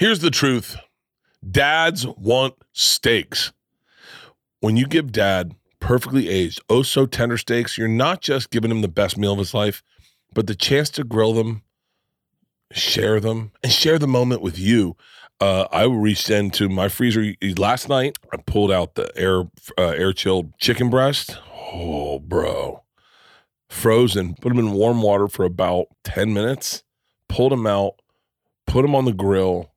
Here's the truth dads want steaks. When you give dad perfectly aged, oh so tender steaks, you're not just giving him the best meal of his life, but the chance to grill them, share them, and share the moment with you. Uh, I reached into my freezer last night. I pulled out the air uh, air chilled chicken breast. Oh, bro, frozen. Put them in warm water for about ten minutes. Pulled them out. Put them on the grill.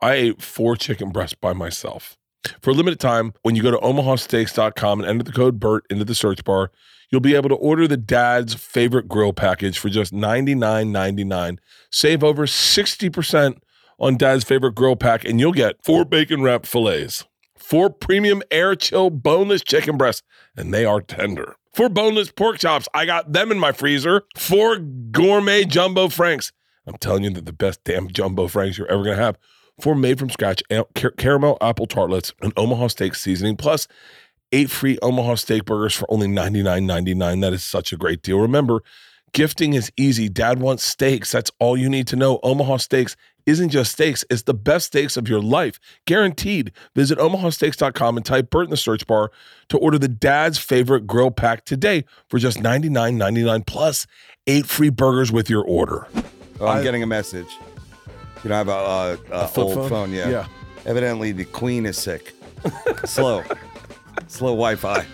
I ate four chicken breasts by myself. For a limited time, when you go to omahasteaks.com and enter the code BERT into the search bar, you'll be able to order the dad's favorite grill package for just $99.99. Save over 60% on dad's favorite grill pack, and you'll get four bacon wrapped fillets, four premium air chill boneless chicken breasts, and they are tender. Four boneless pork chops, I got them in my freezer. Four gourmet jumbo franks. I'm telling you, they're the best damn jumbo franks you're ever gonna have. Four made from scratch car- caramel apple tartlets and Omaha steak seasoning, plus eight free Omaha steak burgers for only $99.99. That is such a great deal. Remember, gifting is easy. Dad wants steaks. That's all you need to know. Omaha Steaks isn't just steaks, it's the best steaks of your life. Guaranteed. Visit omahasteaks.com and type Bert in the search bar to order the dad's favorite grill pack today for just $99.99 plus eight free burgers with your order. Oh, I'm getting a message. You know, I have a, uh, a flip old phone? phone. yeah. Yeah. Evidently, the queen is sick. Slow. Slow Wi-Fi.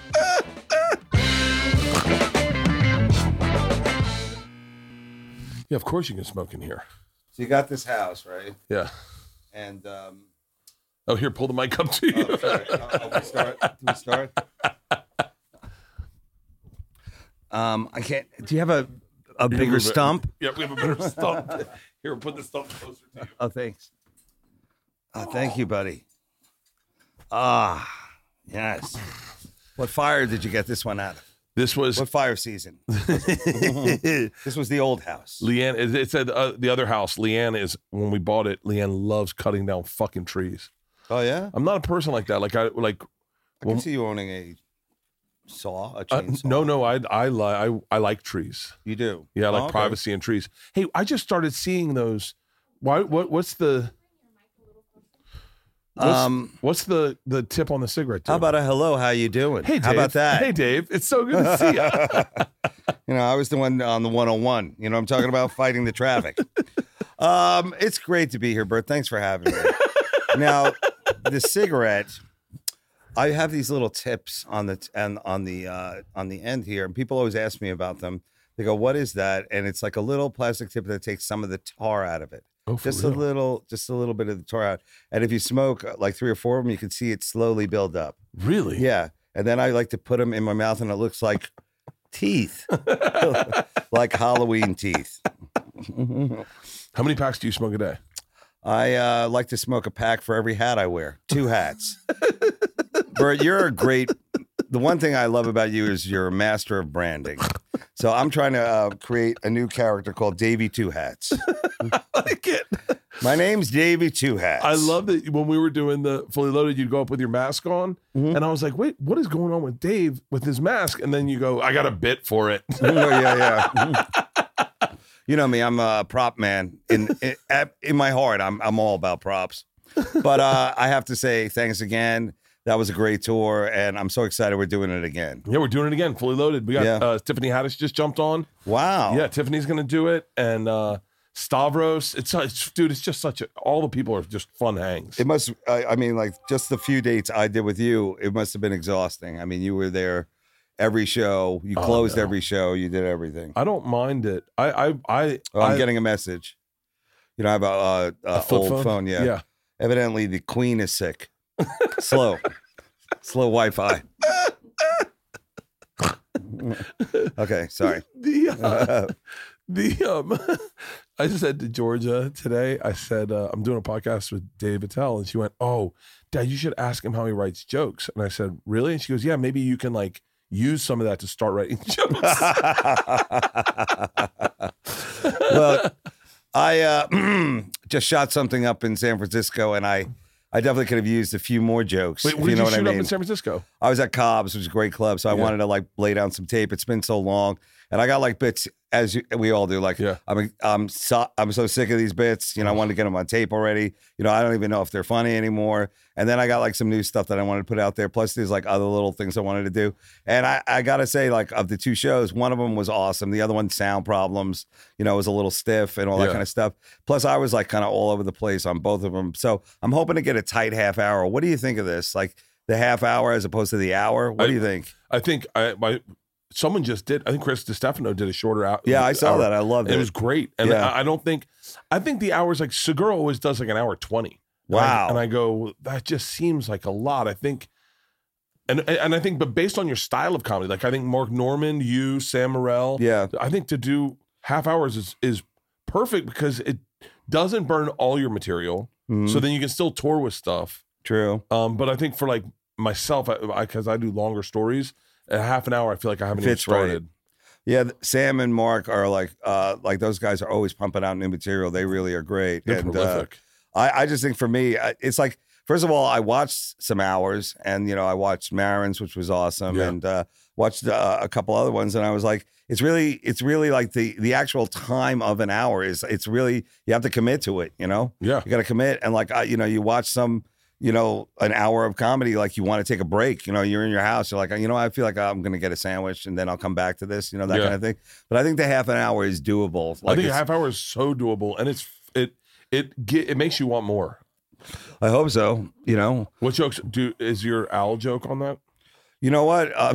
Yeah, of course you can smoke in here. So you got this house, right? Yeah. And um, Oh, here, pull the mic up to you. oh, sorry. Oh, oh, we start. Do we start? Um, I can't. Do you have a a bigger stump? Yeah, we have a better stump. Here, put the stuff closer to you. Oh, thanks. Oh, thank you, buddy. Ah, yes. What fire did you get this one out of? This was What fire season? this was the old house. Leanne. It, it said uh, the other house. Leanne is when we bought it. Leanne loves cutting down fucking trees. Oh yeah, I'm not a person like that. Like I like. I can see you owning a saw, a Uh, chainsaw. no, no. I I li- I I like trees. you do. Yeah, I like Oh, okay. privacy and trees. Hey, I just started seeing those. Why? What? What's the? What's, Um, what's the the tip on the cigarette? how tip? about a hello? How you doing? Hey, Dave. how about that? Hey, Dave. It's so good to see you. you know, I was the one on the 101. You know, I'm talking about fighting the traffic. Um, it's great to be here, Bert. Thanks for having me. now, the cigarette. I have these little tips on the and on the uh, on the end here, and people always ask me about them. They go, "What is that?" And it's like a little plastic tip that takes some of the tar out of it. Oh, just a little, just a little bit of the tar out. And if you smoke uh, like three or four of them, you can see it slowly build up. Really? Yeah. And then I like to put them in my mouth, and it looks like teeth, like Halloween teeth. How many packs do you smoke a day? I uh, like to smoke a pack for every hat I wear. Two hats. Bert, you're a great. The one thing I love about you is you're a master of branding. So I'm trying to uh, create a new character called Davy Two Hats. I like it. My name's Davy Two Hats. I love that when we were doing the fully loaded, you'd go up with your mask on, Mm-hmm. and I was like, "Wait, what is going on with Dave with his mask?" And then you go, "I got a bit for it." Oh, yeah, yeah. you know me, I'm a prop man. In in, in my heart, I'm I'm all about props. But uh, I have to say, thanks again. That was a great tour, and I'm so excited we're doing it again. yeah, we're doing it again, fully loaded. We got Yeah. uh, Tiffany Haddish just jumped on. Wow. Yeah, Tiffany's gonna do it, and uh, Stavros. It's, it's dude. It's just such a. All the people are just fun hangs. It must. I, I mean, like just the few dates I did with you, it must have been exhausting. I mean, you were there every show. You Oh, closed no. every show. You did everything. I don't mind it. I I I. Oh, I'm I- getting a message. You know, I have a, a, a, a old phone. Yeah. Yeah. Evidently, the queen is sick. Slow. Slow Wi-Fi. okay, sorry. The uh, the um, I said to Georgia today. I said uh, I'm doing a podcast with Dave Attell, and she went, "Oh, Dad, you should ask him how he writes jokes." And I said, "Really?" And she goes, "Yeah, maybe you can like use some of that to start writing jokes." Look, I uh, just shot something up in San Francisco, and I, I definitely could have used a few more jokes. Wait, if what you know you what I up mean. in San Francisco? I was at Cobb's, which is a great club, so I Yeah. wanted to like lay down some tape. It's been so long, and I got like bits as you, we all do. Like, Yeah. I'm, I'm so, I'm so sick of these bits. You know, I wanted to get them on tape already. You know, I don't even know if they're funny anymore. And then I got like some new stuff that I wanted to put out there. Plus, there's like other little things I wanted to do. And I, I gotta say, like, of the two shows, one of them was awesome. The other one, sound problems. You know, was a little stiff and all that Yeah. kind of stuff. Plus, I was like kind of all over the place on both of them. So I'm hoping to get a tight half hour. What do you think of this? Like the half hour as opposed to the hour? What I- do you think? I think I my someone just did. I think Chris DiStefano did a shorter out. Yeah, I saw hour. that. I loved it. it was great. And Yeah. I, I don't think I think the hours like Segura always does like an hour twenty. And I- Wow. and I go, that just seems like a lot. I think and and I think, but based on your style of comedy, like I think Mark Normand, you, Sam Morril, yeah. I think to do half hours is is perfect because it doesn't burn all your material. Mhm. So then you can still tour with stuff. True. Um, but I think for like myself, because I, because I do longer stories, a half an hour, I feel like I haven't even Fits right. started. Yeah, th- Sam and Mark are like, uh, like those guys are always pumping out new material. They really are great. They're and uh, prolific. I, I just think for me, I- it's like first of all, I watched some hours, and you know, I watched Maron's, which was awesome, Yeah. and uh, watched uh, a couple other ones, and I was like, it's really, it's really like the the actual time of an hour is, it's really you have to commit to it, you know, yeah. you got to commit, and like, I, you know, you watch some. You know, an hour of comedy, like you want to take a break. You know, you're in your house. You're like, you know, I feel like I'm going to get a sandwich and then I'll come back to this. You know, that Yeah. kind of thing. But I think the half an hour is doable. I think a half hour is so doable, and it's it it get, it makes you want more. I hope so. You know, What jokes do is your owl joke on that? You know what? Uh,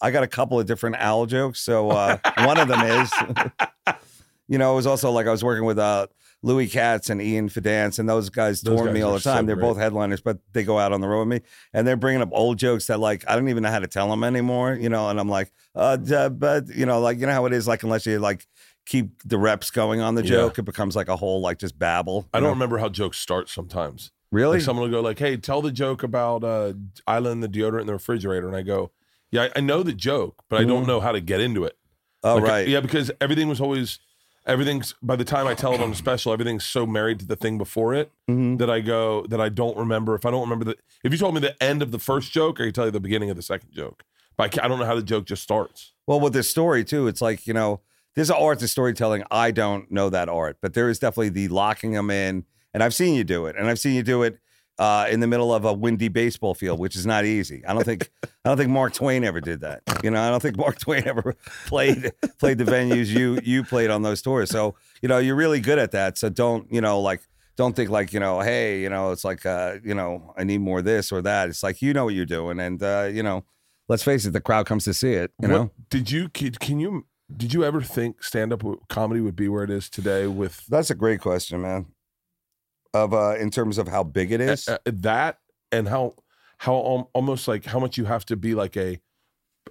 I got a couple of different owl jokes. So uh, one of them is, you know, it was also like I was working with uh, Louis Katz and Ian Fidance, and those guys Those tour me all the so time. They're great. both headliners, but they go out on the road with me, and they're bringing up old jokes that like I don't even know how to tell them anymore. You know, and I'm like, uh, duh, but you know, like you know how it is. Like unless you like keep the reps going on the Yeah. joke, it becomes like a whole like just babble. I don't know? remember how jokes start sometimes. really. Like someone will go like, "Hey, tell the joke about uh, Island, the deodorant in the refrigerator," and I go, "Yeah, I, I know the joke, but I don't Mhm. know how to get into it." oh Like, right. Yeah, because everything was always everything's by the time I tell it on the special, everything's so married to the thing before it Mhm. that I go that I don't remember. If I don't remember the if you told me the end of the first joke, I could tell you the beginning of the second joke. But I, I don't know how the joke just starts. Well, with this story too, it's like you know, there's an art to storytelling. I don't know that art, but there is definitely the locking them in, and I've seen you do it, and I've seen you do it uh, in the middle of a windy baseball field, which is not easy. I don't think I don't think Mark Twain ever did that. You know, I don't think Mark Twain ever played played the venues you you played on those tours. So you know, you're really good at that. So don't you know like. Don't think like you know, hey, you know, it's like uh, you know, I need more this or that. It's like you know what you're doing, and uh, you know, let's face it, the crowd comes to see it. You What- know, did you can, can you did you ever think stand up comedy would be where it is today with That's a great question, man. Of uh, in terms of how big it is, uh, uh, that and how how al- almost like how much you have to be like a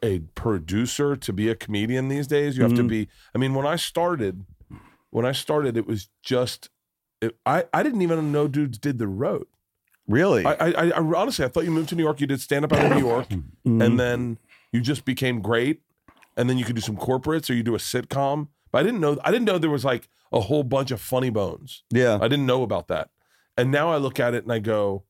a producer to be a comedian these days you have to Mhm. be i mean when i started when i started it was just it, i i didn't even know dudes did the road really. I, I i honestly i thought you moved to new york you did stand up out of new york Mhm. and then you just became great and then you could do some corporates or you do a sitcom but i didn't know i didn't know there was like a whole bunch of funny bones yeah, I didn't know about that. And now I look at it and I go,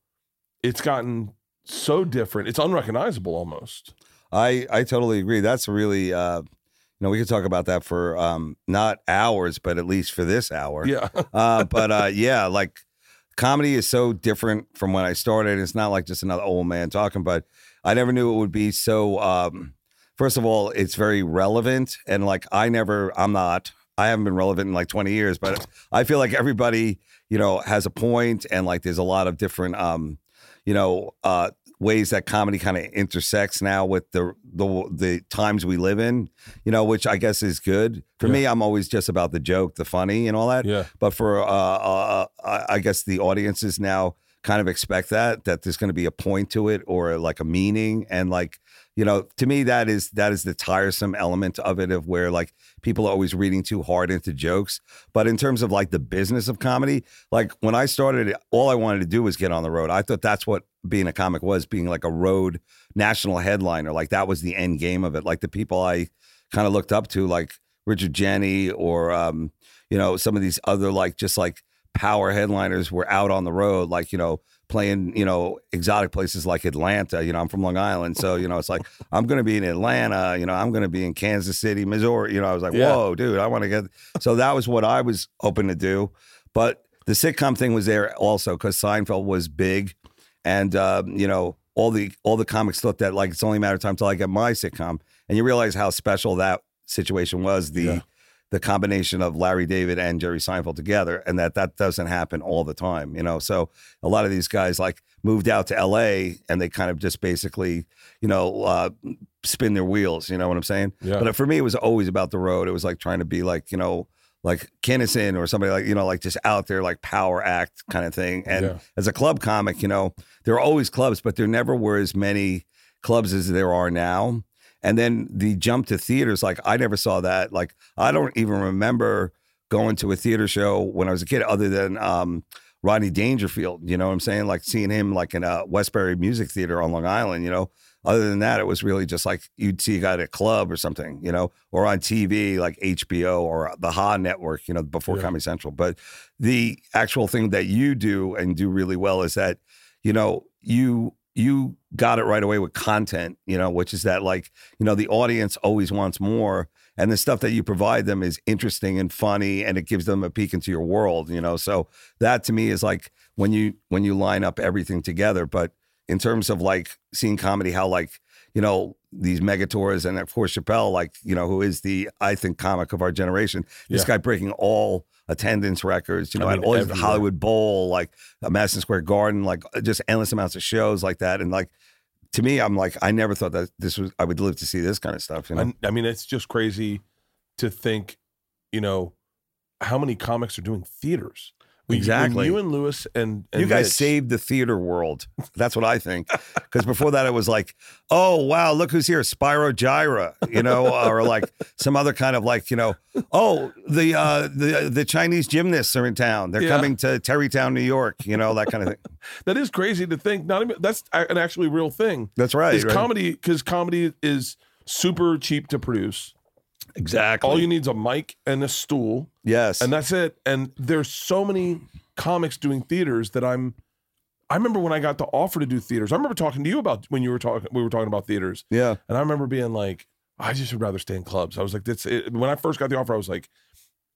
it's gotten so different. It's unrecognizable almost. I I totally agree. That's really uh, you know we could talk about that for um not hours, but at least for this hour. Yeah. uh, but uh, yeah, like comedy is so different from when I started. It's not like just another old man talking, but I never knew it would be so. Um, first of all, it's very relevant, and like I never, I'm not. I haven't been relevant in like 20 years, but I feel like everybody, you know, has a point, and like there's a lot of different, um, you know, uh, ways that comedy kind of intersects now with the the the times we live in, you know, which I guess is good. For Yeah. me, I'm always just about the joke, the funny, and all that. Yeah. But for uh, uh, uh, I guess the audiences now kind of expect that that there's going to be a point to it or like a meaning, and like you know, to me that is that is the tiresome element of it of where like people are always reading too hard into jokes. But in terms of like the business of comedy, like when I started, all I wanted to do was get on the road. I thought that's what being a comic was, being like a road national headliner. Like that was the end game of it. Like the people I kind of looked up to, like Richard Jeni or um, you know, some of these other like just like power headliners were out on the road, like you know, playing you know exotic places like Atlanta. You know, I'm from Long Island, so you know it's like I'm going to be in Atlanta. You know, I'm going to be in Kansas City, Missouri. You know, I was like, Yeah. whoa, dude, I want to get. So that was what I was hoping to do, but the sitcom thing was there also because Seinfeld was big, and um, you know all the all the comics thought that like it's only a matter of time till I get my sitcom, and you realize how special that situation was. The Yeah. The combination of Larry David and Jerry Seinfeld together, and that that doesn't happen all the time, you know. So a lot of these guys like moved out to L.A. and they kind of just basically, you know, uh, spin their wheels. You know what I'm saying? Yeah. But for me, it was always about the road. It was like trying to be like, you know, like Kinnison or somebody like, you know, like just out there, like power act kind of thing. And Yeah. as a club comic, you know, there are always clubs, but there never were as many clubs as there are now. And then the jump to theaters, like I never saw that. Like I don't even remember going to a theater show when I was a kid, other than um, Rodney Dangerfield. You know what I'm saying? Like seeing him like in a Westbury Music Theater on Long Island. You know, other than that, it was really just like you'd see a guy at a club or something. You know, or on TV like HBO or the Ha Network. You know, before Yeah. Comedy Central. But the actual thing that you do and do really well is that you know you you got it right away with content you know which is that like you know the audience always wants more and the stuff that you provide them is interesting and funny and it gives them a peek into your world you know? So that to me is like when you when you line up everything together. But in terms of like seeing comedy how like you know these megatours and of course Chappelle like you know who is the I think comic of our generation this Yeah. guy breaking all attendance records you know I at mean, all these everywhere. Hollywood Bowl like uh, Madison Square Garden like uh, just endless amounts of shows like that and like to me I'm like I never thought that this was I would live to see this kind of stuff you know I, I mean, it's just crazy to think, you know, how many comics are doing theaters. When you- when Exactly. you and Lewis and, and you guys Mitch- saved the theater world. That's what I think. Because before that, it was like, oh wow, look who's here, Spyro Gyra, you know, or like some other kind of like, you know, oh the uh, the the Chinese gymnasts are in town. They're Yeah. coming to Tarrytown, New York, you know, that kind of thing. that is crazy to think. Not even that's an actually real thing. That's right. is right? comedy because comedy is super cheap to produce. Exactly. All you need is a mic and a stool, yes, and that's it. And there's so many comics doing theaters that I'm. I remember when I got the offer to do theaters. I remember talking to you about when you were talking. We were talking about theaters, yeah, and I remember being like, I just would rather stay in clubs. I was like, that's it. when I first got the offer. I was like,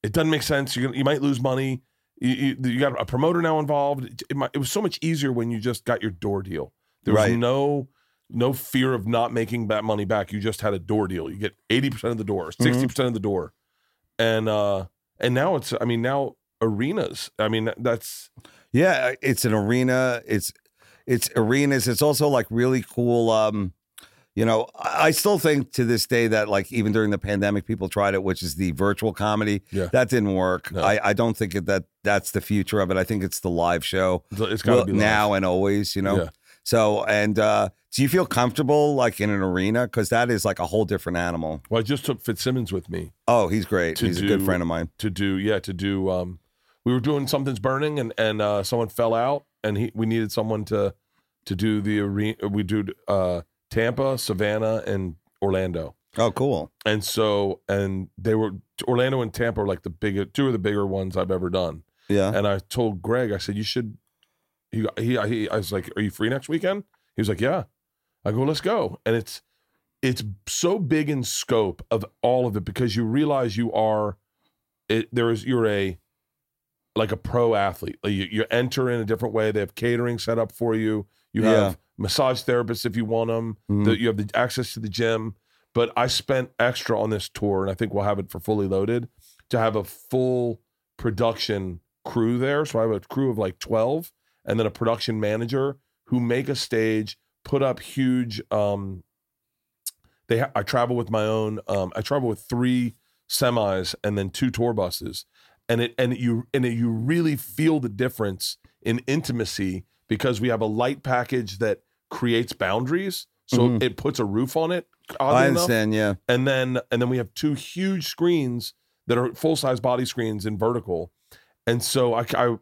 it doesn't make sense. You you might lose money. You, you, you got a promoter now involved. It, it might- it was so much easier when you just got your door deal. There was Right. no no fear of not making that money back. You just had a door deal. You get eighty percent of the door, 60 percent of the door, and uh and now it's. I mean now arenas. I mean that's yeah. It's an arena. It's it's arenas. It's also like really cool. Um, you know, I still think to this day that like even during the pandemic, people tried it, which is the virtual comedy. Yeah. That didn't work. No. I, I don't think it, that that's the future of it. I think it's the live show it's got to Well, be live. now and always, you know. Yeah. So and uh do you feel comfortable like in an arena? Because that is like a whole different animal. Well, I just took Fitzsimmons with me. Oh, he's great. He's a good friend of mine. to do yeah to do um we were doing something's burning and and uh someone fell out and he we needed someone to to do the arena we do uh tampa savannah and orlando Oh, cool. and so and they were orlando and tampa are like the bigger two of the bigger ones i've ever done Yeah. and i told greg i said you should he, he, he i was like are you free next weekend he was like yeah i go let's go. And it's it's so big in scope of all of it because you realize you are it there is you're a like a pro athlete. Like you, you enter in a different way. They have catering set up for you. You Yeah. have massage therapists if you want them Mhm. the, you have the access to the gym. But i spent extra on this tour and i think we'll have it for fully loaded to have a full production crew there. So i have a crew of like 12 and then a production manager who make a stage put up huge um they ha- i travel with my own um i travel with three semis and then two tour buses and it and you and it, you really feel the difference in intimacy because we have a light package that creates boundaries so Mhm. it puts a roof on it I enough understand. Yeah. and then and then we have two huge screens that are full size body screens in vertical and so I, I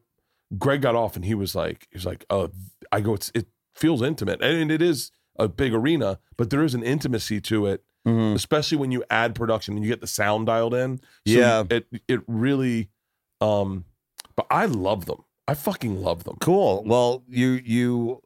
greg got off and he was like he was like oh i go it's it feels intimate and it is a big arena but there is an intimacy to it Mhm. especially when you add production and you get the sound dialed in so Yeah. it it really um but I love them. I fucking love them. Cool. Well, you you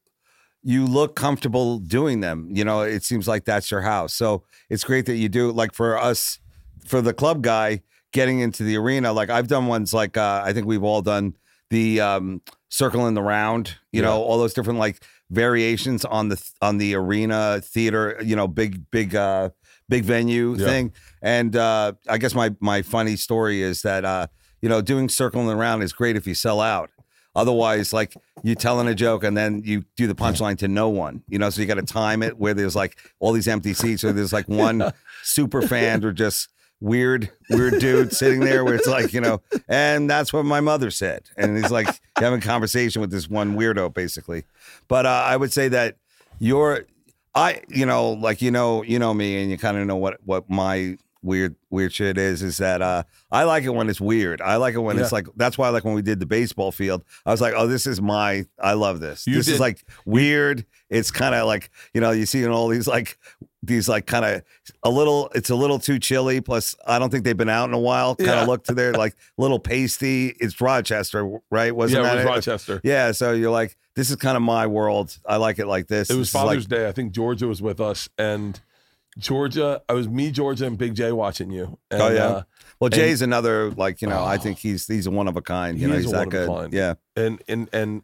you look comfortable doing them. You know, it seems like that's your house. So it's great that you do. Like for us, for the club guy getting into the arena, like I've done ones like uh, I think we've all done the um, circle in the round. You Yeah. know, all those different like variations on the on the arena theater. You know, big big uh, big venue Yeah. thing. And uh, I guess my my funny story is that uh, you know doing circle in the round is great if you sell out. Otherwise, like you telling a joke and then you do the punchline to no one, you know, so you got to time it where there's like all these empty seats or there's like one super fan or just weird, weird dude sitting there where it's like, you know, and that's what my mother said. And he's like having a conversation with this one weirdo basically. But uh, I would say that you're, I, you know, like, you know, you know me and you kind of know what, what my weird, weird shit is, is that uh, I like it when it's weird. I like it when it's like, that's why I like when we did the baseball field. I was like, oh, this is my, I love this. You this did- is like weird. It's kind of like, you know, you see in all these like, these like kind of a little, it's a little too chilly. Plus, I don't think they've been out in a while. Kind of Yeah. look to their like little pasty. It's Rochester, right? Wasn't yeah, that it was Rochester. Yeah. So you're like, this is kind of my world. I like it like this. It was This is like- Father's Day. I think Georgia was with us, and Georgia. I was me, Georgia, and Big Jay watching you. And, Oh, yeah? uh, Well, Jay's another like you know. I Oh. think he's he's a one of a kind. You know, he's a that one good. Yeah. and and and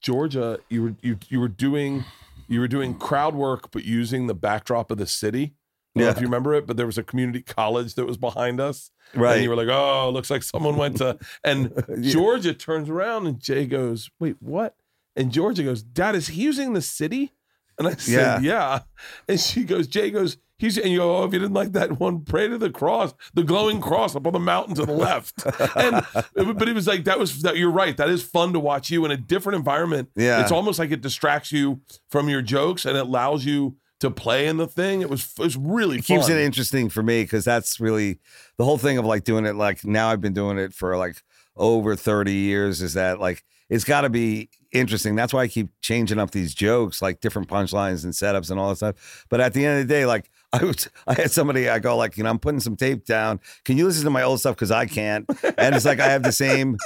Georgia, you were you you were doing you were doing crowd work, but using the backdrop of the city. I don't know Yeah. if you remember it, but there was a community college that was behind us, Right. and you were like, "Oh, looks like someone went to." And Yeah. Georgia turns around, and Jay goes, "Wait, what?" And Georgia goes, "Dad, is he using the city?" And I said, "Yeah." And she goes, "Jay goes." He's and you go, oh, if you didn't like that one, pray to the cross, the glowing cross up on the mountain to the left. and but it was like that was that you're right. That is fun to watch you in a different environment. Yeah. It's almost like it distracts you from your jokes and it allows you to play in the thing. It was it was really it fun. keeps it interesting for me because that's really the whole thing of like doing it like now i've been doing it for like over 30 years is that like it's got to be interesting. That's why i keep changing up these jokes like different punchlines and setups and all that stuff. But at the end of the day like i was i had somebody i go like you know i'm putting some tape down. Can you listen to my old stuff? Because i can't. And it's like i have the same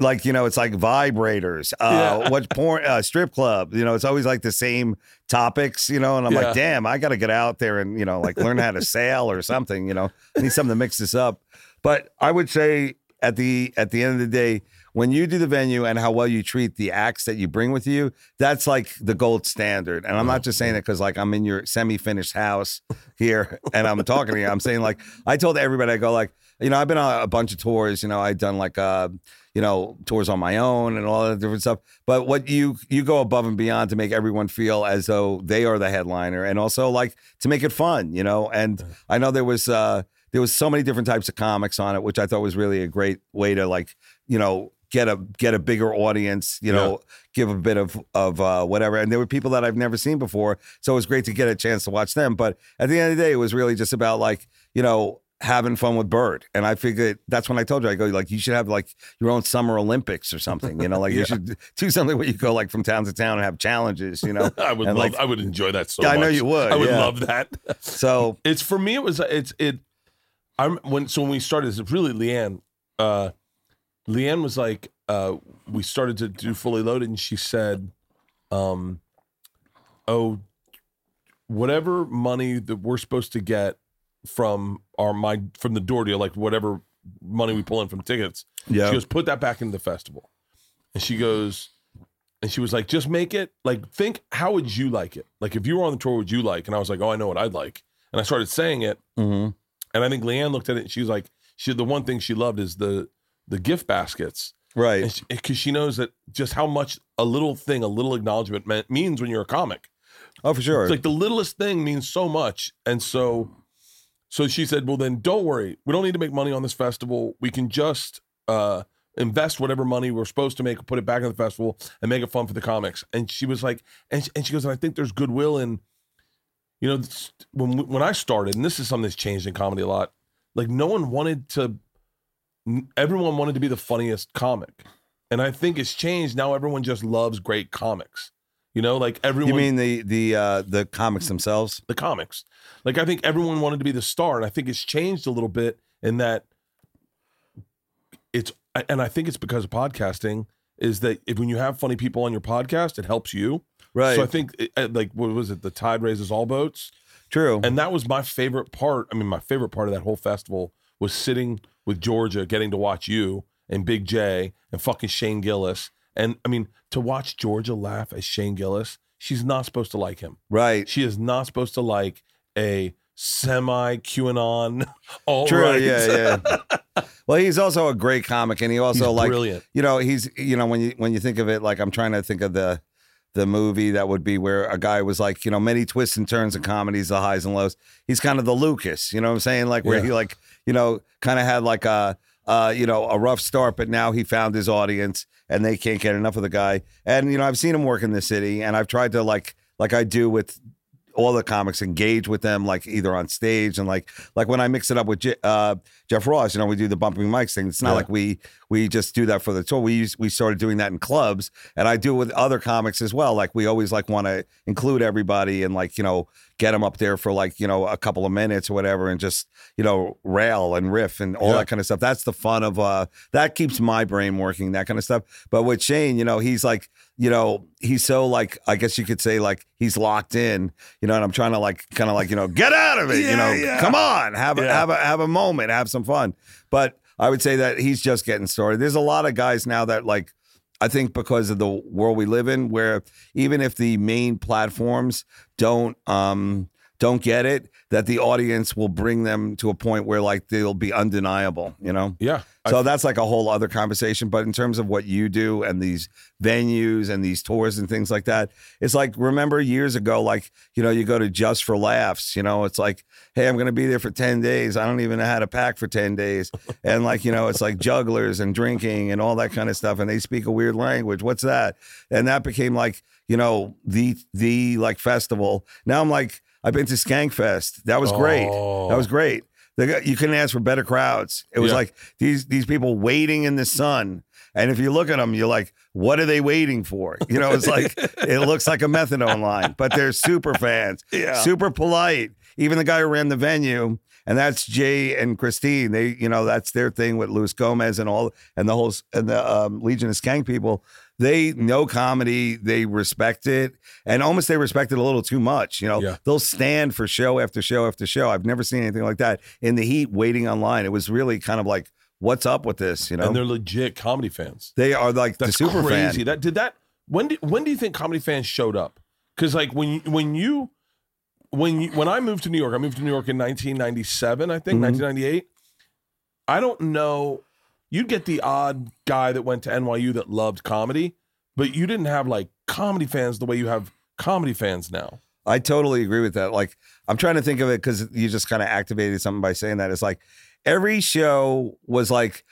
like you know it's like vibrators uh Yeah. what porn uh, strip club you know it's always like the same topics you know and i'm Yeah. like damn i gotta get out there and you know like learn how to sail or something you know? I need something to mix this up. But i would say at the at the end of the day when you do the venue and how well you treat the acts that you bring with you that's like the gold standard. And i'm not just saying it because like i'm in your semi-finished house here and i'm talking to you. I'm saying like i told everybody i go like you know i've been on a bunch of tours you know i've done like uh you know tours on my own and all that different stuff. But what you you go above and beyond to make everyone feel as though they are the headliner and also like to make it fun you know? And i know there was uh there was so many different types of comics on it which i thought was really a great way to like you know get a get a bigger audience you know give a bit of of uh whatever and there were people that i've never seen before so it was great to get a chance to watch them but at the end of the day it was really just about like you know having fun with Bert. And I figured that's when I told you, I go, like, you should have like your own summer Olympics or something, you know, like Yeah. you should do something where you go like from town to town and have challenges, you know. I would And, love, like- I would enjoy that so Yeah, I know you would, I would yeah. love that. So It's for me. It was it's it. I'm when so when we started. It's really Leanne. Uh, Leanne was like, uh, we started to do fully loaded, and she said, um, "Oh, whatever money that we're supposed to get from our my from the door deal, like whatever money we pull in from tickets, yeah. she goes, put that back in the festival. And she goes, and she was like, just make it like think how would you like it? Like if you were on the tour, would you like? And I was like, oh, I know what I'd like. And I started saying it, hmm and I think Leanne looked at it and she was like, she the one thing she loved is the the gift baskets, Right. because she, knows that just how much a little thing, a little acknowledgement meant, means when you're a comic. Oh, for sure. It's like the littlest thing means so much. And so so she said, Well then don't worry. We don't need to make money on this festival. We can just uh invest whatever money we're supposed to make, put it back in the festival and make it fun for the comics. And she was like, and she, and she goes, and I think there's goodwill in, you know, when when I started, and this is something that's changed in comedy a lot. Like no one wanted to, everyone wanted to be the funniest comic, and I think it's changed now. Everyone just loves great comics. You know, like everyone. you mean the the uh the comics themselves? the comics. Like I think everyone wanted to be the star, and I think it's changed a little bit in that it's and I think it's because of podcasting. Is that if when you have funny people on your podcast, it helps you. Right. So I think it- uh, like what was it? The tide raises all boats, True. and that was my favorite part. I mean, my favorite part of that whole festival was sitting with Georgia, getting to watch you and Big Jay and fucking Shane Gillis. And I mean, to watch Georgia laugh at Shane Gillis, she's not supposed to like him. right. She is not supposed to like a semi QAnon. All True. right. Yeah. Yeah. well, he's also a great comic, and he also He's like brilliant. you know he's you know when you when you think of it like i'm trying to think of the the movie that would be where a guy was like you know many twists and turns in comedies the highs and lows he's kind of the lucas you know what i'm saying like where Yeah. he like you know kind of had like a uh, you know, a rough start, but now he found his audience and they can't get enough of the guy. And, you know, I've seen him work in the city and I've tried to like, like I do with all the comics engage with them like either on stage and like like when I mix it up with Je- uh, Jeff Ross, you know, we do the bumping mics thing. It's not Yeah. like we we just do that for the tour. We use, we started doing that in clubs, and I do it with other comics as well. Like we always like want to include everybody and like you know get them up there for like you know a couple of minutes or whatever, and just you know rail and riff and all Yeah. that kind of stuff. That's the fun of uh that keeps my brain working. That kind of stuff. But with Shane, you know, he's like you know he's so like I guess you could say like he's locked in. You know, and I'm trying to like kind of like you know get out of it. you know, yeah. come on, have a Yeah. have a have a moment, have some fun. But I would say that he's just getting started. There's a lot of guys now that like I think because of the world we live in, where even if the main platforms don't um don't get it, that the audience will bring them to a point where like they'll be undeniable, you know? Yeah. I- So that's like a whole other conversation. But in terms of what you do and these venues and these tours and things like that, it's like remember years ago, like you know, you go to Just for Laughs. You know, it's like, hey, I'm going to be there for ten days. I don't even know how to pack for ten days, and like you know, it's like jugglers and drinking and all that kind of stuff, and they speak a weird language. What's that? And that became like you know the the like festival. Now I'm like, I've been to Skankfest. That was great. Oh. That was great. They you couldn't ask for better crowds. It was Yeah. like these these people waiting in the sun, and if you look at them, you're like, what are they waiting for? You know, it's like it looks like a methadone line, but they're super fans, Yeah. super polite. Even the guy who ran the venue, and that's Jay and Christine. They, you know, that's their thing with Luis Gomez and all, and the whole and the um, Legion of Skank people. They know comedy, they respect it, and almost they respect it a little too much. You know, Yeah. they'll stand for show after show after show. I've never seen anything like that in the heat, waiting online. It was really kind of like, what's up with this? You know, and they're legit comedy fans. they are like That's the super crazy. fan. That did that. When do, when do you think comedy fans showed up? Because like when you, when you when you when I moved to New York, I moved to New York in 1997, I think Mhm. 1998. I don't know. You'd get the odd guy that went to NYU that loved comedy, but you didn't have like comedy fans the way you have comedy fans now. I totally agree with that. Like, I'm trying to think of it because you just kind of activated something by saying that. It's like every show was like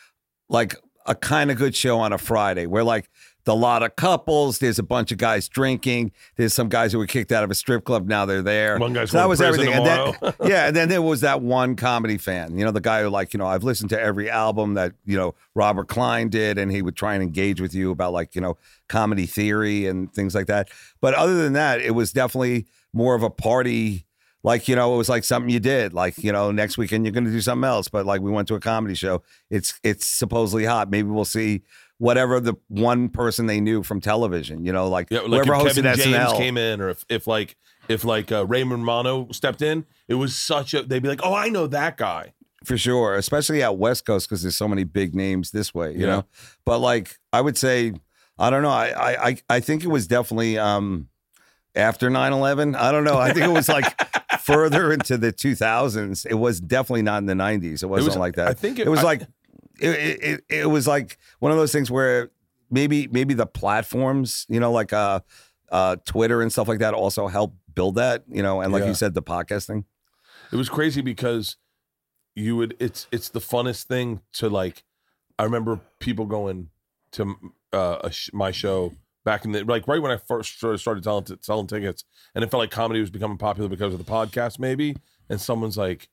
like a kind of good show on a Friday where like the lot of couples, there's a bunch of guys drinking, there's some guys who were kicked out of a strip club, now they're there. One guy's So that was to everything. And then, yeah, and then there was that one comedy fan, you know, the guy who like, you know, I've listened to every album that, you know, Robert Klein did, and he would try and engage with you about like, you know, comedy theory and things like that. But other than that, it was definitely more of a party. Like, you know, it was like something you did. Like, you know, next weekend you're gonna do something else. But like we went to a comedy show. It's it's supposedly hot. Maybe we'll see whatever the one person they knew from television, you know, like, Yeah, like whoever hosted Kevin James came in, or if, if like if like uh, Ray Romano stepped in, it was such a. They'd be like, "Oh, I know that guy." for sure, especially out West Coast because there's so many big names this way, you Yeah. know. But like I would say, I don't know. I I I- think it was definitely um after 9-11. I don't know. I think it was like further into the 2000s. It was definitely not in the 90s. It wasn't was- like that. I think it- it was I- like it, it it was like one of those things where maybe maybe the platforms, you know, like uh uh Twitter and stuff like that also help build that, you know, and like Yeah. you said, the podcasting. It was crazy because you would. It's it's the funnest thing to like. I remember people going to uh, a sh- my show back in the like right when I first started selling, selling tickets, and it felt like comedy was becoming popular because of the podcast, maybe. And someone's like,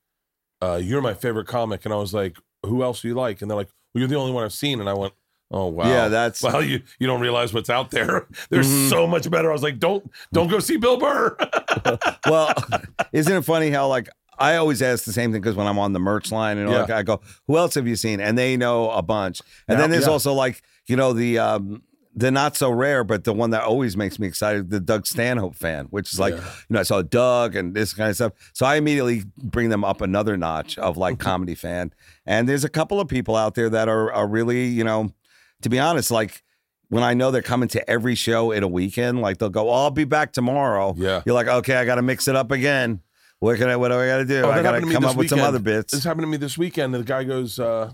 uh, "You're my favorite comic," and I was like, "Who else do you like?" And they're like, "Well, you're the only one I've seen." And I went, "Oh wow, Yeah, that's well, you you don't realize what's out there. There's Mhm. so much better." I was like, "Don't don't go see Bill Burr." well, isn't it funny how like I always ask the same thing because when I'm on the merch line and all Yeah. that, I go, "Who else have you seen?" And they know a bunch. And Now- then there's yeah. also like you know the um, the not so rare, but the one that always makes me excited, the Doug Stanhope fan, which is like Yeah. you know I saw Doug and this kind of stuff. So I immediately bring them up another notch of like comedy fan. And there's a couple of people out there that are are really you know, to be honest, like. When I know they're coming to every show in a weekend, like they'll go, oh, "I'll be back tomorrow." Yeah. You're like, "Okay, I got to mix it up again." What can I? What do I got to do? Oh, I gotta to come up with some other bits. This happened to me this weekend. The guy goes, uh,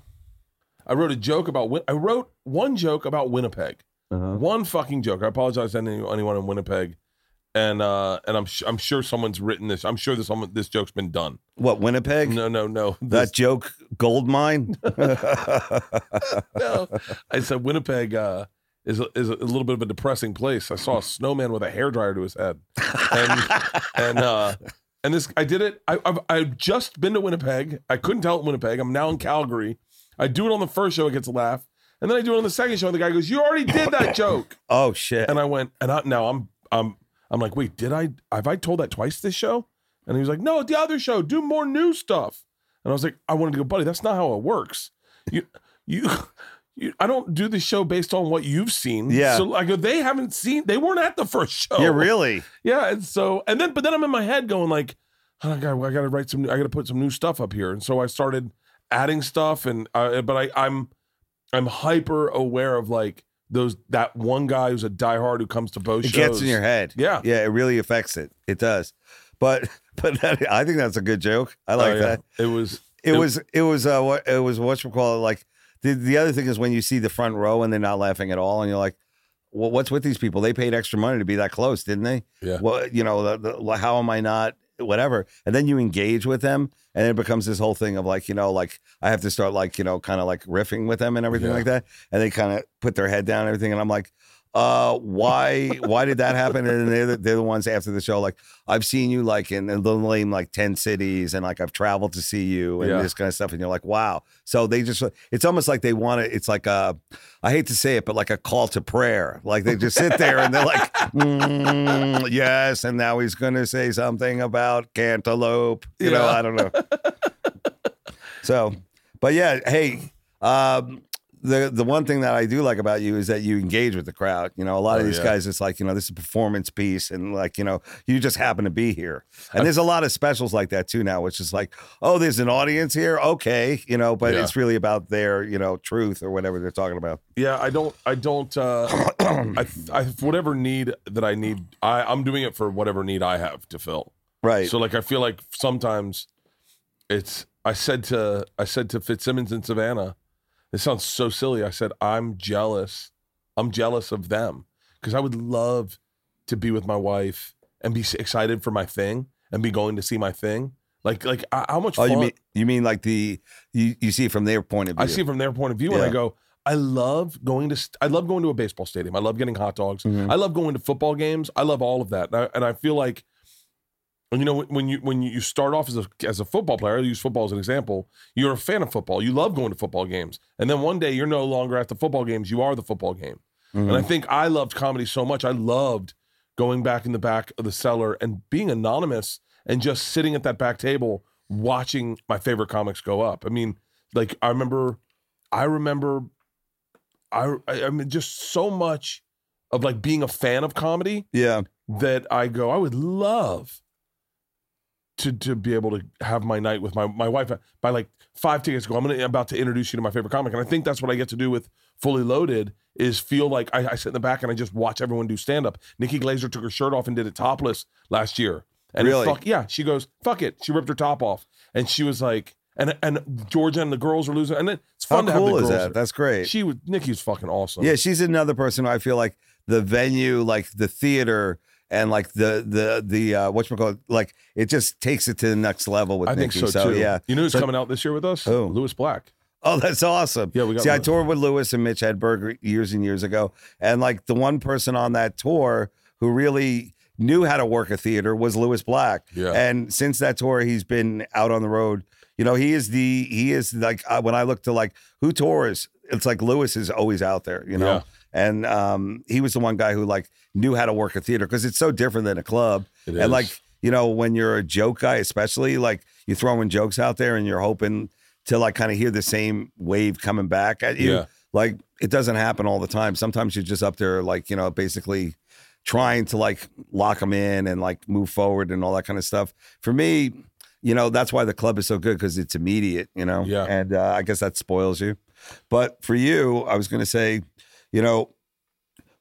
I wrote a joke about, Win- I wrote one joke about Winnipeg. Uh-huh. One fucking joke. I apologize to any- anyone in Winnipeg. And uh, and I'm sh- I'm sure someone's written this. I'm sure this someone this joke's been done. What Winnipeg? No, no, no. That joke, gold mine. no. I said Winnipeg uh, is a, is a little bit of a depressing place. I saw a snowman with a hairdryer to his head, and and uh, and this I did it. I, I've I've just been to Winnipeg. I couldn't tell it Winnipeg. I'm now in Calgary. I do it on the first show. It gets a laugh, and then I do it on the second show. And the guy goes, "You already did that joke," oh shit! and I went, and I, now I'm I'm I'm like, wait, did I have I told that twice this show? And he was like, no, the other show, do more new stuff. And I was like, I wanted to go, buddy, that's not how it works. You you. You, I don't do the show based on what you've seen. Yeah. So I go, they haven't seen, they weren't at the first show. yeah, really. Yeah. And so, and then, but then I'm in my head going like, oh, I got, I got to write some, I got to put some new stuff up here. And so I started adding stuff, and uh, but I, I'm, I'm hyper aware of like those that one guy who's a diehard who comes to both It shows. gets in your head. Yeah. yeah, it really affects it. It does. But but that, I think that's a good joke. I Oh, like yeah. that. It was. It, It- was it was uh what it was what you call it like the the other thing is when you see the front row and they're not laughing at all and you're like. Well, what's with these people? They paid extra money to be that close, didn't they? Yeah. Well, you know, the, the, how am I not? Whatever. And then you engage with them, and it becomes this whole thing of like, you know, like I have to start like, you know, kind of like riffing with them and everything Yeah. like that. And they kind of put their head down and everything, and I'm like, uh, why? why did that happen? And they're the, they're the ones after the show, like I've seen you like in, in they'll name like ten cities, and like I've traveled to see you and Yeah. this kind of stuff, and you're like, wow. So they just, it's almost like they want to. It's like a, I hate to say it, but like a call to prayer. Like they just sit there and they're like, "Mm, yes, and now he's gonna say something about cantaloupe. You know, I don't know. so, but yeah, hey, um, the the one thing that I do like about you is that you engage with the crowd. You know, a lot of Oh, these yeah. guys, it's like you know, this is a performance piece, and like you know, you just happen to be here. And there's a lot of specials like that too now, which is like, oh, there's an audience here, okay, you know, but Yeah. it's really about their you know truth or whatever they're talking about. Yeah, I don't. I don't. Uh, I, I whatever need that I need. I I'm doing it for whatever need I have to fill. Right. So like I feel like sometimes it's I said to I said to Fitzsimmons and Savannah, this sounds so silly. I said I'm jealous. I'm jealous of them because I would love to be with my wife and be excited for my thing and be going to see my thing. Like like I- how much oh, fun you mean you mean like the you you see it from their point of view? I see it from their point of view and I go, I love going to st- I love going to a baseball stadium. I love getting hot dogs. Mhm. I love going to football games. I love all of that. And I, and I feel like and you know when- when you when you start off as a as a football player, I use football as an example. You're a fan of football. You love going to football games. And then one day you're no longer at the football games. You are the football game. Mhm. And I think I loved comedy so much. I loved going back in the back of the cellar and being anonymous and just sitting at that back table watching my favorite comics go up. I mean, like I remember, I remember, I I, I mean, just so much of like being a fan of comedy yeah. that I go, I would love to to be able to have my night with my my wife uh, by like five tickets ago. I'm gonna about to introduce you to my favorite comic, and I think that's what I get to do with Fully Loaded is feel like I, I sit in the back and I just watch everyone do stand up. Nikki Glazer took her shirt off and did it topless last year, and Really? fuck yeah, she goes fuck it. She ripped her top off, and she was like, and and Georgia and the girls were losing, and then it's How fun to have cool the is that? That's great. She was Nikki was fucking awesome. Yeah, she's another person who I feel like the venue, like the theater, and like the the the uh what call like it just takes it to the next level with I think Nikki. so, too. yeah. you know who's So- coming out this year with us? Who? Lewis Black. Oh, that's awesome. Yeah, we got See, I toured with Lewis and Mitch Hedberg years and years ago, and like the one person on that tour who really knew how to work a theater was Lewis Black. Yeah. And since that tour, he's been out on the road. You know, he is the he is like uh, when I look to like who tours, it's like Lewis is always out there. You know. Yeah. And um, he was the one guy who like knew how to work a theater because it's so different than a club. It and is. like you know, when you're a joke guy, especially like you're throwing jokes out there and you're hoping to like kind of hear the same wave coming back at you. Yeah. Like it doesn't happen all the time. Sometimes you're just up there, like you know, basically trying to like lock them in and like move forward and all that kind of stuff. For me, you know, that's why the club is so good because it's immediate. You know, Yeah. and uh, I guess that spoils you. But for you, I was going to say, you know,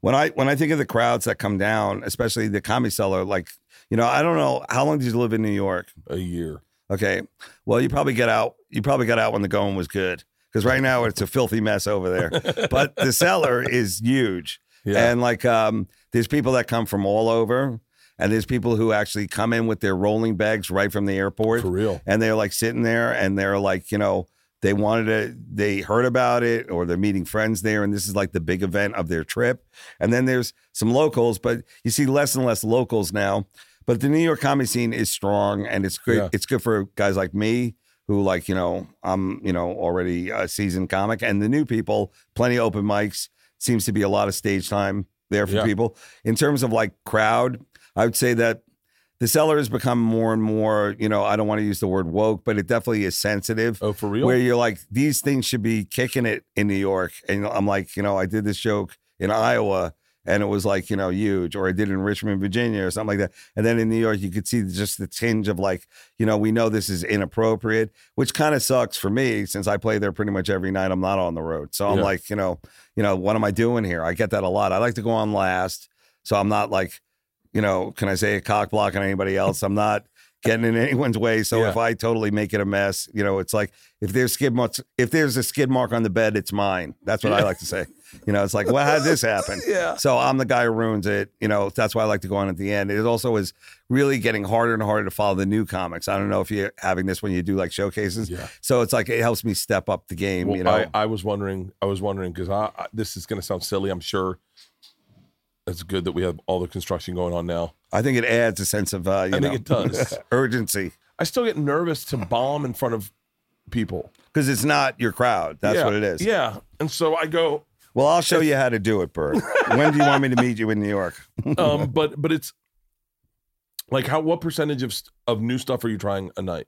when I when I think of the crowds that come down, especially the Comedy Cellar, like you know, I don't know how long did you live in New York? A year. Okay, well, you probably get out. You probably got out when the going was good because right now it's a filthy mess over there. but the Cellar is huge, Yeah. and like um, there's people that come from all over, and there's people who actually come in with their rolling bags right from the airport For real. and they're like sitting there and they're like you know they wanted to they heard about it or they're meeting friends there and this is like the big event of their trip and then there's some locals but you see less and less locals now but the new york comedy scene is strong and it's good Yeah. it's good for guys like me who like you know i'm you know already a seasoned comic and the new people plenty of open mics seems to be a lot of stage time there for Yeah. people in terms of like crowd i would say that the Cellar has become more and more, you know, I don't want to use the word woke, but it definitely is sensitive. Oh, for real? Where you're like, these things should be kicking it in New York. And I'm like, you know, I did this joke in Iowa and it was like, you know, huge, or I did it in Richmond, Virginia, or something like that. And then in New York, you could see just the tinge of like, you know, we know this is inappropriate, which kind of sucks for me since I play there pretty much every night. I'm not on the road. So I'm Yeah. like, you know, you know, what am I doing here? I get that a lot. I like to go on last. So I'm not like, you know, can I say a cock block on anybody else? I'm not getting in anyone's way. So Yeah. if I totally make it a mess, you know, it's like if there's skid marks, if there's a skid mark on the bed, it's mine. That's what I like to say. You know, it's like, well, how did this happen? Yeah. So I'm the guy who ruins it. You know, that's why I like to go on at the end. It also is really getting harder and harder to follow the new comics. I don't know if you're having this when you do like showcases. Yeah. So it's like it helps me step up the game. Well, you know, I, I was wondering. I was wondering because I, I this is going to sound silly. I'm sure it's good that we have all the construction going on now. I think it adds a sense of uh, you I know think it does. urgency I still get nervous to bomb in front of people. because it's not your crowd. That's Yeah, what it is. Yeah, and so I go. Well, I'll show you how to do it, Bert. when do you want me to meet you in New York? Um, but but it's like how what percentage of st- of new stuff are you trying a night?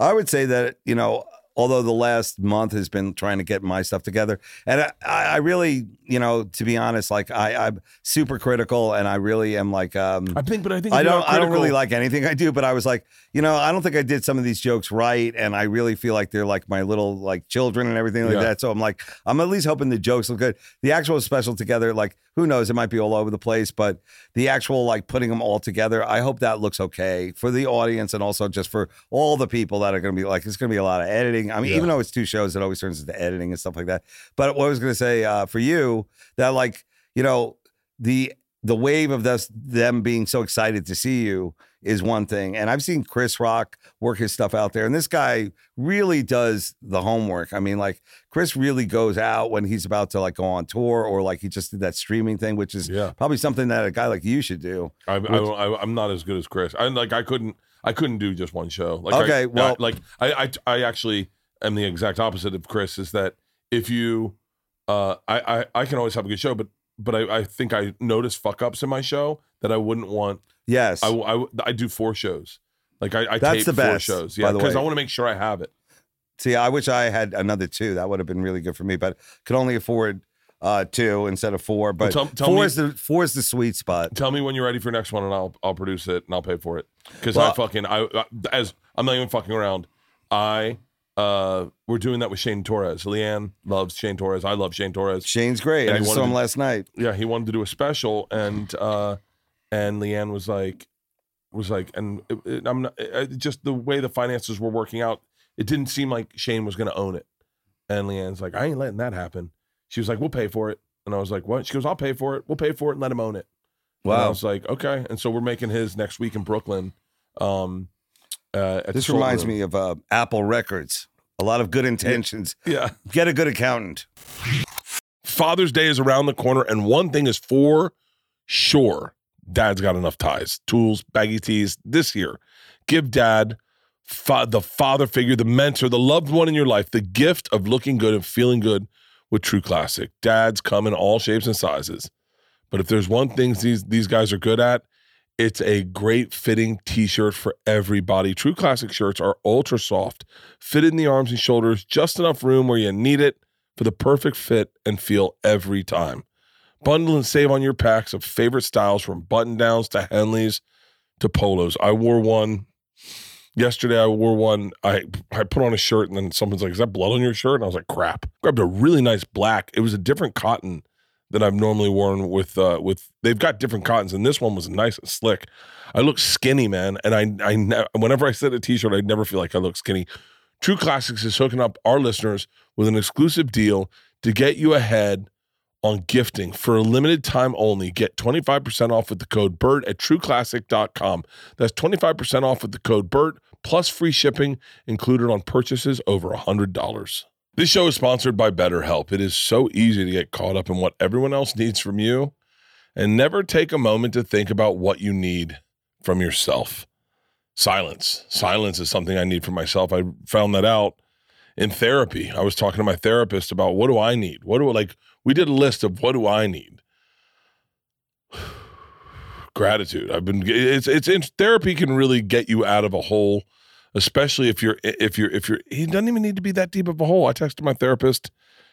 I would say that you know, although the last month has been trying to get my stuff together, and I, I really, you know, to be honest, like I, I'm super critical, and I really am like, um, I think, but I think I don't, I don't really like anything I do, but I was like, you know, I don't think I did some of these jokes right, and I really feel like they're like my little like children and everything like Yeah. that. So I'm like, I'm at least hoping the jokes look good. The actual special together, like, who knows? It might be all over the place, but the actual like putting them all together, I hope that looks okay for the audience and also just for all the people that are going to be like, it's going to be a lot of editing. I mean, Yeah. even though it's two shows, it always turns into editing and stuff like that. But what I was going to say uh, for you, that like, you know, the the wave of this, them being so excited to see you is one thing. And I've seen Chris Rock work his stuff out there. And this guy really does the homework. I mean, like Chris really goes out when he's about to like go on tour or like he just did that streaming thing, which is Yeah, probably something that a guy like you should do. I, I, I, I'm not as good as Chris. I like I couldn't I couldn't do just one show. Like I- Okay, well- I, like I, I I actually am the exact opposite of Chris. Is that if you uh I I, I can always have a good show, but but I, I think I notice fuck ups in my show that I wouldn't want. Yes. I I, I do four shows. Like I, I That's tape the four best, shows. Yeah, because I want to make sure I have it. See, I wish I had another two. That would have been really good for me, but could only afford uh two instead of four. But tell- tell four me- is the four is the sweet spot. Tell me when you're ready for your next one, and I'll I'll produce it and I'll pay for it. Because I Well- fucking I I- as I'm not even fucking around. I uh we're doing that with Shane Torres. Leanne loves Shane Torres. I love Shane Torres. Shane's great. And I he just saw wanted him to- last night. Yeah, he wanted to do a special, and uh and Leanne was like was like, and it, it- I'm not it, just the way the finances were working out. It didn't seem like Shane was going to own it. And Leanne's like, I ain't letting that happen. She was like, we'll pay for it. And I was like, what? She goes, I'll pay for it. We'll pay for it and let him own it. And I Wow. was like, okay. And so we're making his next week in Brooklyn. Um, uh, at This reminds Room. me of uh, Apple Records. A lot of good intentions. Yeah. Get a good accountant. Father's Day is around the corner, and one thing is for sure dad's got enough ties, tools, baggy tees this year. Give dad fa- the father figure, the mentor, the loved one in your life, the gift of looking good and feeling good with True Classic. Dads come in all shapes and sizes. But if there's one thing these, these guys are good at, It's a great fitting t shirt for everybody. True Classic shirts are ultra soft, fit in the arms and shoulders, just enough room where you need it for the perfect fit and feel every time. Bundle and save on your packs of favorite styles from button downs to Henleys to polos. I wore one yesterday. I wore one. I I put on a shirt and then someone's like, "Is that blood on your shirt?" And I was like, "Crap!" Grabbed a really nice black. It was a different cotton than I've normally worn with uh with. They've got different cottons, and this one was nice and slick. I look skinny, man, and I I ne- whenever I set a t-shirt, I never feel like I look skinny. True Classics is hooking up our listeners with an exclusive deal to get you ahead on gifting for a limited time only. Get 25% off with the code BERT at trueclassic.com. That's 25% off with the code BERT plus free shipping included on purchases over $100. This show is sponsored by BetterHelp. It is so easy to get caught up in what everyone else needs from you and never take a moment to think about what you need from yourself. Silence. Silence is something I need for myself. I found that out in therapy. I was talking to my therapist about what do I need? What do like? We did a list of what do I need? Gratitude. I've been it's it's in, therapy can really get you out of a hole, especially if you're if you're if you're he doesn't even need to be that deep of a hole. I texted my therapist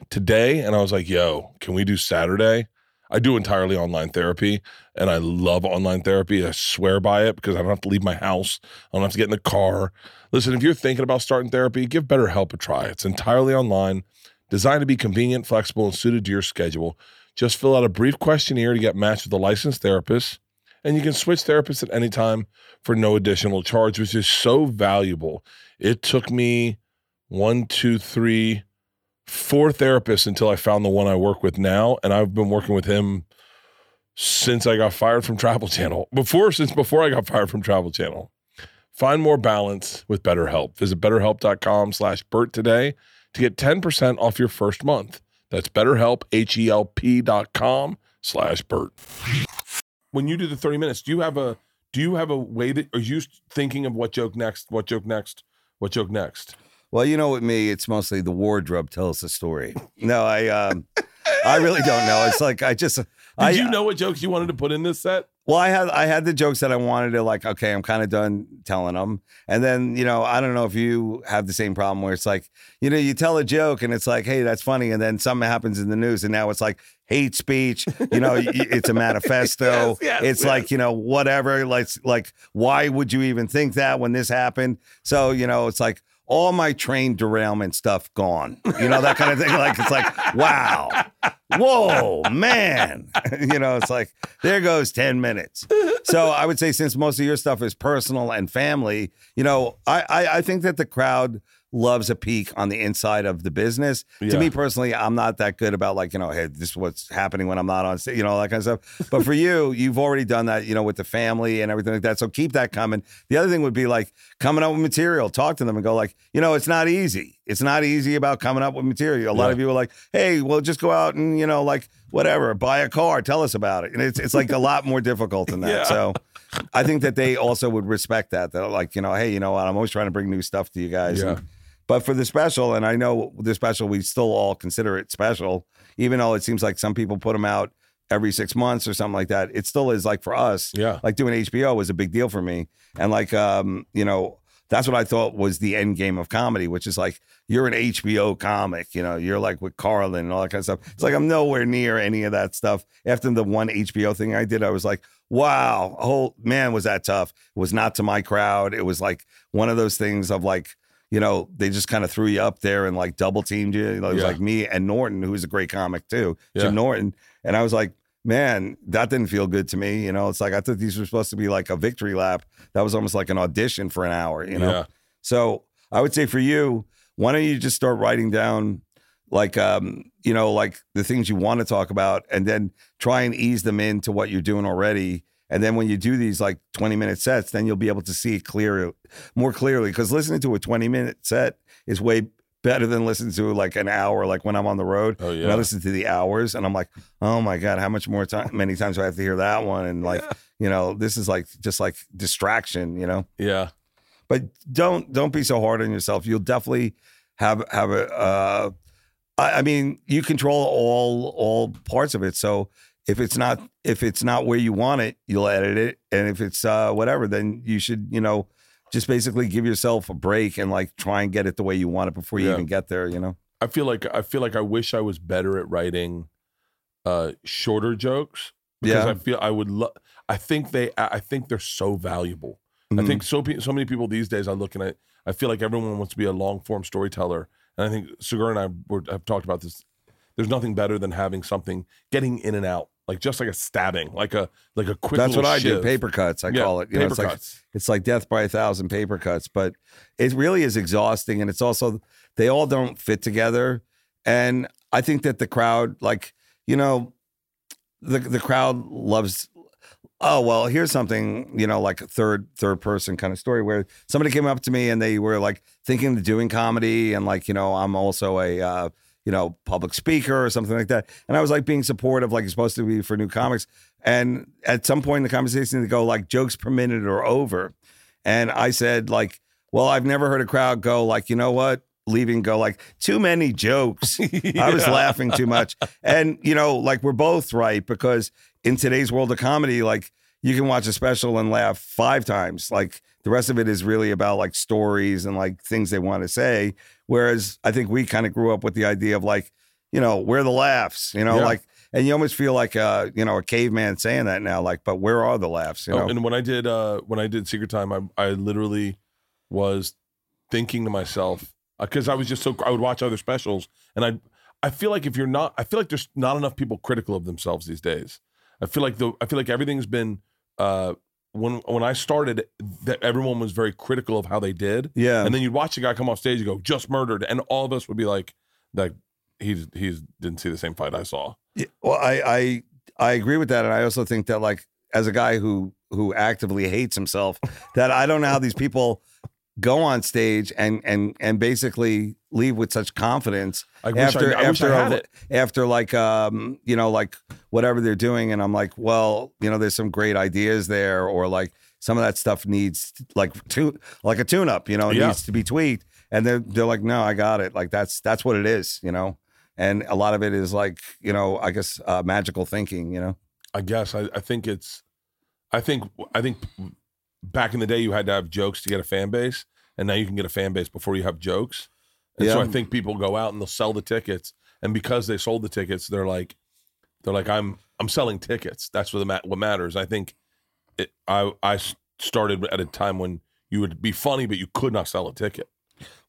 today and I was like, "Yo, can we do Saturday?" I do entirely online therapy and I love online therapy. I swear by it because I don't have to leave my house. I don't have to get in the car. Listen, if you're thinking about starting therapy, give BetterHelp a try. It's entirely online, designed to be convenient, flexible, and suited to your schedule. Just fill out a brief questionnaire to get matched with a licensed therapist, and you can switch therapists at any time for no additional charge, which is so valuable. It took me one, two, three, four therapists until I found the one I work with now, and I've been working with him since I got fired from Travel Channel. Before since before I got fired from Travel Channel. Find more balance with BetterHelp. Visit betterhelp.com slash Bert today to get 10% off your first month. That's betterhelp, H-E-L-P dot com slash Bert. When you do the 30 minutes, do you have a do you have a way that are you thinking of what joke next, what joke next, what joke next? Well, you know, with me, it's mostly the wardrobe tells the story. No, I, um, I really don't know. It's like I just, Did I, you know what jokes you wanted to put in this set? Well, I had I had the jokes that I wanted to like. Okay, I'm kind of done telling them, and then you know I don't know if you have the same problem where it's like you know you tell a joke and it's like hey that's funny, and then something happens in the news and now it's like hate speech. You know, it's a manifesto. Yes, yes, it's yes. like you know whatever. Like like why would you even think that when this happened? So you know it's like all my train derailment stuff gone. You know that kind of thing. Like it's like wow, whoa, man. you know it's like there goes ten minutes so I would say since most of your stuff is personal and family, you know, I I, I think that the crowd loves a peek on the inside of the business. Yeah. To me personally, I'm not that good about like, you know, hey, this is what's happening when I'm not on stage, you know, all that kind of stuff. But for you, you've already done that, you know, with the family and everything like that. So keep that coming. The other thing would be like coming up with material, talk to them and go like, you know, it's not easy. It's not easy about coming up with material. A lot Yeah. of you are like, hey, well, just go out and, you know, like whatever, buy a car, tell us about it. And it's it's like a lot more difficult than that. Yeah. So I think that they also would respect that. That like, you know, hey, you know what? I'm always trying to bring new stuff to you guys. Yeah. And- but for the special, and I know the special, we still all consider it special, even though it seems like some people put them out every six months or something like that. It still is like for us, Yeah. like doing HBO was a big deal for me. And like, um, you know, that's what I thought was the end game of comedy, which is like you're an HBO comic, you know, you're like with Carlin and all that kind of stuff. It's like I'm nowhere near any of that stuff. After the one HBO thing I did, I was like, wow, oh man, was that tough. It was not to my crowd. It was like one of those things of like, you know, they just kind of threw you up there and like double teamed you. It was Yeah. like me and Norton, who's a great comic too, Yeah. Jim Norton. And I was like, man, that didn't feel good to me. You know, it's like I thought these were supposed to be like a victory lap. That was almost like an audition for an hour, you know? Yeah. So I would say for you, why don't you just start writing down like um, you know, like the things you want to talk about and then try and ease them into what you're doing already. And then when you do these like 20 minute sets, then you'll be able to see it clear more clearly. Cause listening to a 20 minute set is way better than listening to like an hour, like when I'm on the road. Oh yeah. And I listen to the hours and I'm like, oh my God, how much more time many times do I have to hear that one? And like, you know, this is like just like distraction, you know? Yeah. but don't don't be so hard on yourself. You'll definitely have have a. Uh, I, I mean, you control all all parts of it. So if it's not if it's not where you want it, you'll edit it, and if it's uh, whatever, then you should you know just basically give yourself a break and like try and get it the way you want it before you Yeah. even get there. You know. I feel like I feel like I wish I was better at writing uh shorter jokes because Yeah. I feel I would love I think they I I think they're so valuable. I Mhm. think so pe- so many people these days I look and I I feel like everyone wants to be a long form storyteller and I think Segura and I were, have talked about this there's nothing better than having something getting in and out like just like a stabbing like a like a quick That's what I do. Paper cuts, I Yeah, call it. You know, paper it's like cuts. it's like death by a thousand paper cuts, but it really is exhausting, and it's also they all don't fit together. And I think that the crowd, like you know, the the crowd loves. Oh well, here's something you know, like a third third person kind of story where somebody came up to me and they were like thinking of doing comedy, and like you know, I'm also a. Uh, you know, public speaker or something like that. And I was like being supportive, like you're supposed to be for new comics. And at some point in the conversation, they go like jokes per minute or over. And I said, like, well, I've never heard a crowd go like, you know what? Leaving go like too many jokes. I was laughing too much. And you know, like we're both right because in today's world of comedy, like you can watch a special and laugh five times. Like the rest of it is really about like stories and like things they want to say. Whereas I think we kind of grew up with the idea of like, you know, where are the laughs? You know, Yeah. like and you almost feel like uh, you know, a caveman saying that now, like, but where are the laughs? You Oh, know? and when I did uh when I did Secret Time, I I literally was thinking to myself because I was just so I would watch other specials and I I feel like if you're not I feel like there's not enough people critical of themselves these days. I feel like the I feel like everything's been uh when when I started that everyone was very critical of how they did. yeah. And then you'd watch a guy come off stage and go, just murdered, and all of us would be like, like he's he's didn't see the same fight I saw. Yeah, well, I, I I agree with that, and I also think that like as a guy who who actively hates himself, that I don't know how these people go on stage and and and basically leave with such confidence I after I, I after a- after like um you know like whatever they're doing, and I'm like, well, you know, there's some great ideas there, or like some of that stuff needs like to like a tune up, you know, it Yeah. needs to be tweaked, and they're they're like, no, I got it, like that's that's what it is, you know. And a lot of it is like, you know, I guess uh, magical thinking, you know. I guess I, I think it's I think I think back in the day you had to have jokes to get a fan base and now you can get a fan base before you have jokes. And so I think people go out and they'll sell the tickets and because they sold the tickets they're like they're like I'm I'm selling tickets. That's what the ma- what matters. I think it, I I started at a time when you would be funny but you could not sell a ticket.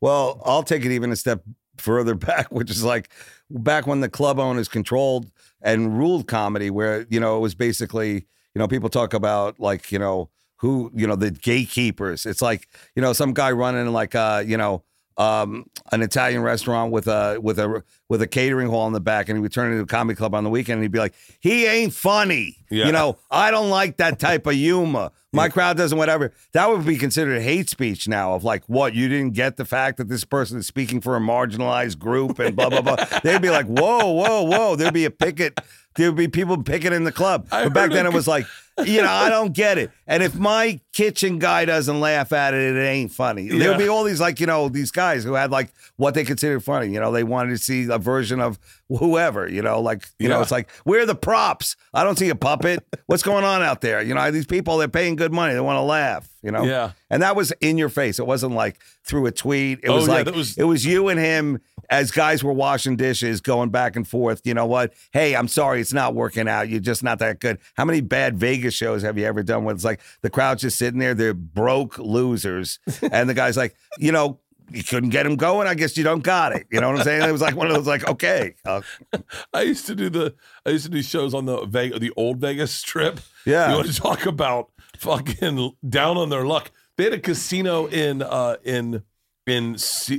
Well, I'll take it even a step further back, which is like back when the club owners controlled and ruled comedy, where you know it was basically you know people talk about like you know who you know the gatekeepers. It's like you know some guy running like uh you know um an Italian restaurant with a with a with a catering hall in the back, and he would turn into a comedy club on the weekend, and he'd be like, he ain't funny. Yeah. You know, I don't like that type of humor. My crowd doesn't, whatever. That would be considered hate speech now of like, what? You didn't get the fact that this person is speaking for a marginalized group and blah, blah, blah. They'd be like, whoa, whoa, whoa. There'd be a picket. There'd be people picketing in the club. I but back then it was like, you know, I don't get it. And if my kitchen guy doesn't laugh at it, it ain't funny. There'd be all these like, you know, these guys who had like what they considered funny. You know, they wanted to see a version of whoever, you know, like, you know, it's like, where are the props? I don't see a puppet. What's going on out there? You know, these people, they're paying good money. They want to laugh, you know? Yeah. And that was in your face. It wasn't like through a tweet. It Oh, was yeah, like, was- it was you and him as guys were washing dishes, going back and forth. You know what? Hey, I'm sorry, it's not working out. You're just not that good. How many bad Vegas shows have you ever done where it's like the crowd's just sitting there, they're broke losers, and the guy's like, you know, you couldn't get him going. I guess you don't got it. You know what I'm saying? It was like one of those, like, okay, uh, I used to do the I used to do shows on the Vegas, the old Vegas strip. Yeah. You want to talk about fucking down on their luck? They had a casino in uh in in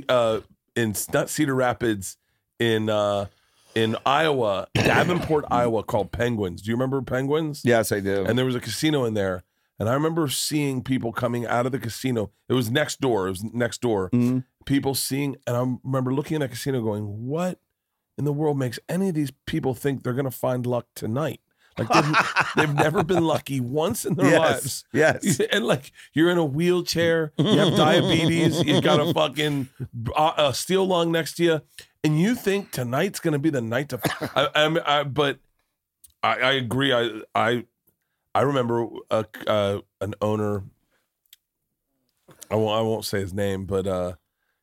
uh in not Cedar Rapids in uh in Iowa, Davenport, Iowa called Penguins. Do you remember Penguins? yes, I do. And there was a casino in there. And I remember seeing people coming out of the casino. It was next door. It was next door. Mhm. People seeing, and I remember looking at that casino going, what in the world makes any of these people think they're going to find luck tonight? Like they've, they've never been lucky once in their lives. yes, yes. And like you're in a wheelchair, you have diabetes, you've got a fucking uh, a steel lung next to you, and you think tonight's going to be the night to. I, I'm, I, but I, I agree. I I I remember a, uh, an owner. I won't I won't say his name, but uh,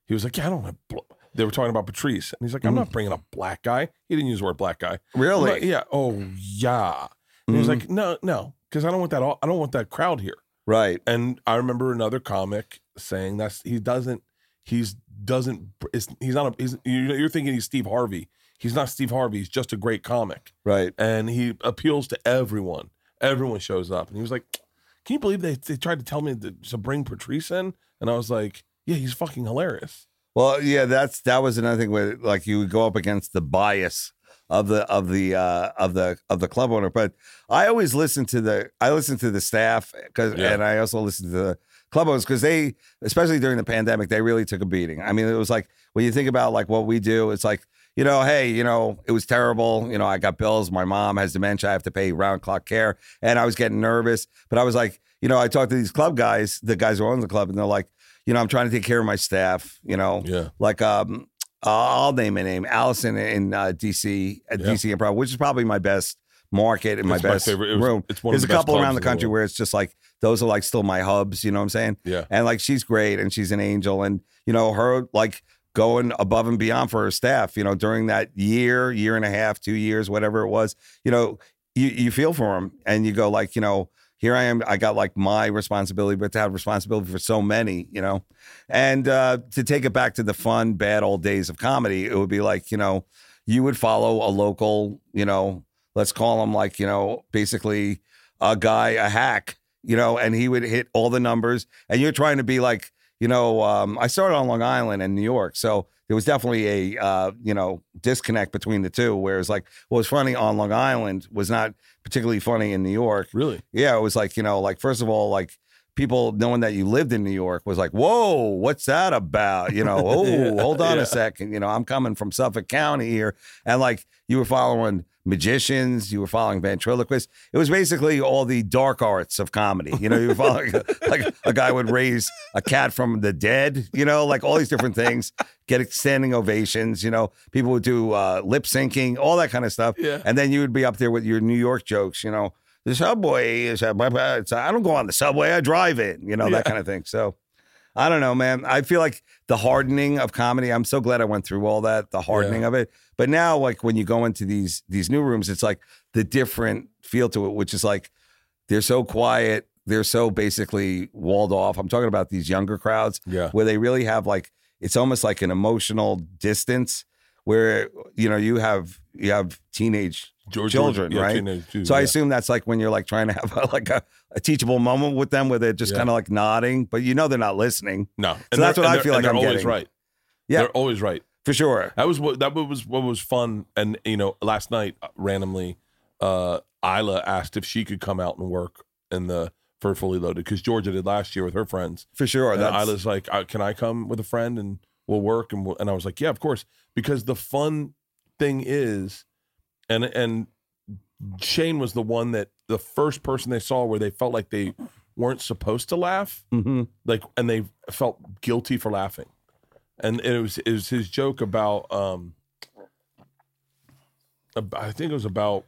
he was like, "Yeah, I don't have." Bl-. They were talking about Patrice, and he's like, "I'm not bringing a black guy." He didn't use the word black guy. Really? like, yeah. Oh yeah. And he was like, "No, no, because I don't want that. All, I don't want that crowd here." right. And I remember another comic saying that's he doesn't he's doesn't he's not a he's you're you're thinking he's Steve Harvey. He's not Steve Harvey. He's just a great comic, Right. and he appeals to everyone. Everyone shows up, and he was like, "Can you believe they they tried to tell me to, to bring Patrice in?" And I was like, "Yeah, he's fucking hilarious." Well, yeah, that's that was another thing where like you would go up against the bias of the of the uh of the of the club owner. But I always listen to the I listen to the staff because Yeah. and I also listen to the club owners because they especially during the pandemic they really took a beating. I mean, it was like when you think about like what we do, it's like you know, hey, you know, it was terrible. You know, I got bills. My mom has dementia. I have to pay round clock care, and I was getting nervous. But I was like, you know, I talked to these club guys, the guys who own the club, and they're like, you know, I'm trying to take care of my staff. You know, Yeah, like um I'll name a name, Allison in uh, DC at Yeah. DC Improv, which is probably my best market and my It's my best favorite. It was- room. it's one of There's the a best couple around the in the country where it's just like those are like still my hubs. You know what I'm saying? yeah, And like she's great and she's an angel and you know her like going above and beyond for her staff. You know during that year, year and a half, two years, whatever it was. You know you you feel for them and you go like you know here I am. I got like my responsibility, but to have responsibility for so many, you know, and uh, to take it back to the fun, bad old days of comedy, it would be like you know you would follow a local, you know, let's call him like you know basically a guy, a hack, you know, and he would hit all the numbers, and you're trying to be like, you know, um, I started on Long Island and New York, so there was definitely a, uh, you know, disconnect between the two. Whereas like what was funny on Long Island was not particularly funny in New York. really. Yeah, it was like you know, like first of all, like people knowing that you lived in New York was like, whoa, what's that about? You know, oh, Yeah, hold on yeah. a second. You know, I'm coming from Suffolk County here, and like you were following magicians, you were following ventriloquists. It was basically all the dark arts of comedy. You know, you were following like a guy would raise a cat from the dead. You know, like all these different things, get standing ovations. You know, people would do uh, lip syncing, all that kind of stuff. Yeah. And then you would be up there with your New York jokes. You know, the subway is it's a- I don't go on the subway, I drive it, you know, Yeah. that kind of thing. So I don't know, man. I feel like the hardening of comedy, I'm so glad I went through all that, the hardening of it. But now like when you go into these these new rooms, it's like the different feel to it, which is like they're so quiet, they're so basically walled off. I'm talking about these younger crowds Yeah, where they really have like it's almost like an emotional distance where you know you have you have teenage George, children, yeah, right? too, so I assume that's like when you're like trying to have a, like a, a teachable moment with them where they're just Yeah. kind of like nodding, but you know they're not listening. no, So that's they're- what I feel like they're I'm always getting. right. Yeah. they're always right. For sure. That was what that was what was fun. And you know, last night uh, randomly, uh, Isla asked if she could come out and work in the for Fully Loaded because Georgia did last year with her friends. For sure. and That's Isla's like, uh, "Can I come with a friend and we'll work?" And we'll, and I was like, "Yeah, of course." Because the fun thing is, and and Shane was the one that the first person they saw where they felt like they weren't supposed to laugh Mhm. like and they felt guilty for laughing and it was it was his joke about um i think it was about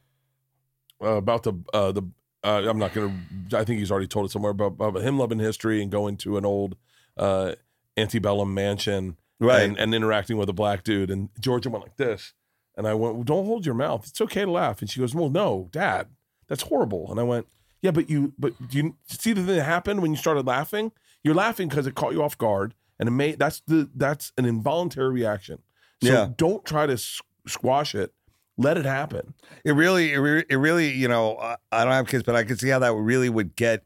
uh, about the uh the uh, i'm not gonna i think he's already told it somewhere about, about him loving history and going to an old uh antebellum mansion right. and, and interacting with a black dude and georgia went like this and i went well, don't hold your mouth. It's okay to laugh. And she goes well no dad that's horrible. And i went yeah but you but do you see the thing that happened when you started laughing? You're laughing because it caught you off guard and it made that's the that's an involuntary reaction. So Yeah. don't try to squash it. Let it happen. It really, it, re- it really, you know, I, I don't have kids, but I can see how that really would get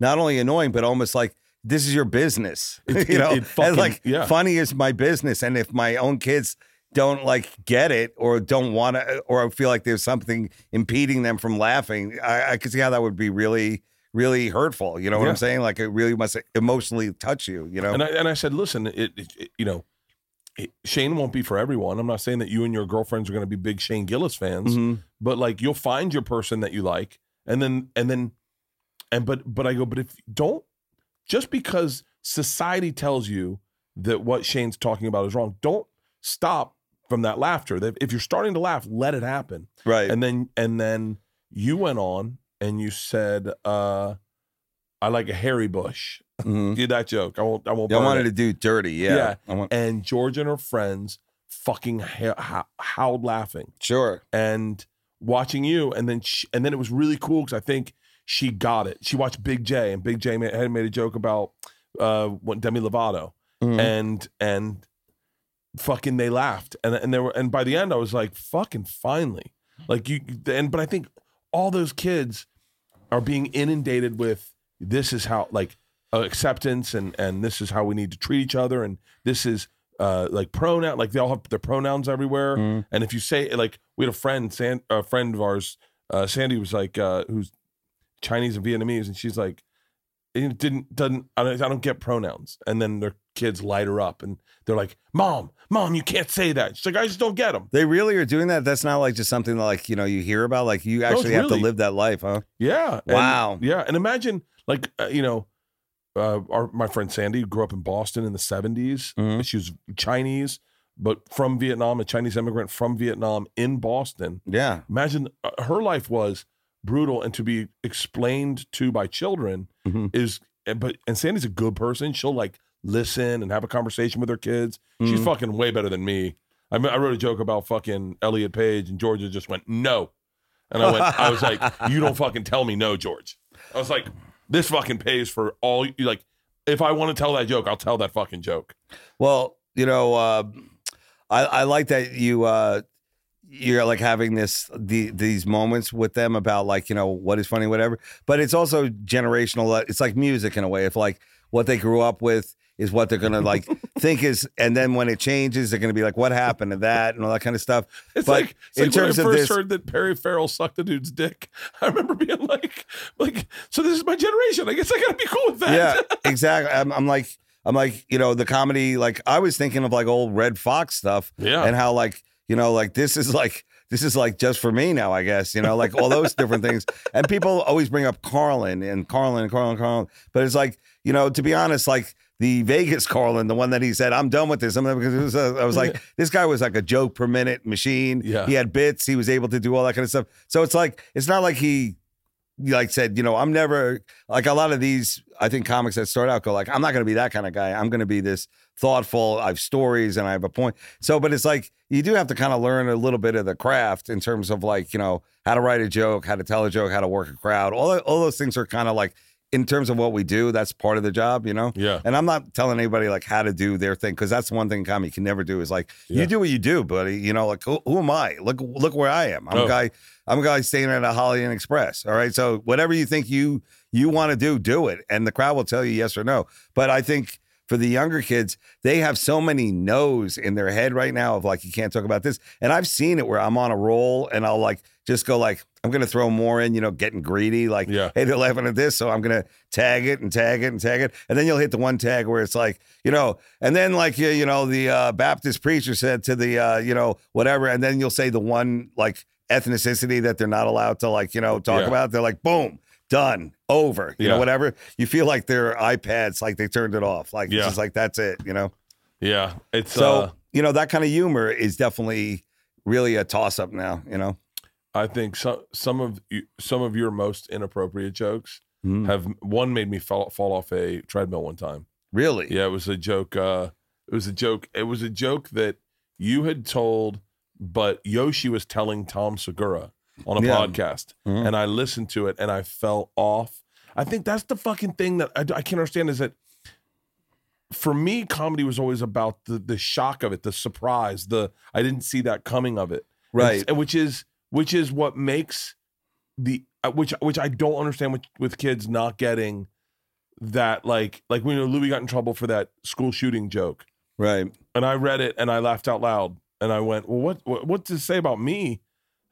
not only annoying, but almost like this is your business. It- you know, it fucking- like yeah. funny is my business, and if my own kids don't like get it or don't want to, or feel like there's something impeding them from laughing, I, I can see how that would be really, really hurtful. You know what Yeah. I'm saying? Like it really must emotionally touch you. You know? And I and I said, listen, it, it, it- you know, it, Shane won't be for everyone. I'm not saying that you and your girlfriends are going to be big Shane Gillis fans, Mhm. but like you'll find your person that you like, and then and then, and but but I go, but if don't just because society tells you that what Shane's talking about is wrong, don't stop from that laughter. That if you're starting to laugh, let it happen, Right. and then and then you went on and you said, uh, "I like a hairy bush." Mhm. Did that joke? I won't. I won't. Yeah, I wanted it. to do dirty. Yeah. Yeah. Want, And George and her friends fucking ha- howled laughing sure. and watching you, and then she, and then it was really cool because I think she got it. She watched Big Jay, and Big Jay had made a joke about uh, Demi Lovato, Mhm. and and fucking they laughed, and and they were, and by the end I was like, fucking finally, like you, and but I think all those kids are being inundated with this is how like acceptance and and this is how we need to treat each other and this is uh like pronoun like they all have their pronouns everywhere. Mhm. and if you say like we had a friend San, a friend of ours uh sandy was like uh who's chinese and vietnamese and she's like it didn't doesn't I don't, I don't get pronouns. And then their kids light her up and they're like mom mom you can't say that she's like i just don't get them They really are doing that. That's not like just something that, like you know you hear about. Like you actually have to live that life, huh? Yeah. and- Wow. yeah, and imagine like uh, you know, uh, our my friend Sandy grew up in Boston in the 70s. Mhm. She was Chinese, but from Vietnam, a Chinese immigrant from Vietnam in Boston. Yeah. Imagine uh, her life was brutal, and to be explained to by children Mhm. is. But and Sandy's a good person. She'll like listen and have a conversation with her kids. She's Mhm. fucking way better than me. I, mean, I wrote a joke about fucking Elliot Page, and Georgia just went no, and I went. I was like, you don't fucking tell me no, George. I was like, this fucking pays for all. You like, if I want to tell that joke, I'll tell that fucking joke. Well, you know, uh, I, I like that you uh, you're like having this the, these moments with them about like you know what is funny, whatever. But it's also generational. uh, It's like music in a way. If like what they grew up with is what they're gonna like think is, and then when it changes, they're gonna be like, what happened to that and all that kind of stuff. It's But like it's in like terms when of I first this- heard that Perry Farrell sucked a dude's dick. I remember being like, like, so this is my generation. I guess I gotta be cool with that. Yeah, exactly. I'm, I'm like, I'm like, you know, the comedy. Like I was thinking of like old Redd Foxx stuff. Yeah. and how like you know like this is like this is like just for me now i guess you know like all those different things and people always bring up carlin and carlin and carlin and carlin but it's like you know to be honest like the Vegas Carlin, the one that he said, "I'm done with this." I'm because it was, uh, I was like, this guy was like a joke per minute machine. Yeah. he had bits. He was able to do all that kind of stuff. So it's like it's not like he like said, you know, I'm never like a lot of these. I think comics that start out go like, I'm not going to be that kind of guy. I'm going to be this thoughtful. I have stories and I have a point. So, but it's like you do have to kind of learn a little bit of the craft in terms of like you know how to write a joke, how to tell a joke, how to work a crowd. All all those things are kind of like in terms of what we do. That's part of the job, you know. Yeah. And I'm not telling anybody like how to do their thing because that's one thing comedy can never do is like Yeah. you do what you do, buddy. You know, like who, who am I? Look look where I am. I'm Oh. a guy. I'm a guy staying at a Holly Inn Express. All right, so whatever you think you you want to do, do it, and the crowd will tell you yes or no. But I think for the younger kids, they have so many no's in their head right now of like you can't talk about this. And I've seen it where I'm on a roll and I'll like just go like I'm gonna throw more in, you know, getting greedy. Like, Yeah. hey, they're laughing at this, so I'm gonna tag it and tag it and tag it, and then you'll hit the one tag where it's like, you know, and then like you, you know, the uh, Baptist preacher said to the, uh, you know, whatever, and then you'll say the one like ethnicity that they're not allowed to like, you know, talk Yeah. about. They're like, boom, done, over, you Yeah. know, whatever. You feel like their iPads, like they turned it off, like Yeah. it's just like that's it, you know. Yeah. It's So uh, you know that kind of humor is definitely really a toss up now, you know. I think some some of you, some of your most inappropriate jokes Mm. have one made me fall fall off a treadmill one time. Really? Yeah, it was a joke. Uh, it was a joke. It was a joke that you had told, but Yoshi was telling Tom Segura on a Yeah. podcast, Mhm. and I listened to it and I fell off. I think that's the fucking thing that I, I can't understand is that for me, comedy was always about the the shock of it, the surprise, the I didn't see that coming of it, Right. and which is which is what makes the uh, which which I don't understand with with kids not getting that like like when Louis got in trouble for that school shooting joke, Right. and I read it and I laughed out loud, and I went, well, what what, what does it say about me?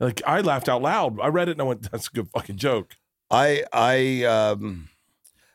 Like I laughed out loud. I read it and I went, that's a good fucking joke. I I um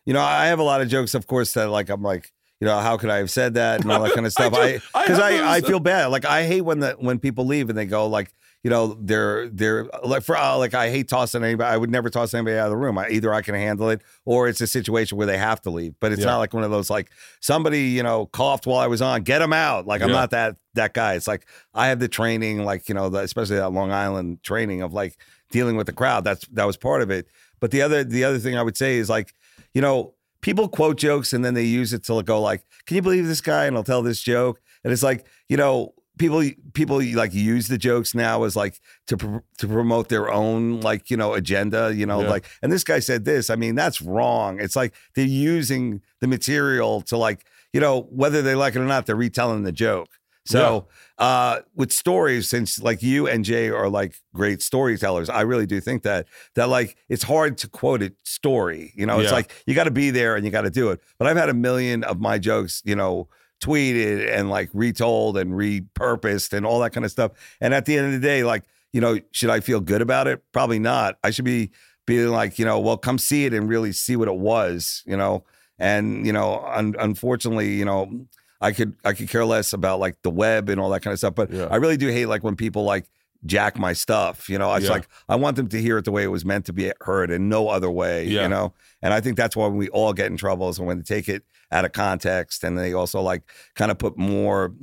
you know, I have a lot of jokes, of course, that like I'm like, you know, how could I have said that and all that kind of stuff. I I because have I, I, feel bad. Like I hate when the when people leave and they go like, you know, they're they're like for uh, like I hate tossing anybody. I would never toss anybody out of the room. I, either I can handle it or it's a situation where they have to leave. But it's Yeah. not like one of those like somebody you know coughed while I was on. Get them out. Like I'm Yeah. not that that guy. It's like I have the training, like you know, the, especially that Long Island training of like dealing with the crowd. That's that was part of it. But the other the other thing I would say is like, you know, people quote jokes and then they use it to go like, "Can you believe this guy?" and I'll tell this joke, and it's like, you know, people people like use the jokes now as like to pr- to promote their own like you know agenda you know Yeah. like and this guy said this i mean that's wrong. It's like they're using the material to like you know whether they like it or not they're retelling the joke. So uh with stories since like you and jay are like great storytellers i really do think that that like it's hard to quote a story you know? It's like you got to be there and you got to do it. But i've had a million of my jokes you know tweeted and like retold and repurposed and all that kind of stuff. And at the end of the day, like, you know, should I feel good about it? Probably not. I should be being like, you know, well, come see it and really see what it was, you know. And you know, un- unfortunately, you know, I could I could care less about like the web and all that kind of stuff. But Yeah. I really do hate like when people like jack my stuff. You know, it's Yeah. like I want them to hear it the way it was meant to be heard and no other way. Yeah. You know, and I think that's why we all get in trouble is when they take it out of context and they also like kind of put more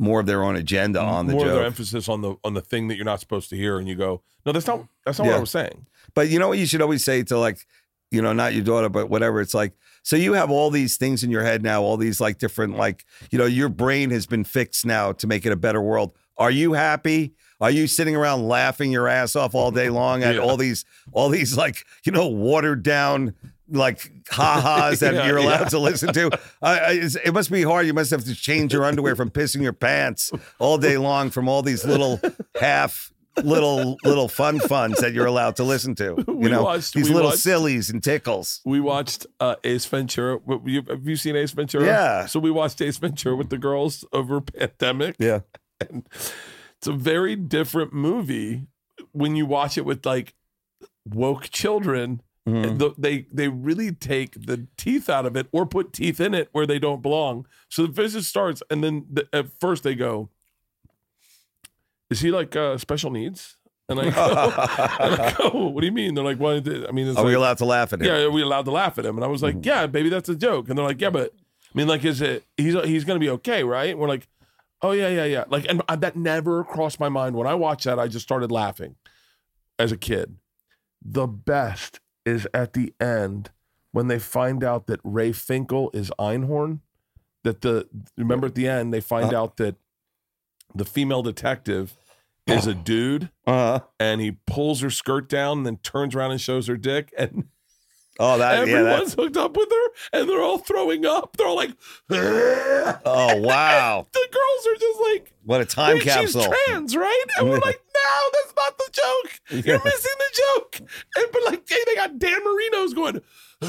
more of their own agenda on the more of their emphasis on the on the thing that you're not supposed to hear, and you go, no, that's not that's not what I was saying. But you know what you should always say to like, you know, not your daughter, but whatever. It's like, so you have all these things in your head now, all these like different, like, you know, your brain has been fixed now to make it a better world. Are you happy? Are you sitting around laughing your ass off all day long at Yeah. all these, all these like, you know, watered down like ha-has that Yeah, you're allowed yeah. to listen to? It must be hard. You must have to change your underwear from pissing your pants all day long from all these little half little little fun funs that you're allowed to listen to. You We know, watched- these little watched- sillies and tickles. We watched uh, Ace Ventura. Have you seen Ace Ventura? Yeah. So we watched Ace Ventura with the girls over pandemic. Yeah. It's a very different movie when you watch it with like woke children. Mhm. The- they they really take the teeth out of it or put teeth in it where they don't belong. So the visit starts, and then the, at first they go, "Is he like uh, special needs?" And I go, and I go, "What do you mean?" They're like, "Well, I mean, it's Are we allowed to laugh at him? yeah, are we allowed to laugh at him? And I was like, yeah, baby, that's a joke. And they're like, yeah, but I mean, like, is it? He's he's gonna be okay, right? And we're like, oh yeah, yeah, yeah. Like, and I, that never crossed my mind when I watched that. I just started laughing as a kid. The best is at the end when they find out that Ray Finkel is Einhorn. That the remember at the end they find out that the female detective is a dude Uh-huh. and he pulls her skirt down and then turns around and shows her dick and Oh, that yeah. Everyone's That's, hooked up with her, and they're all throwing up. They're all like, oh wow! The girls are just like, What a time Wait, capsule. she's trans, right? And we're like, no, that's not the joke. You're missing the joke. And but like, hey, they got Dan Marino's going.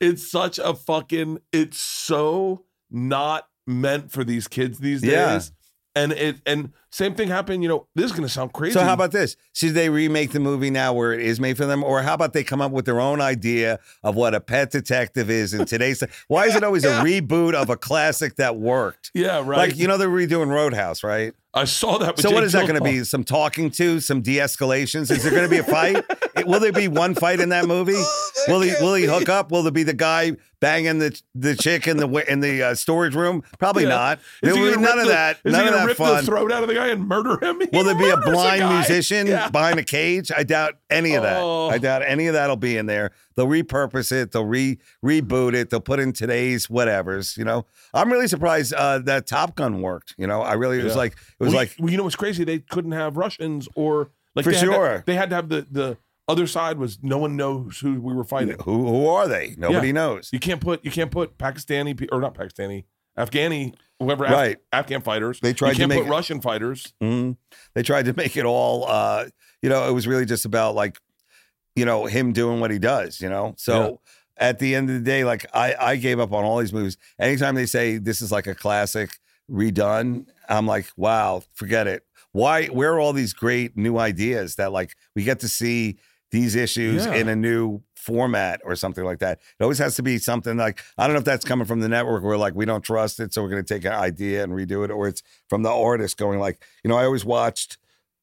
it's such a fucking. It's so not meant for these kids these days. Yeah. And it and same thing happened. You know, this is gonna sound crazy. So how about this? Should they remake the movie now where it is made for them, or how about they come up with their own idea of what a pet detective is in today's? Why is it always Yeah. a reboot of a classic that worked? Yeah, right. Like you know they're redoing Roadhouse, right? I saw that. With So what Jake is that going to be? Some talking to, some de-escalations? Is there going to be a fight? It- will there be one fight in that movie? Will he will he hook up? Will there be the guy banging the the chick in the in the uh, storage room? Probably Yeah. not. Is There he will be none of the- that. Is None he gonna rip fun. the throat out of the guy and murder him? He Will there be a blind guy. musician Yeah. behind a cage? I doubt any of that. Oh. I doubt any of that'll be in there. They'll repurpose it. They'll re reboot it. They'll put in today's whatevers. You know, I'm really surprised uh, that Top Gun worked. You know, I really it was Yeah. like it was Well, like you- well, you know what's crazy? They couldn't have Russians or like For they had to- they had to have the the other side was no one knows who we were fighting. who who are they? Nobody Yeah. knows. You can't put you can't put Pakistani or not Pakistani Afghani whoever Af- Right. Afghan fighters. They tried you to can't make put it- Russian fighters. Mhm. They tried to make it all, uh, you know, it was really just about like, you know, him doing what he does, you know? So at the end of the day, like I, I gave up on all these movies. Anytime they say this is like a classic redone, I'm like, wow, forget it. Why, where are all these great new ideas that like we get to see these issues Yeah. in a new format or something like that? It always has to be something like, I don't know if that's coming from the network where like we don't trust it. So we're going to take an idea and redo it, or it's from the artist going like, you know, I always watched,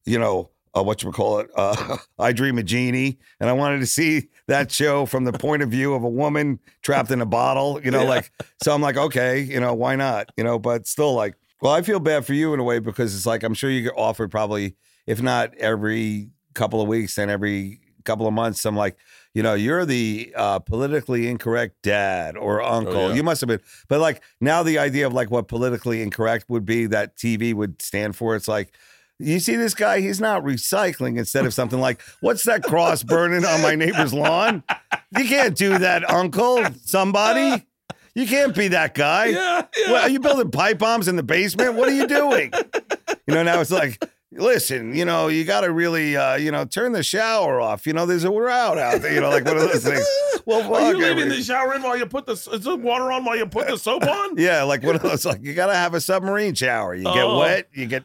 you know, uh, what you call it, uh, I Dream a Jeannie, and I wanted to see that show from the point of view of a woman trapped in a bottle, you know, Yeah. like. So I'm like, okay, you know, why not, you know? But still, like, well, I feel bad for you in a way because it's like I'm sure you get offered probably if not every couple of weeks and every couple of months, I'm like, you know, you're the uh, politically incorrect dad or uncle. Oh, yeah. You must have been. But like now, the idea of like what politically incorrect would be that TV would stand for. It's like. You see this guy? He's not recycling instead of something like, what's that cross burning on my neighbor's lawn? You can't do that, uncle. Somebody. You can't be that guy. Yeah, yeah. What, are you building pipe bombs in the basement? What are you doing? you know, now it's like, listen, you know, you got to really, uh, you know, turn the shower off. You know, there's a route out there. You know, like one of those things. Well, Are you leaving the shower in while you put the is the water on while you put the soap on? Yeah, like one of those. Like you got to have a submarine shower. You get Oh. wet, you get.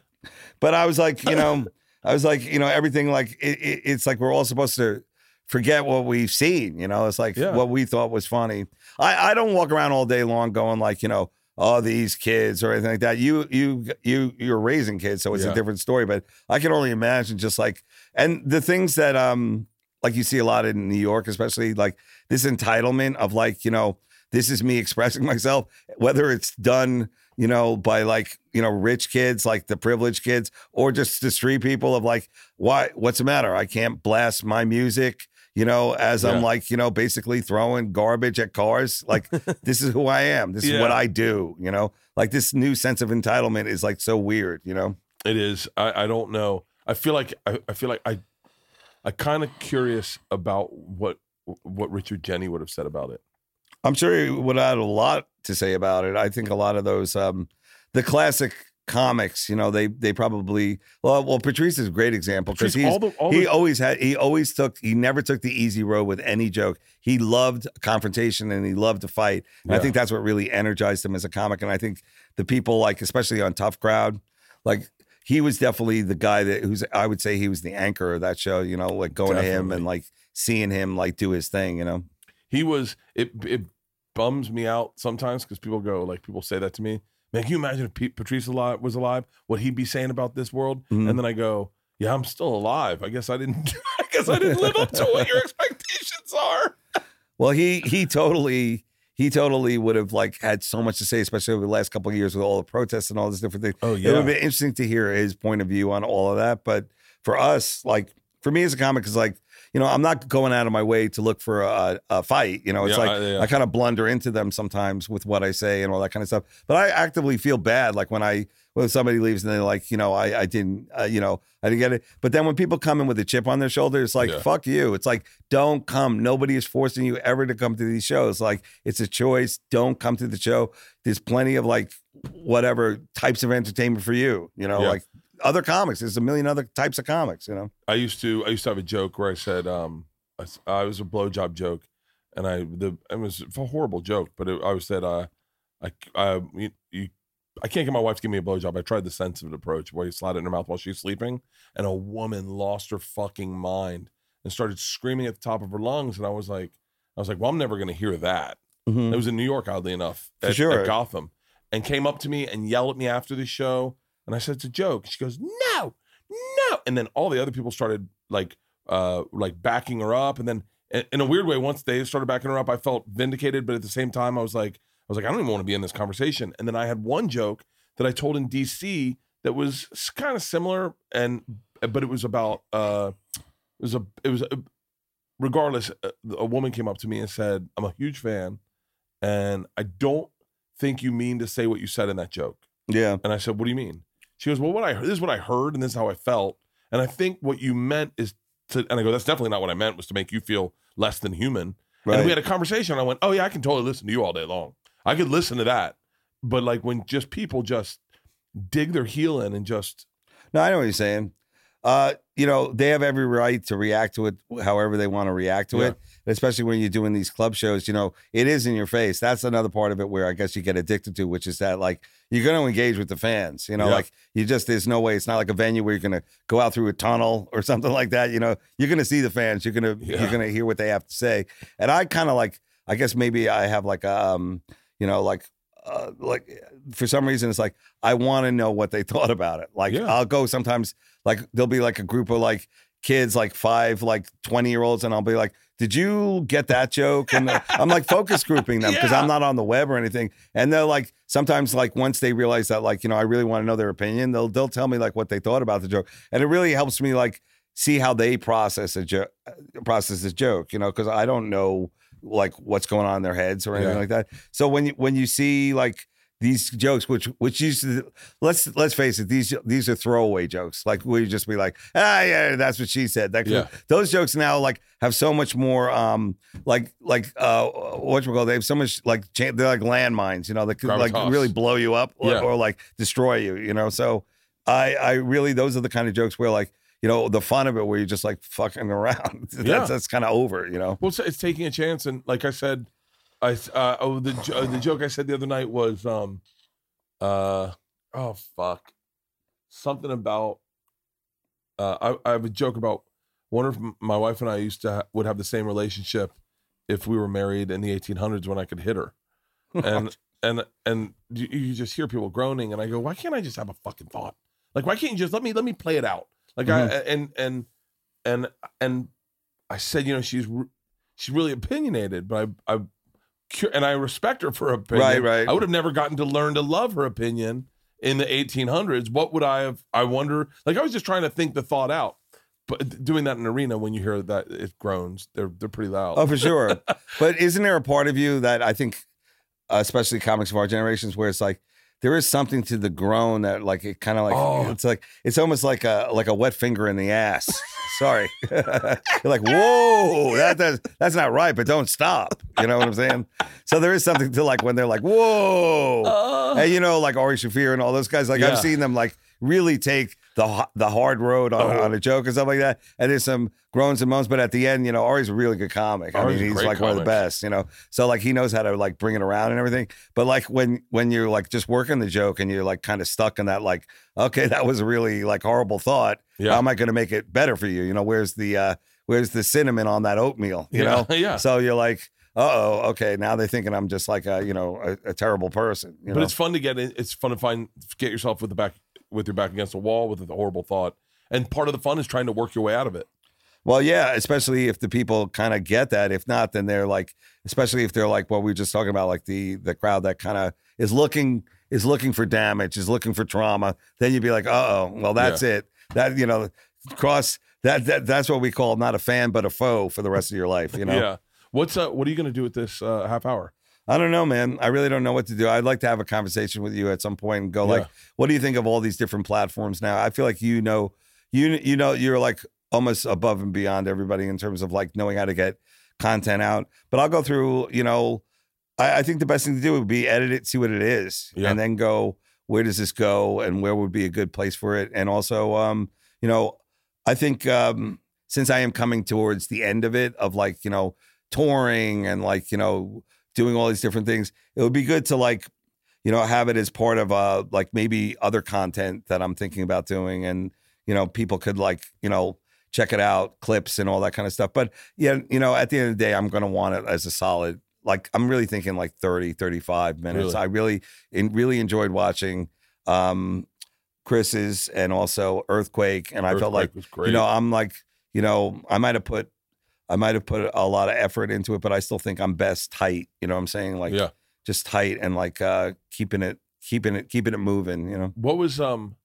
But I was like, you know, I was like, you know, everything like it, it, it's like we're all supposed to forget what we've seen. You know, it's like Yeah. what we thought was funny. I I don't walk around all day long going like, you know. Oh, these kids or anything like that. You, you, you, you're raising kids, so it's Yeah. a different story. But I can only imagine just like, and the things that, um, like you see a lot in New York, especially like this entitlement of like, you know, this is me expressing myself, whether it's done, you know, by like, you know, rich kids, like the privileged kids, or just the street people of like, why, what's the matter? I can't blast my music, you know, as I'm like, you know, basically throwing garbage at cars. Like, this is who I am. This is what I do, you know, like this new sense of entitlement is like so weird, you know? It is. I, I don't know. I feel like I, I feel like I I kind of curious about what what Richard Jeni would have said about it. I'm sure he would have had a lot to say about it. I think a lot of those, um, the classic comics, you know, they they probably well, well, Patrice is a great example because Patrice, he's all the- all he the- always had he always took he never took the easy road with any joke. He loved confrontation and he loved to fight. And I think that's what really energized him as a comic. And I think the people like, especially on Tough Crowd, like. He was definitely the guy that who's I would say he was the anchor of that show, you know, like going to him and like seeing him like do his thing, you know. He was it it bums me out sometimes because people go like people say that to me. Man, can you imagine if Pete Patrice alive, was alive? What he'd be saying about this world? Mhm. And then I go, yeah, I'm still alive. I guess I didn't. I guess I didn't live up to what your expectations are. Well, he he totally he totally would have like had so much to say, especially over the last couple of years with all the protests and all this different things. Oh yeah, It would be interesting to hear his point of view on all of that. But for us, like for me as a comic, is like you know I'm not going out of my way to look for a, a fight. You know, it's Yeah, like I- yeah. I kind of blunder into them sometimes with what I say and all that kind of stuff. But I actively feel bad, like when I when somebody leaves and they're like, you know, I I didn't, uh, you know, I didn't get it. But then when people come in with a chip on their shoulder, it's like Yeah. fuck you. It's like don't come. Nobody is forcing you ever to come to these shows. Like it's a choice. Don't come to the show. There's plenty of like whatever types of entertainment for you. You know, like other comics. There's a million other types of comics. You know. I used to I used to have a joke where I said um I was a blowjob joke, and I the it was a horrible joke, but it, I was said uh I I you, you I can't get my wife to give me a blowjob. I tried the sensitive approach where you slide it in her mouth while she's sleeping, and a woman lost her fucking mind and started screaming at the top of her lungs, and I was like I was like, well, I'm never gonna hear that. It was in New York, oddly enough, at, sure. at Gotham, and came up to me and yelled at me after the show. And I said, "It's a joke." She goes, "No, no." And then all the other people started like, uh, like backing her up. And then, in- in a weird way, once they started backing her up, I felt vindicated. But at the same time, I was like, I was like, I don't even want to be in this conversation. And then I had one joke that I told in DC that was kind of similar, and but it was about, uh, it was a, it was. A, regardless, a, a woman came up to me and said, "I'm a huge fan." and I don't think you mean to say what you said in that joke. Yeah. And I said, What do you mean? She goes, Well, what I this is what I heard, and this is how I felt. And I think what you meant is to, and I go, That's definitely not what I meant, was to make you feel less than human. And we had a conversation. I went, Oh, yeah, I can totally listen to you all day long. I could listen to that. But like when just people just dig their heel in and just, No, I know what you're saying. Uh, you know, they have every right to react to it however they want to react to Yeah. it. Especially when you're doing these club shows, you know, it is in your face. That's another part of it where I guess you get addicted to, which is that like you're going to engage with the fans. You know, Yeah. like you just there's no way. It's not like a venue where you're going to go out through a tunnel or something like that. You know, you're going to see the fans. You're going to Yeah. you're going to hear what they have to say. And I kind of like, I guess maybe I have like a, um, you know, like. Uh, like for some reason, it's like I want to know what they thought about it. Like Yeah. I'll go sometimes like there'll be like a group of like kids, like five, like 20 year olds, and I'll be like, did you get that joke? And I'm like focus grouping them because Yeah. I'm not on the web or anything. And they're like, sometimes like once they realize that, like, you know, I really want to know their opinion, they'll they'll tell me like what they thought about the joke. And it really helps me like see how they process a joke uh, process this joke, you know, because I don't know like what's going on in their heads or anything Yeah. like that. So when you when you see like these jokes, which which used to let's let's face it, these these are throwaway jokes. Like we just be like, ah, yeah, that's what she said. That Yeah. those jokes now like have so much more um like like uh what you call they have so much like they're like landmines, you know, that could like really blow you up or, Yeah. or like destroy you, you know. So I I really those are the kind of jokes where like you know the fun of it where you're just like fucking around. that's Yeah. that's kind of over, you know. Well, it's, it's taking a chance, and like I said, I uh, oh the jo- the joke I said the other night was um, uh oh fuck, something about uh I, I have a joke about wonder if my wife and I used to ha- would have the same relationship if we were married in the 1800s when I could hit her, and and and you, you just hear people groaning, and I go, why can't I just have a fucking thought? Like, why can't you just let me let me play it out? Like I and and and and I said, you know, she's she's really opinionated, but I I and I respect her for her opinion. Right, right. I would have never gotten to learn to love her opinion in the 1800s. What would I have? I wonder. Like I was just trying to think the thought out. But doing that in an arena when you hear that it groans, they're they're pretty loud. Oh, for sure. but isn't there a part of you that I think, especially comics of our generations, where it's like there is something to the groan that like it kind of like Oh. it's like it's almost like a like a wet finger in the ass. Sorry, you're like whoa, that, that's that's not right, but don't stop. You know what I'm saying? So there is something to like when they're like whoa, Uh, and you know like Ari Shaffir and all those guys. Like Yeah. I've seen them like really take the the hard road on, Oh. on a joke and stuff like that. And there's some groans and moans, but at the end, you know, Ari's a really good comic. I Ari's mean, he's like one of the best, you know. So like he knows how to like bring it around and everything. But like when when you're like just working the joke and you're like kind of stuck in that like, okay, that was a really like horrible thought. Yeah. How am I going to make it better for you? You know, where's the uh where's the cinnamon on that oatmeal? You yeah, know. yeah. So you're like, uh oh, okay. Now they're thinking I'm just like a you know a, a terrible person. You but know? it's fun to get in. It's fun to find get yourself with the back with your back against the wall with a horrible thought, and part of the fun is trying to work your way out of it. Well, yeah, especially if the people kind of get that. If not, then they're like, especially if they're like what we were just talking about, like the the crowd that kind of is looking is looking for damage, is looking for trauma. Then you'd be like, uh oh, well that's it. That you know, cross that, that that's what we call not a fan but a foe for the rest of your life. You know. Yeah. What's uh? What are you going to do with this uh, half hour? I don't know, man. I really don't know what to do. I'd like to have a conversation with you at some point and go Yeah. like, what do you think of all these different platforms now? I feel like you know, you you know, you're like almost above and beyond everybody in terms of like knowing how to get content out. But I'll go through, you know, I, I think the best thing to do would be edit it, see what it is, Yeah. and then go, where does this go, and where would be a good place for it, and also, um, you know, I think um, since I am coming towards the end of it, of like you know, touring and like you know doing all these different things. It would be good to like, you know, have it as part of uh like maybe other content that I'm thinking about doing and you know, people could like, you know, check it out, clips and all that kind of stuff. But yeah, you know, at the end of the day, I'm gonna want it as a solid, like I'm really thinking like 30, 35 minutes. Really? I really in, really enjoyed watching um Chris's and also Earthquake. And I felt like you know, I'm like, you know, I might have put, I might have put a lot of effort into it, but I still think I'm best tight. You know what I'm saying? Like, yeah. just tight and like uh keeping it, keeping it, keeping it moving. You know. What was um?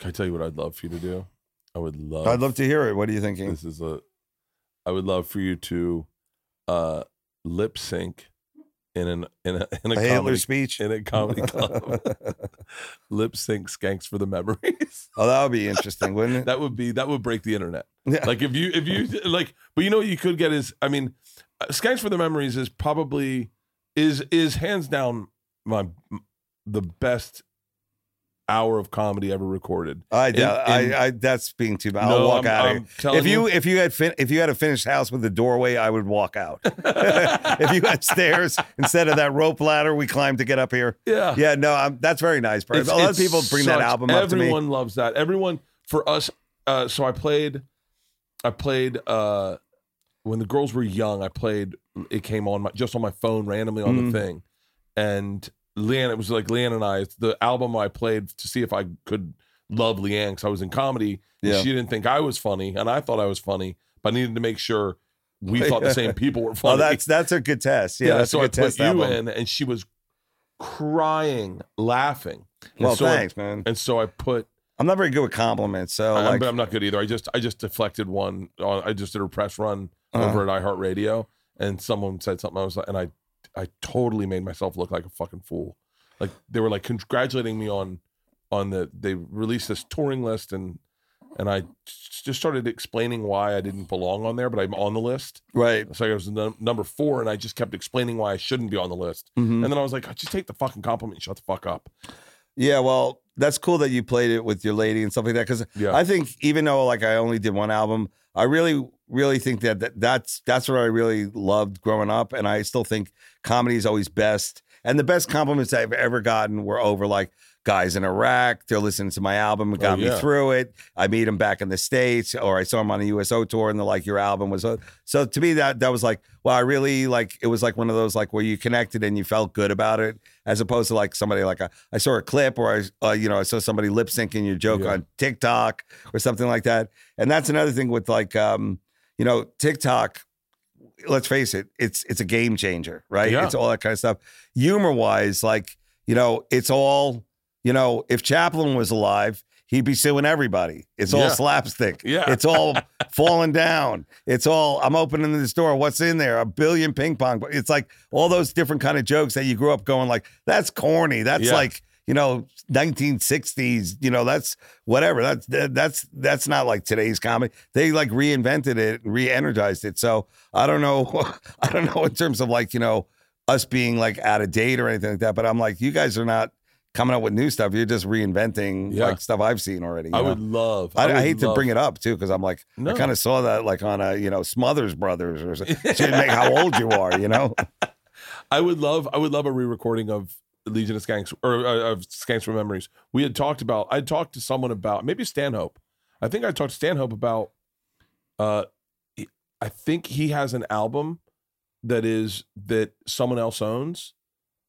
Can I tell you what I'd love for you to do? I would love. I'd love to hear it. What are you thinking? This is a. I would love for you to, uh, lip sync, in an in a in a A Hitler comedy speech. in a comedy club. lip sync skanks for the memories. oh, that would be interesting, wouldn't it? That would be that would break the internet. Yeah. Like if you if you like, but you know what you could get is I mean, uh, Skanks for the Memories is probably is is hands down my the best hour of comedy ever recorded. I doubt. I, I. That's being too bad. I'll No, walk I'm- out. I'm of here. If you, if you had fin- if you had a finished house with a doorway, I would walk out. if you had stairs instead of that rope ladder we climbed to get up here. yeah, Yeah, no, I'm, that's very nice. Bro. It's- a lot of people bring that album up to me. Everyone loves that. Everyone for us. Uh, so I played. I played uh, when the girls were young. I played. It came on my, just on my phone randomly on Mm. the thing, and LeeAnn. It was like LeeAnn and I. The album I played to see if I could love LeeAnn because I was in comedy. and Yeah. She didn't think I was funny, and I thought I was funny, but I needed to make sure we thought the same people were funny. Oh, that's that's a good test. Yeah, yeah. that's so a I good put you one. in, and she was crying, laughing. And Well, so I- thanks, man. and so I put. I'm not very good with compliments, so I'm, like, I'm not good either. I just I just deflected one. On, I just did a press run Uh-huh. over at iHeartRadio, and someone said something. I was like, and I I totally made myself look like a fucking fool. Like they were like congratulating me on on the they released this touring list and and I just started explaining why I didn't belong on there, but I'm on the list. right. So I was num- number four, and I just kept explaining why I shouldn't be on the list. Mhm. And then I was like, I just take the fucking compliment and shut the fuck up. Yeah, well, that's cool that you played it with your lady and stuff like that. Because Yeah. I think even though like I only did one album, I really, really think that, that that's that's what I really loved growing up, and I still think comedy is always best. And the best compliments I've ever gotten were over like guys in Iraq. They're listening to my album, it got Oh, yeah. me through it. I meet them back in the states, or I saw them on the USO tour, and they're like, "Your album was." So, so to me, that that was like, well, I really like. It was like one of those like where you connected and you felt good about it, as opposed to like somebody like a, I saw a clip or I, uh, you know, I saw somebody lip syncing your joke Yeah. on TikTok or something like that. And that's another thing with like, um, you know, TikTok. Let's face it, it's it's a game changer, right? Yeah. It's all that kind of stuff. Humor wise, like you know, it's all you know. If Chaplin was alive, he'd be suing everybody. It's all Yeah. slapstick. Yeah. it's all falling down. It's all I'm opening this door. What's in there? A billion ping pong. It's like all those different kind of jokes that you grew up going like, that's corny. That's Yeah. like you know 1960s. You know that's whatever. That's that's that's not like today's comedy. They like reinvented it re-energized it. So I don't know. I don't know in terms of like you know us being like out of date or anything like that. But I'm like, you guys are not coming up with new stuff. You're just reinventing Yeah. like stuff I've seen already. I would love. I, I, would hate to bring it up too because I'm like No. I kind of saw that like on a you know Smothers Brothers or something. Make how old you are, you know. I would love. I would love a re-recording of Legion of Skanks or uh, of Skanks from Memories. We had talked about. I talked to someone about maybe Stanhope. I think I talked to Stanhope about. Uh, I think he has an album that is that someone else owns,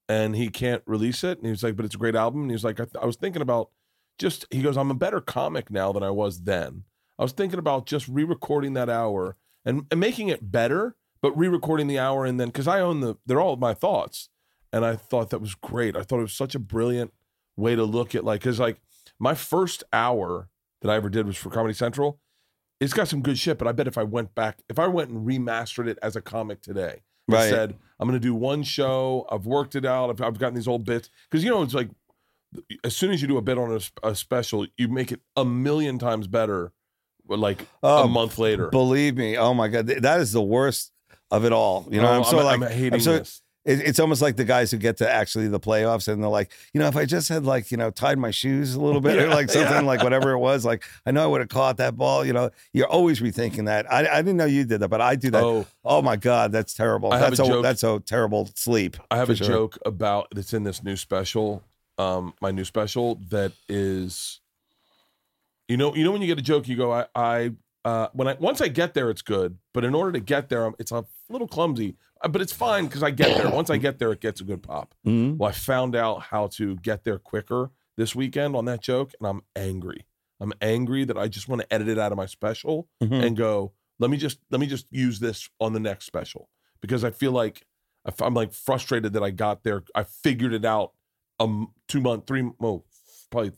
and he can't release it. And he was like, "But it's a great album." And he was like, "I, th- I was thinking about just." He goes, "I'm a better comic now than I was then." I was thinking about just re-recording that hour and, and making it better, but re-recording the hour and then because I own the they're all my thoughts, and I thought that was great. I thought it was such a brilliant way to look at like because like my first hour that I ever did was for Comedy Central. It's got some good shit, but I bet if I went back, if I went and remastered it as a comic today, Right. said I'm going to do one show, I've worked it out, I've, I've gotten these old bits because you know it's like as soon as you do a bit on a, a special, you make it a million times better. Like Oh, a um, month later, Believe me, oh my god, that is the worst of it all. You know, Oh, I'm so like, I'm hating so- this. It, it's almost like the guys who get to actually the playoffs and they're like, you know, if I just had like, you know, tied my shoes a little bit or like something yeah. like whatever it was, like I know I would have caught that ball. You know, you're always rethinking that. I, I didn't know you did that, but I do that. Oh, Oh, my god, that's terrible. I that's a a, that's a terrible sleep. I have a sure. joke about that's in this new special, um, my new special that is, you know, you know when you get a joke, you go, I, I, uh, when I once I get there, it's good, but in order to get there, I'm- it's a little clumsy, but it's fine because I get there. Once I get there, it gets a good pop. Mhm. Well, I found out how to get there quicker this weekend on that joke, and I'm angry. I'm angry that I just want to edit it out of my special Mhm. and go, let me just let me just use this on the next special because I feel like I'm like frustrated that I got there. I figured it out um two month, three, well, probably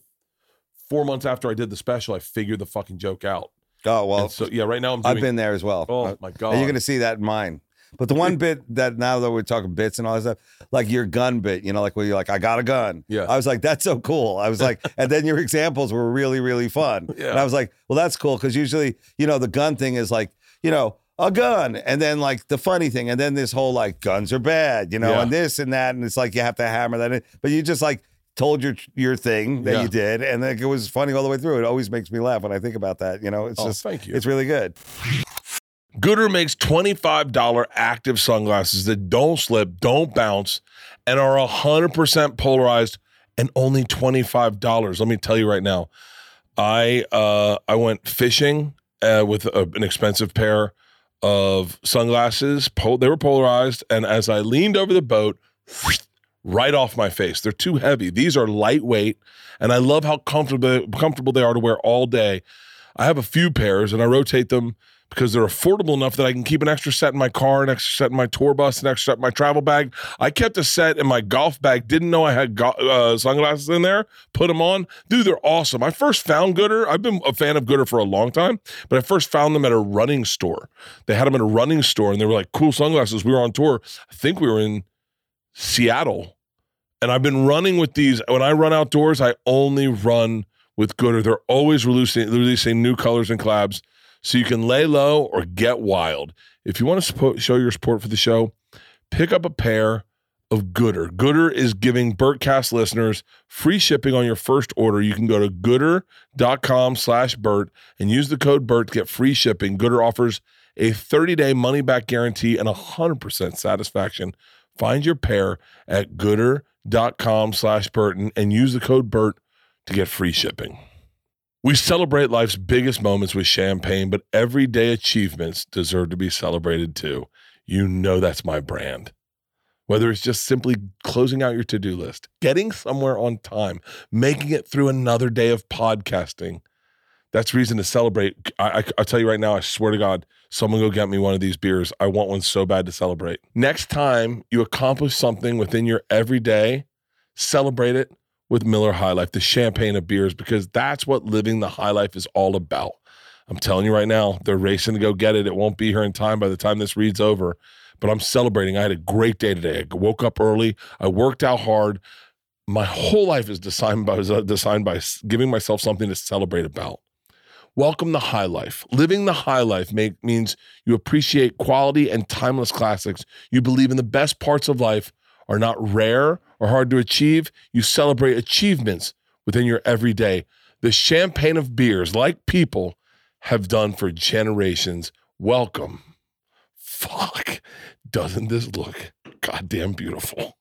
four months after I did the special. I figured the fucking joke out. Oh well, and so yeah, right now I'm doing. I've been there as well. oh Uh, my god, And you're going to see that in mine. But the one bit that now that we're talking bits and all that stuff, like your gun bit, you know, like where you're like, I got a gun. Yeah. I was like, that's so cool. I was like, and then your examples were really, really fun. Yeah. And I was like, well, that's cool. Cause usually, you know, the gun thing is like, you know, a gun. And then like the funny thing. And then this whole like guns are bad, you know, Yeah. and this and that. And it's like you have to hammer that in. But you just like told your your thing that Yeah. you did. And like, it was funny all the way through. It always makes me laugh when I think about that. You know, it's Oh, just, thank you. it's really good. Goodr makes $25 active sunglasses that don't slip, don't bounce, and are 100% polarized and only $25. Let me tell you right now. I uh I went fishing uh, with a, an expensive pair of sunglasses. They were polarized and as I leaned over the boat, right off my face. They're too heavy. These are lightweight, and I love how comfortable comfortable they are to wear all day. I have a few pairs, and I rotate them because they're affordable enough that I can keep an extra set in my car, an extra set in my tour bus, an extra set in my travel bag. I kept a set in my golf bag. Didn't know I had go- uh, sunglasses in there. Put them on, dude. They're awesome. I first found Goodr. I've been a fan of Goodr for a long time, but I first found them at a running store. They had them at a running store, and they were like cool sunglasses. We were on tour. I think we were in Seattle. And I've been running with these. When I run outdoors, I only run with Goodr. They're always releasing, releasing new colors and collabs so you can lay low or get wild. If you want to support, show your support for the show, pick up a pair of Goodr. Goodr is giving Bertcast listeners free shipping on your first order. You can go to goodr.com slash Bert and use the code Bert to get free shipping. Goodr offers a 30-day money-back guarantee and 100% satisfaction. Find your pair at goodr.com slash Burton and use the code Bert to get free shipping. We celebrate life's biggest moments with champagne, but everyday achievements deserve to be celebrated too. You know that's my brand. Whether it's just simply closing out your to do list, getting somewhere on time, making it through another day of podcasting, that's reason to celebrate. I, I, I'll tell you right now, I swear to God, someone go get me one of these beers. I want one so bad to celebrate. Next time you accomplish something within your everyday, celebrate it with Miller High Life, the champagne of beers, because that's what living the high life is all about. I'm telling you right now, they're racing to go get it. It won't be here in time by the time this reads over, but I'm celebrating. I had a great day today. I woke up early. I worked out hard. My whole life is designed by, uh, designed by giving myself something to celebrate about. Welcome to High Life. Living the high life make, means you appreciate quality and timeless classics. You believe in the best parts of life are not rare or hard to achieve. You celebrate achievements within your everyday. The champagne of beers, like people, have done for generations. Welcome. Fuck. Doesn't this look goddamn beautiful?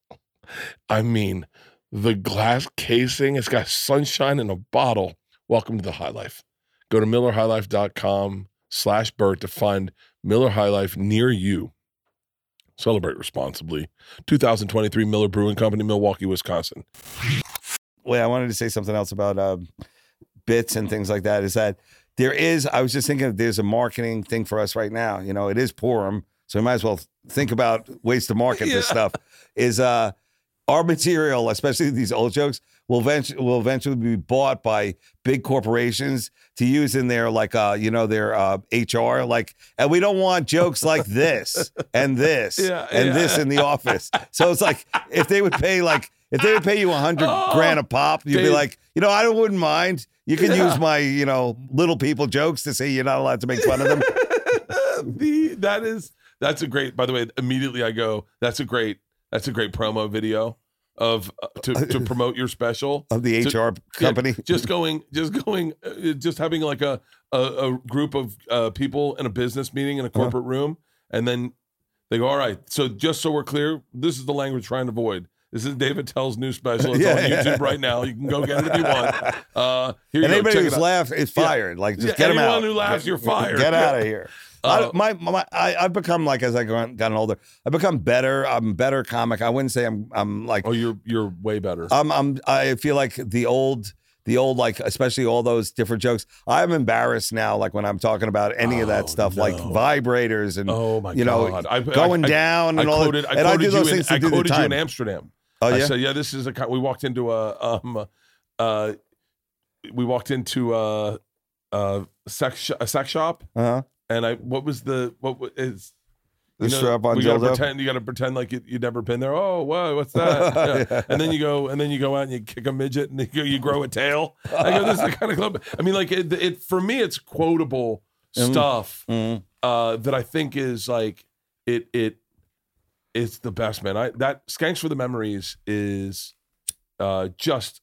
I mean, the glass casing, it's got sunshine in a bottle. Welcome to the High Life. Go to millerhighlife.com slash Bert to find Miller High Life near you. Celebrate responsibly. 2023 Miller Brewing Company, Milwaukee, Wisconsin. Wait, I wanted to say something else about uh, bits and things like that. Is that there is? I was just thinking there's a marketing thing for us right now. You know, it is Purim, so we might as well think about ways to market this stuff. Is uh, our material, especially these old jokes, will eventually will eventually be bought by big corporations to use in their like uh you know their uh HR like and we don't want jokes like this and this Yeah, and yeah. this in the office. So it's like if they would pay like if they would pay you a hundred Oh, grand a pop, you'd be like, you know, I wouldn't mind. You can Yeah. use my, you know, little people jokes to say you're not allowed to make fun of them. the that is that's a great by the way immediately i go that's a great that's a great promo video of uh, to, to promote your special Of the HR company. Yeah, just going just going uh, just having like a a, a group of uh, people in a business meeting in a Uh-huh. corporate room and then they go all right so just so we're clear this is the language trying to avoid this is Dave Attell's new special. It's Yeah, on yeah. YouTube right now. You can go get it if you want. Uh, here you and go. anybody Check who's it out. laughed is Yeah. fired. Like just Yeah, get them out. anyone out. who laughs, you're fired. Get out of here. I, Uh, my, my, I, I've become like as I gotten gotten older, I've become better. I'm better comic. I wouldn't say I'm. I'm like. Oh, you're you're way better. I'm. I'm. I feel like the old. The old, like, especially all those different jokes. I'm embarrassed now, like when I'm talking about any of Oh, that stuff, like vibrators and oh my you know, god! I, going I, down I and all. quoted, that. I and I do those you in, things to I quoted you in Amsterdam. Oh I said, yeah, this is a. We walked into a um, uh, we walked into a a sex a sex shop, uh-huh. and I what was the what is the you know, strap on we gotta dildo. pretend you gotta pretend like you, you'd never been there. Oh, wow, what's that? Yeah. Yeah. And then you go and then you go out and you kick a midget and you, go, you grow a tail. I go, this is the kind of club. I mean, like it, it for me, it's quotable Mm. stuff Mhm. uh, that I think is like it it it's the best man. I that Skanks for the Memories is uh, just.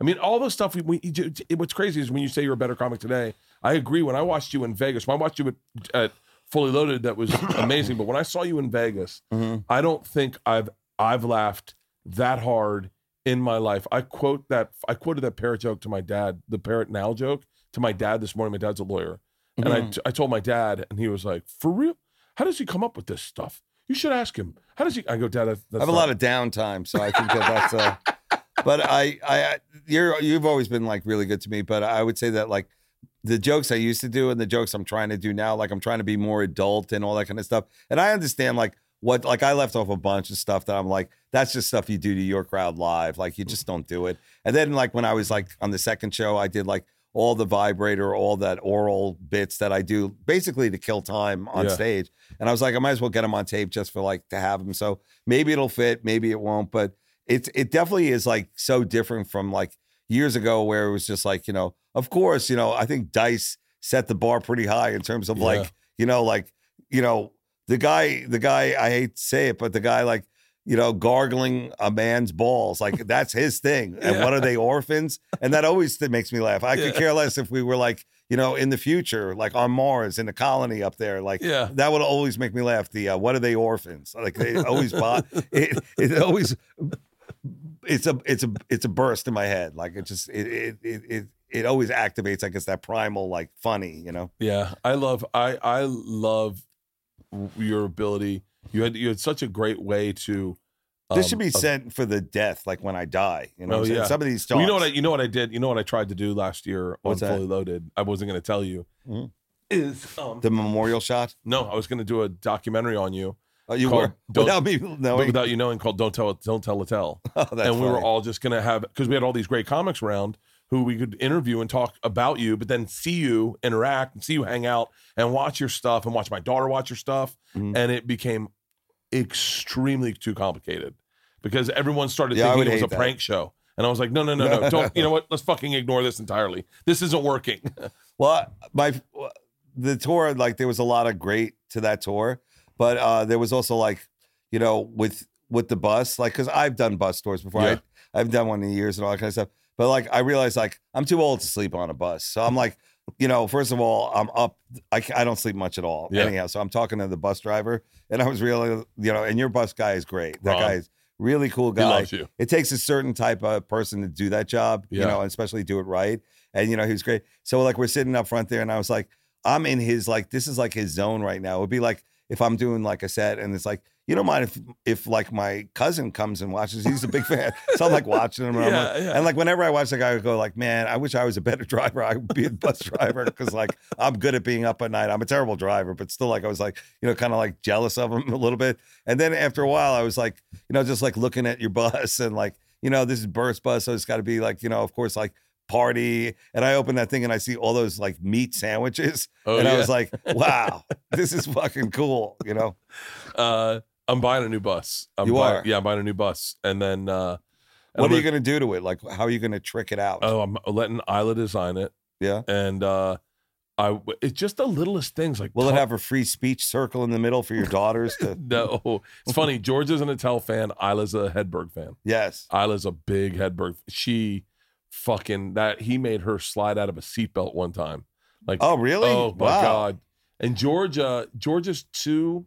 I mean, all the stuff we, we do- what's crazy is when you say you're a better comic today. I agree. When I watched you in Vegas, when I watched you at, at Fully Loaded, that was amazing. But when I saw you in Vegas, Mhm. I don't think I've I've laughed that hard in my life. I quote that I quoted that parrot joke to my dad, the parrot now joke to my dad this morning. My dad's a lawyer, and I I told my dad, and he was like, "For real? How does he come up with this stuff? You should ask him. How does he? I go, Dad. I have a lot of downtime, so I think that that's uh But I, I, you're, you've always been like really good to me. But I would say that like the jokes I used to do and the jokes I'm trying to do now, like I'm trying to be more adult and all that kind of stuff. And I understand like what, like I left off a bunch of stuff that I'm like, that's just stuff you do to your crowd live. Like you just don't do it. And then like when I was like on the second show, I did like all the vibrator, all that oral bits that I do basically to kill time on Yeah. stage. And I was like, I might as well get them on tape just for like to have them. So maybe it'll fit, maybe it won't, but it's it definitely is like so different from like years ago where it was just like, you know, of course, you know, I think Dice set the bar pretty high in terms of Yeah. like, you know, like, you know, the guy, the guy, I hate to say it, but the guy like, you know, gargling a man's balls, like that's his thing. And what are they orphans? And that always makes me laugh. I could care less if we were like, you know, in the future, like on Mars in the colony up there, like Yeah. that would always make me laugh. The uh, what are they orphans? Like they always bought it. It always it's a it's a it's a burst in my head. Like it just it it it it, it always activates. I guess that primal like funny. You know. Yeah, I love I I love your ability. You had you had such a great way to. This um, should be of- sent for the death, like when I die. You know, Oh, what I'm saying? yeah. some of these Well, you know what I you know what I did. You know what I tried to do last year on What's that? Fully Loaded. I wasn't going to tell you. Mhm. Is um the memorial shot. no, I was going to do a documentary on you Oh, you were without me knowing. without you knowing called Don't Tell It Don't Tell a Tell. oh, and we were all just going to have because we had all these great comics around who we could interview and talk about you, but then see you interact and see you hang out and watch your stuff and watch my daughter watch your stuff, Mhm. and it became extremely too complicated because everyone started Yeah, thinking it was a that. prank show. And I was like, no, no, no, no, don't. You know what? Let's fucking ignore this entirely. This isn't working. Well, my the tour, like there was a lot of great to that tour, but uh there was also like, you know, with with the bus, like because I've done bus tours before. Yeah. I, I've done one in years and all that kind of stuff. But like I realized like I'm too old to sleep on a bus. So I'm like, you know, first of all, I'm up. I, I don't sleep much at all. Yeah. Anyhow, so I'm talking to the bus driver, and I was really, you know, and your bus guy is great. That Ron. guy is really cool guy. he loves you. it takes a certain type of person to do that job, yeah. you know, and especially do it right. And you know, he was great. So like we're sitting up front there, and I was like, I'm in his like this is like his zone right now. It would be like if I'm doing like a set, and it's like you don't mind if if like my cousin comes and watches. He's a big fan, so I'm like watching him, and, Yeah, like, yeah. and like whenever I watch the guy, I go like, man, I wish I was a better driver. I would be a bus driver because like I'm good at being up at night. I'm a terrible driver, but still like I was like you know kind of like jealous of him a little bit. And then after a while, I was like you know just like looking at your bus and like you know this is Bert's bus, so it's got to be like you know of course like party. And I open that thing and I see all those like meat sandwiches, Oh, and I was like, wow, this is fucking cool, you know. Uh, I'm buying a new bus. I'm You buying, are? Yeah, I'm buying a new bus, and then uh, and What I'm are you gonna do to it? Like, how are you gonna trick it out? Oh, I'm letting Ila design it, yeah. and uh, I it's just the littlest things like Will it have a free speech circle in the middle for your daughters to? No, it's funny. George is an Attell fan. Ila's a Hedberg fan. yes. Ila's a big Hedberg. She fucking that he made her slide out of a seatbelt one time. Like, Oh, really? oh my Wow. god. And Georgia, Georgia's too.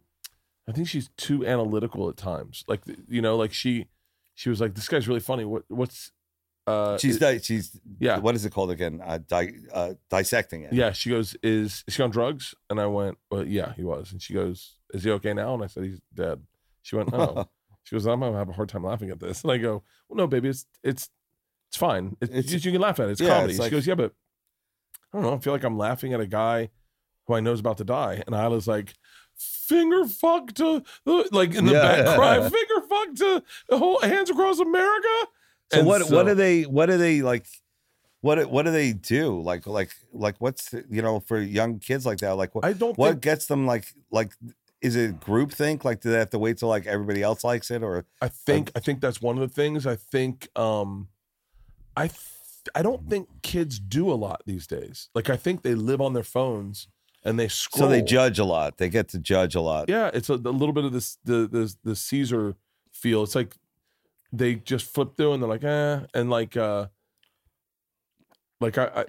I think she's too analytical at times. Like you know, like she, she was like, "This guy's really funny. What, what's, uh, She's it- di- she's yeah, What is it called again? Uh, di- uh, dissecting it. yeah." She goes, "Is is he on drugs?" And I went, "Well, yeah, he was." And she goes, "Is he okay now?" And I said, "He's dead." She went, "Oh." She goes, I'm gonna have a hard time laughing at this. And I go, Well, no, baby, it's it's it's fine. It's, It's- just you can laugh at it. It's yeah, comedy. it's she goes, Yeah, but I don't know. I feel like I'm laughing at a guy who I know is about to die. And Ila's like, finger fuck to like in the Yeah. back cry, finger fuck to the whole hands across America. So And what? so- what do they? What do they like? What? do- What do they do? Like, like, like, what's you know for young kids like that? Like, what? I don't What think gets them like? Like, is it group think? Like, do they have to wait till like everybody else likes it, or I think I think that's one of the things. I think um I th- I don't think kids do a lot these days. Like I think they live on their phones and they scroll. so they judge a lot? They get to judge a lot. Yeah, it's a, a little bit of this the the the Caesar feel. It's like they just flip through and they're like, eh, and like uh like I, I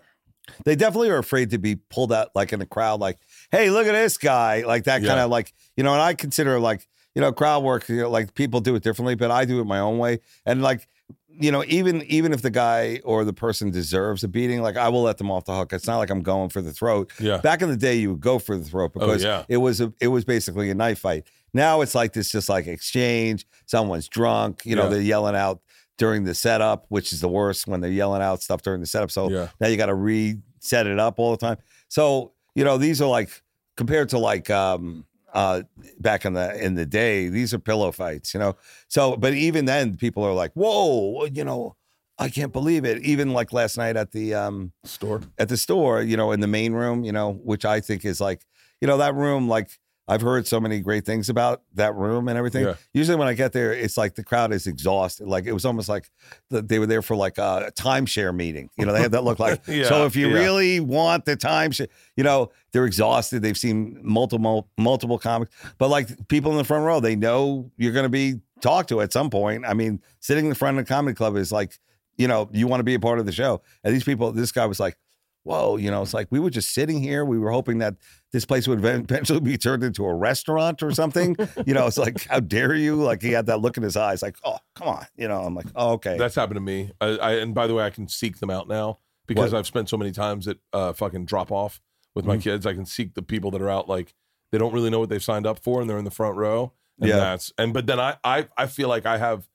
They definitely are afraid to be pulled out like in a crowd, like, hey, look at this guy. Like that kind of like, you know, and I consider like, you know, crowd work, you know, like people do it differently, but I do it my own way. And like, you know, even even if the guy or the person deserves a beating, like I will let them off the hook. It's not like I'm going for the throat. yeah. Back in the day, you would go for the throat because Oh, yeah. it was a it was basically a knife fight. Now it's like this, just like exchange. Someone's drunk, you know, Yeah. they're yelling out during the setup, which is the worst when they're yelling out stuff during the setup. So Yeah. now you got to reset it up all the time. So you know, these are like compared to like um uh back in the in the day, these are pillow fights, you know. So, but even then, people are like, "Whoa, you know." I can't believe it. Even like last night at the um Store. at the store, you know, in the main room, you know, which I think is like, you know, that room, like I've heard so many great things about that room and everything. Yeah. Usually when I get there, it's like the crowd is exhausted. Like it was almost like the, they were there for like a timeshare meeting. You know, they had that look like. Yeah, so if you yeah. really want the timeshare, you know, they're exhausted. They've seen multiple multiple comics, but like people in the front row, they know you're going to be talked to at some point. I mean, sitting in the front of the comedy club is like, you know, you want to be a part of the show. And these people, this guy was like, whoa, you know, it's like we were just sitting here. We were hoping that this place would eventually be turned into a restaurant or something. you know, it's like, how dare you? Like he had that look in his eyes, like, oh, come on. You know, I'm like, oh, okay. That's happened to me. I, I and by the way, I can seek them out now because What? I've spent so many times at uh, fucking drop off with my Mhm. kids. I can seek the people that are out like they don't really know what they've signed up for and they're in the front row. And Yeah. that's and but then I I I feel like I have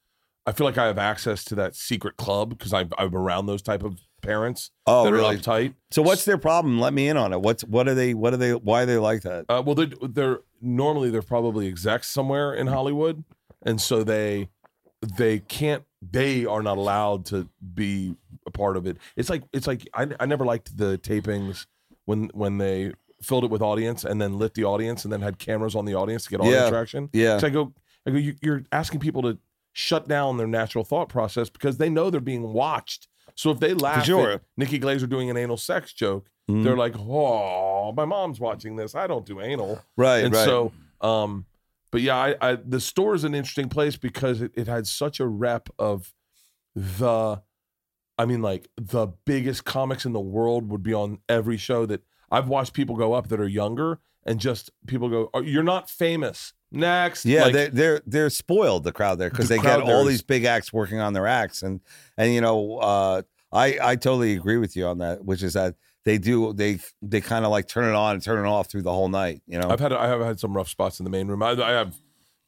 I feel like I have access to that secret club because I'm I'm around those type of parents oh, that really? are uptight. So what's their problem? Let me in on it. What's what are they? What are they? Why are they like that? Uh, well, they're, they're normally they're probably execs somewhere in Hollywood, and so they they can't they are not allowed to be a part of it. It's like it's like I, I never liked the tapings when when they filled it with audience and then lit the audience and then had cameras on the audience to get all Yeah. interaction. Yeah. So I go I go you, you're asking people to shut down their natural thought process because they know they're being watched. So if they laugh sure. at Nikki Glazer doing an anal sex joke, Mhm. they're like, "Oh, my mom's watching this. I don't do anal." right, and right. so um but yeah I, I the store is an interesting place because it, it had such a rep of the i mean like the biggest comics in the world would be on every show that i've watched people go up that are younger and just people go oh, you're not famous next yeah, Like, they're they're they're spoiled the crowd there because The they get all is- these big acts working on their acts, and and you know, uh, I I totally agree with you on that, which is that they do they they kind of like turn it on and turn it off through the whole night. You know, i've had i have had some rough spots in the main room i, I have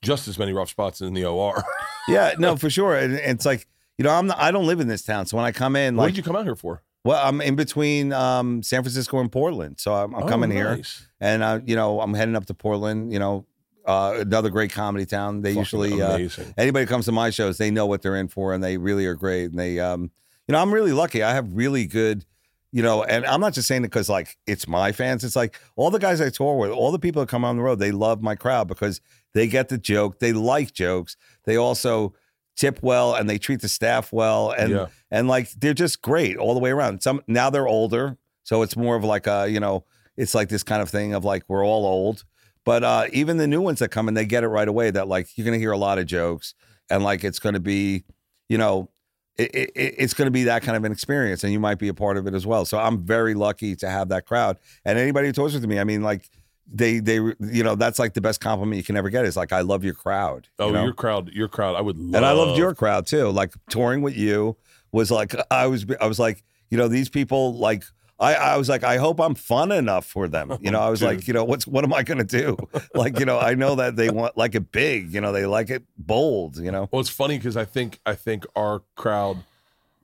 just as many rough spots in the or yeah, no, for sure. And, and it's like you know, I'm not, I don't live in this town, so when I come in, like, what did you come out here for well, I'm in between um, San Francisco and Portland, so I'm, I'm Oh, coming here. and uh, you know I'm heading up to Portland. You know, uh, another great comedy town. They Fucking usually uh, anybody who comes to my shows, they know what they're in for, and they really are great. And they, um, you know, I'm really lucky. I have really good, you know, and I'm not just saying it because like it's my fans. It's like all the guys I tour with, all the people that come on the road, they love my crowd because they get the joke, they like jokes, they also tip well, and they treat the staff well, and Yeah. and like they're just great all the way around. Some now they're older, so it's more of like a you know, it's like this kind of thing of like we're all old. But uh, even the new ones that come in, they get it right away. That like you're gonna hear a lot of jokes, and like it's gonna be, you know, it, it, it's gonna be that kind of an experience, and you might be a part of it as well. So I'm very lucky to have that crowd. And anybody who tours with me, I mean, like they they you know that's like the best compliment you can ever get is like I love your crowd. oh you know? your crowd your crowd i would love and I loved your crowd too. Like touring with you was like I was I was like you know these people like I I was like I hope I'm fun enough for them. You know I was like you know what's what am I gonna do? like you know I know that they want like it big. You know they like it bold. You know Well, it's funny because I think I think our crowd,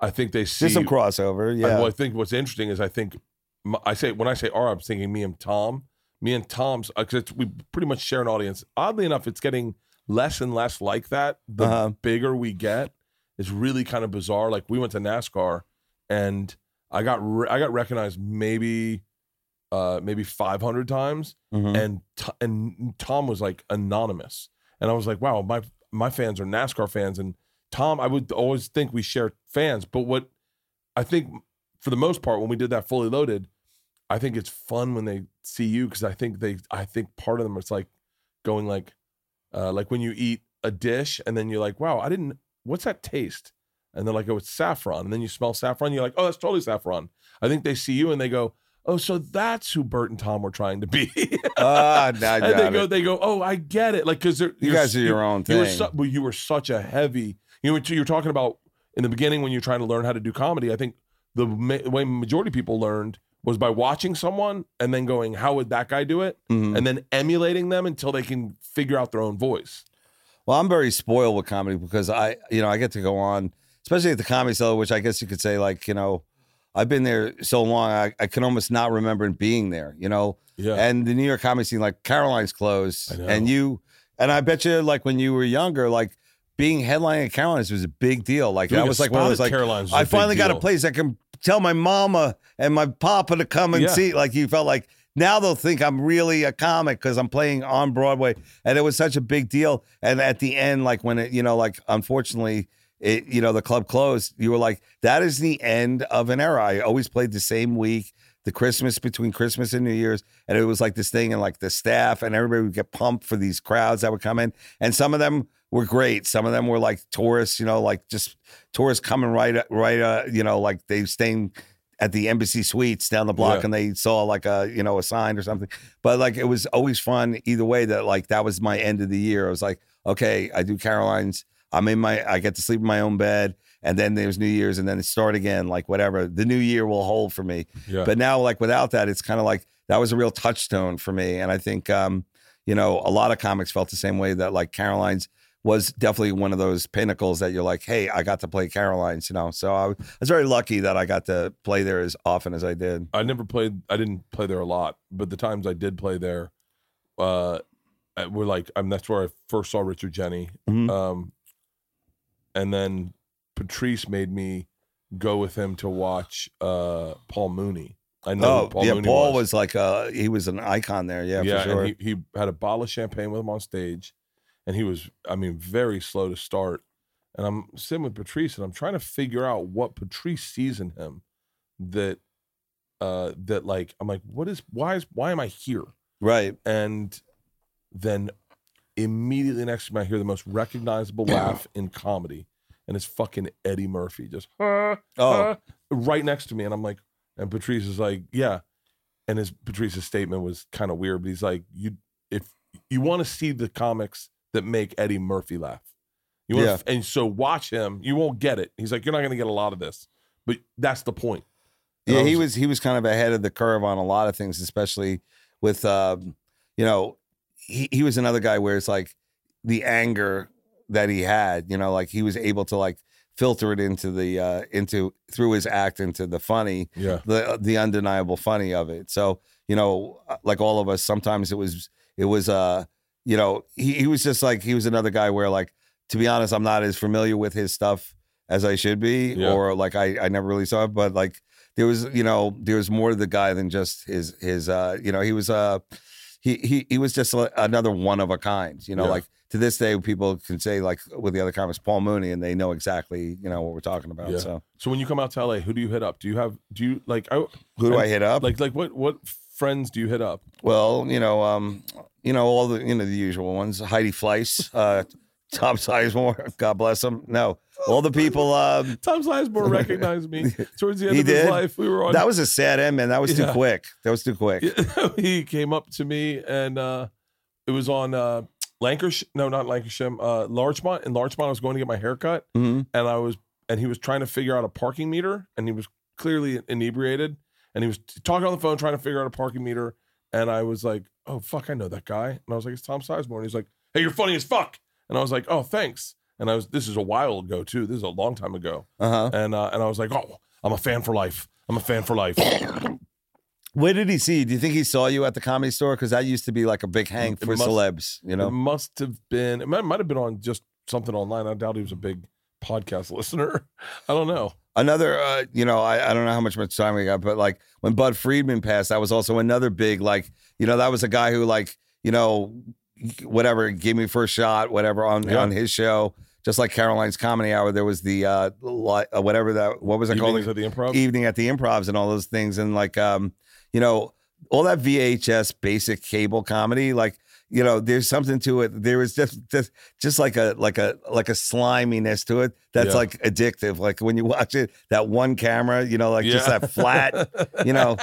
I think they see. there's some crossover. I, Yeah. well, I think what's interesting is I think I say when I say our, I'm thinking me and Tom. Me and Tom's because we pretty much share an audience. Oddly enough, it's getting less and less like that. The Uh-huh. bigger we get, it's really kind of bizarre. Like we went to NASCAR, and I got re- I got recognized maybe uh maybe 500 times Mhm. and T- and Tom was like anonymous, and I was like, wow, my my fans are NASCAR fans, and Tom, I would always think we share fans, but what I think for the most part when we did that fully loaded, I think it's fun when they see you because I think they I think part of them it's like going like uh like when you eat a dish and then you're like, wow, I didn't what's that taste? And they're like, oh, it's saffron. And then you smell saffron, you're like, oh, that's totally saffron. I think they see you and they go, oh, so that's who Bert and Tom were trying to be. Ah, I and they got go, they go, oh, I get it. Like, because they're You guys are your you- own You were, thing. su- well, you were such a heavy. You know, you're talking about in the beginning when you're trying to learn how to do comedy. I think the ma- way majority of people learned was by watching someone and then going, how would that guy do it? Mhm. And then emulating them until they can figure out their own voice. Well, I'm very spoiled with comedy because I, you know, I get to go on, especially at the comedy cellar, which I guess you could say, like, you know, I've been there so long, I, I can almost not remember being there, you know. Yeah. And the New York comedy scene, like Caroline's closed, know. and you, and I bet you, like when you were younger, like being headlining at Caroline's was a big deal. Like Doing that was like one of those like Caroline's I finally got a place that can tell my mama and my papa to come and Yeah. see. Like you felt like now they'll think I'm really a comic because I'm playing on Broadway, and it was such a big deal. And at the end, like when it, you know, like unfortunately. It, you know, the club closed. You were like, that is the end of an era. I always played the same week, the Christmas between Christmas and New Year's, and it was like this thing, and like the staff and everybody would get pumped for these crowds that would come in, and some of them were great. Some of them were like tourists, you know, like just tourists coming right, right, uh, you know, like they staying at the embassy suites down the block Yeah. and they saw like a you know a sign or something but like it was always fun either way that like that was my end of the year i was like okay i do caroline's i'm in my i get to sleep in my own bed and then there's new year's and then it start again like whatever the new year will hold for me Yeah. but now like without that it's kind of like that was a real touchstone for me and i think um you know a lot of comics felt the same way that like caroline's was definitely one of those pinnacles that you're like hey i got to play caroline's you know so i, I was very lucky that i got to play there as often as i did I never played. I didn't play there a lot, but the times I did play there, uh, were like. I mean, that's where I first saw Richard Jeni. Mhm. Um, and then Patrice made me go with him to watch uh Paul Mooney. I know oh Paul yeah Mooney paul was. was. like uh he was an icon there yeah, yeah, for sure and he, he had a bottle of champagne with him on stage, and he was, I mean, very slow to start. And I'm sitting with Patrice, and I'm trying to figure out what Patrice sees in him that, uh, that like I'm like, what is, why is, why am I here? right And then immediately next to me, I hear the most recognizable laugh in comedy, and it's fucking Eddie Murphy, just "Huh, oh huh," right next to me, and I'm like, and Patrice is like, yeah, and his Patrice's statement was kind of weird, but he's like, you if you want to see the comics that make Eddie Murphy laugh, you want Yeah. and so watch him, you won't get it. He's like, you're not gonna get a lot of this, but that's the point. And Yeah, I he was he was kind of ahead of the curve on a lot of things, especially with um, you know, he, he was another guy where it's like the anger that he had, you know, like he was able to like filter it into the uh into through his act into the funny, Yeah, the the undeniable funny of it. So, you know, like all of us, sometimes it was it was uh, you know, he, he was just like he was another guy where like to be honest, I'm not as familiar with his stuff as I should be, Yeah. or like I, I never really saw it, but like there was, you know, there was more to the guy than just his his uh, you know, he was uh he he he was just another one of a kind, you know, Yeah. like to this day people can say like with the other comics Paul Mooney and they know exactly, you know, what we're talking about. Yeah. So So when you come out to LA, who do you hit up? Do you have do you like I, who do And, I hit up? like like what what friends do you hit up? Well, you know, um, you know all the you know the usual ones. Heidi Fleiss, uh, Tom Sizemore, God bless him. No, all the people. Um, Tom Sizemore recognized me towards the end of his life. We were on that was a sad end, man. That was Yeah. too quick. That was too quick. he came up to me and uh it was on uh Lancashire no not Lancashire uh Larchmont in Larchmont I was going to get my hair cut hmm and I was and he was trying to figure out a parking meter and he was clearly inebriated and he was talking on the phone trying to figure out a parking meter and I was like oh fuck I know that guy. And I was like it's Tom Sizemore. And he's like hey you're funny as fuck. And I was like oh thanks. And I was this is a while ago too. This is a long time ago. Uh huh. and uh and I was like oh I'm a fan for life. I'm a fan for life Where did he see you? Do you think he saw you at the comedy store? Because that used to be like a big hang for must- celebs. You know? It must have been. It might, might have been on just something online. I doubt he was a big podcast listener. I don't know. Another, uh, you know, I, I don't know how much much time we got, but like when Bud Friedman passed, that was also another big, like, you know, that was a guy who, like, you know, whatever, gave me first shot, whatever on Yeah. on his show. Just like Caroline's Comedy Hour, there was the uh, li- uh whatever that what was it called? Evenings at the Improv. Evening at the Improvs and all those things, and like, um, you know, all that VHS basic cable comedy, like. You know, there's something to it. There was just, just, just like a, like a, like a sliminess to it that's Yeah. like addictive. Like when you watch it, that one camera, you know, like just that flat, you know,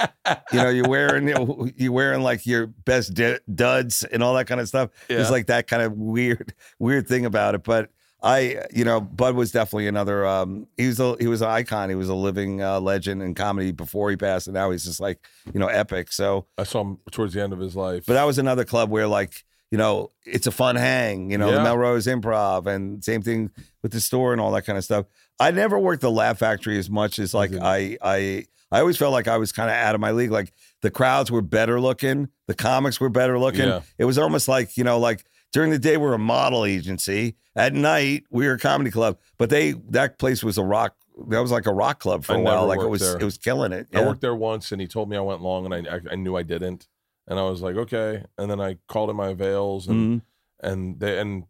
you know, you're wearing, you know, you're wearing like your best d- duds and all that kind of stuff. Yeah. There's like that kind of weird, weird thing about it. But I, you know, Bud was definitely another. Um, he was a he was an icon. He was a living uh, legend in comedy before he passed, and now he's just like you know epic. So, I saw him towards the end of his life. but that was another club where like you know it's a fun hang. You know, the Melrose Improv, and same thing with the store and all that kind of stuff. I never worked the Laugh Factory as much as like. I I I always felt like I was kind of out of my league. Like the crowds were better looking, the comics were better looking. Yeah. It was almost like you know like during the day we're a model agency at night we were a comedy club but they that place was a rock that was like a rock club for I a while like it was there. it was killing it I worked there once, and he told me I went long, and I, I I knew I didn't, and I was like, okay, and then I called in my avails, and Mhm. and they and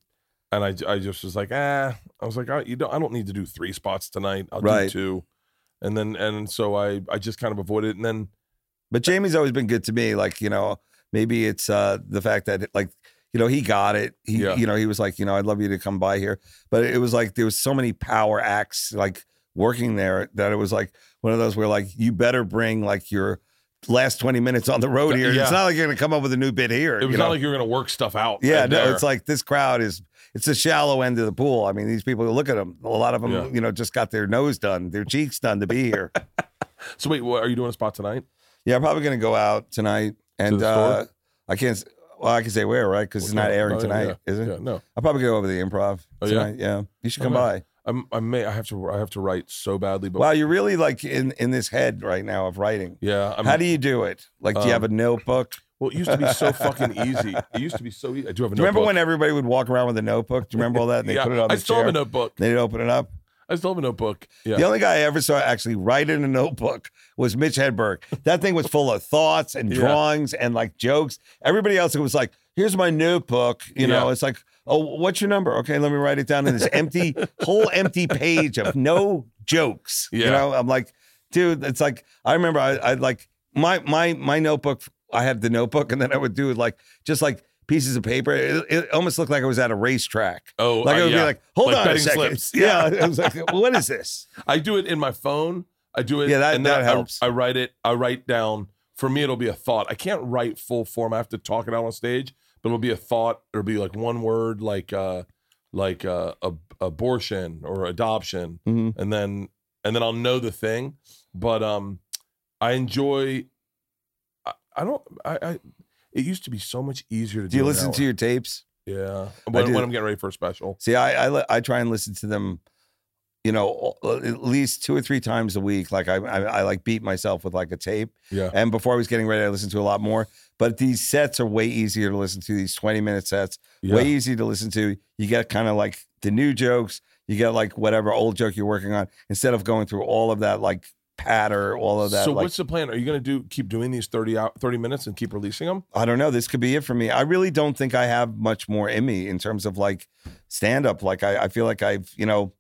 and I I just was like, ah, I was like, I, you don't, I don't need to do three spots tonight. I'll Right. do two, and then and so I I just kind of avoided, it. and then but jamie's always been good to me like you know maybe it's uh the fact that like you know he got it he Yeah. you know he was like you know i'd love you to come by here but it was like there was so many power acts like working there that it was like one of those where like you better bring like your last 20 minutes on the road here Yeah. it's not like you're gonna come up with a new bit here it was not know? like you're gonna work stuff out. Yeah, right no, there. it's like this crowd is it's the shallow end of the pool. I mean, these people look at them. A lot of them, Yeah. you know, just got their nose done, their cheeks done to be here. so. Wait, what, are you doing a spot tonight? yeah, I'm probably gonna go out tonight, and the uh. I can't. Well, I can say where, right? Because it's not airing Oh, tonight, yeah. is it? Yeah, no. I'll probably go over the improv Oh, yeah? tonight. Yeah, you should come by. I'm, I may I have to I have to write so badly, but Wow, you're really like in in this head right now of writing. yeah. I'm, How do you do it? Like, do you have a Um, notebook? well, it used to be so fucking easy. It used to be so easy. I do have a Do you remember when everybody would walk around with a notebook? Do you remember all that? And they yeah, put it on I the still chair. have a notebook. They'd open it up. I still have a notebook. Yeah. The only guy I ever saw actually write in a notebook was Mitch Hedberg. That thing was full of thoughts and Yeah. drawings and like jokes. Everybody else it was like, "Here's my notebook." You know, Yeah. it's like, "Oh, what's your number?" Okay, let me write it down in this empty, whole empty page of no jokes. You know, I'm like, dude, it's like I remember I, I like my my my notebook. I had the notebook, and then I would do like just like pieces of paper. It, it almost looked like I was at a racetrack. Oh, Like uh, it would yeah. be like, hold Like on a second. slips. Yeah, I was like, what is this? I do it in my phone. I do it. Yeah, that- and that I- helps. I, write it. I write down. For me, it'll be a thought. I can't write full form. I have to talk it out on stage, but it'll be a thought. It'll be like one word, like uh, like uh, ab- abortion or adoption, Mhm. and then and then I'll know the thing. But um, I enjoy. I, I don't. I, I. It used to be so much easier to Do you listen to your tapes? Yeah, when, do. when I'm getting ready for a special. See, I, I I try and listen to them, you know, at least two or three times a week. Like I, I I like beat myself with like a tape. Yeah, And before I was getting ready, I listened to a lot more. But these sets are way easier to listen to. These twenty minute sets, yeah. way easy to listen to. You get kind of like the new jokes. You get like whatever old joke you're working on instead of going through all of that like patter, all of that. so like, what's the plan? Are you going to do keep doing these 30 out 30 minutes and keep releasing them? I don't know. This could be it for me. I really don't think I have much more in me in terms of like stand up. Like I, I feel like I've, you know,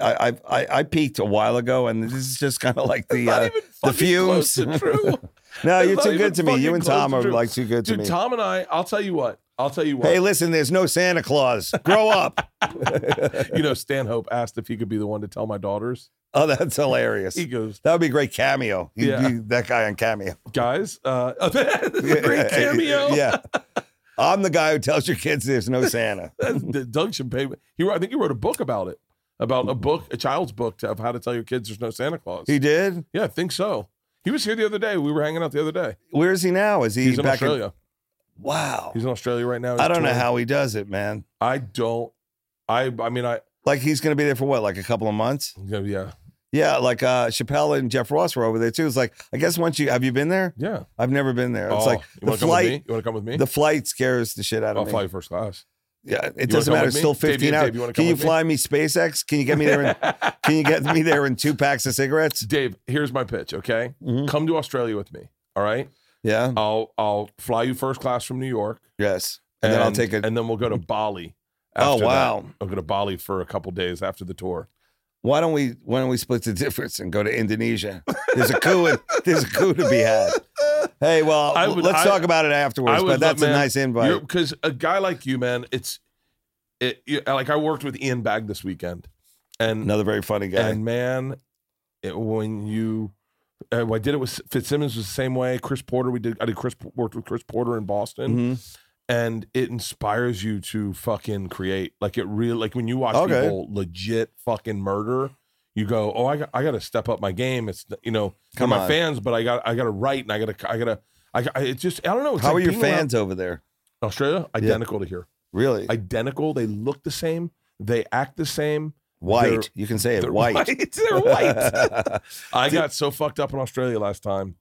I, I've, I, I peaked a while ago, and this is just kind of like the uh, the fumes. no, It's you're too good to me. You and Tom to are like too good to me. Tom and I, I'll tell you what. I'll tell you what. Hey, listen, there's no Santa Claus. Grow up. you know, Stanhope asked if he could be the one to tell my daughters. oh, that's hilarious. He goes, That would be a great cameo. You'd Yeah. be that guy on cameo. guys, uh, a great cameo. yeah. I'm the guy who tells your kids there's no Santa. Doug should pay. He, I think he wrote a book about it, about a book, a child's book to, of how to tell your kids there's no Santa Claus. He did? yeah, I think so. He was here the other day. We were hanging out the other day. Where is he now? Is he He's in back Australia. Wow. He's in Australia right now. I don't know touring. how he does it, man. I don't. I. I mean, I. Like he's gonna be there for what, like a couple of months? Yeah. Yeah. Yeah, like uh Chappelle and Jeff Ross were over there too. It's like I guess once you have you been there? yeah. I've never been there. It's Oh, like you the want to come with me? flight. You want to come with me? The flight scares the shit out of me. I'll of me. fly you first class. Yeah, it wanna doesn't come matter. with It's me? still Dave, 15 you- hours. You wanna Can you with me? fly me SpaceX? Can you get me there? In, can you get me there in two packs of cigarettes? Dave, here's my pitch. Okay, Mhm. come to Australia with me. All right. Yeah. I'll I'll fly you first class from New York, Yes. And, then I'll take a. and then we'll go to Bali. Oh, after that. wow. I'll go to Bali for a couple days after the tour. Why don't we? Why don't we split the difference and go to Indonesia? There's a coup. in- there's a coup to be had. Hey, well, I would- let's I- talk about it afterwards. But that's love- a man, nice invite. Because a guy like you, man, it's it. You, like I worked with Ian Bagg this weekend, and Another very funny guy. and man, it, when you. Uh, I did it with Fitzsimmons was the same way. Chris Porter, we did. I did Chris worked with Chris Porter in Boston, Mhm. and it inspires you to fucking create. Like it real like when you watch Okay. people legit fucking murder, you go, "Oh, I got I got to step up my game." It's you know, Come my on. fans, but I got I got to write and I got to I got to I, I it's just I don't know. It's How like are your being around- fans over there? Australia identical to here. Really? Identical. They look the same. They act the same. White. they're- You can say it They're white. They're white. I got so fucked up in Australia last time.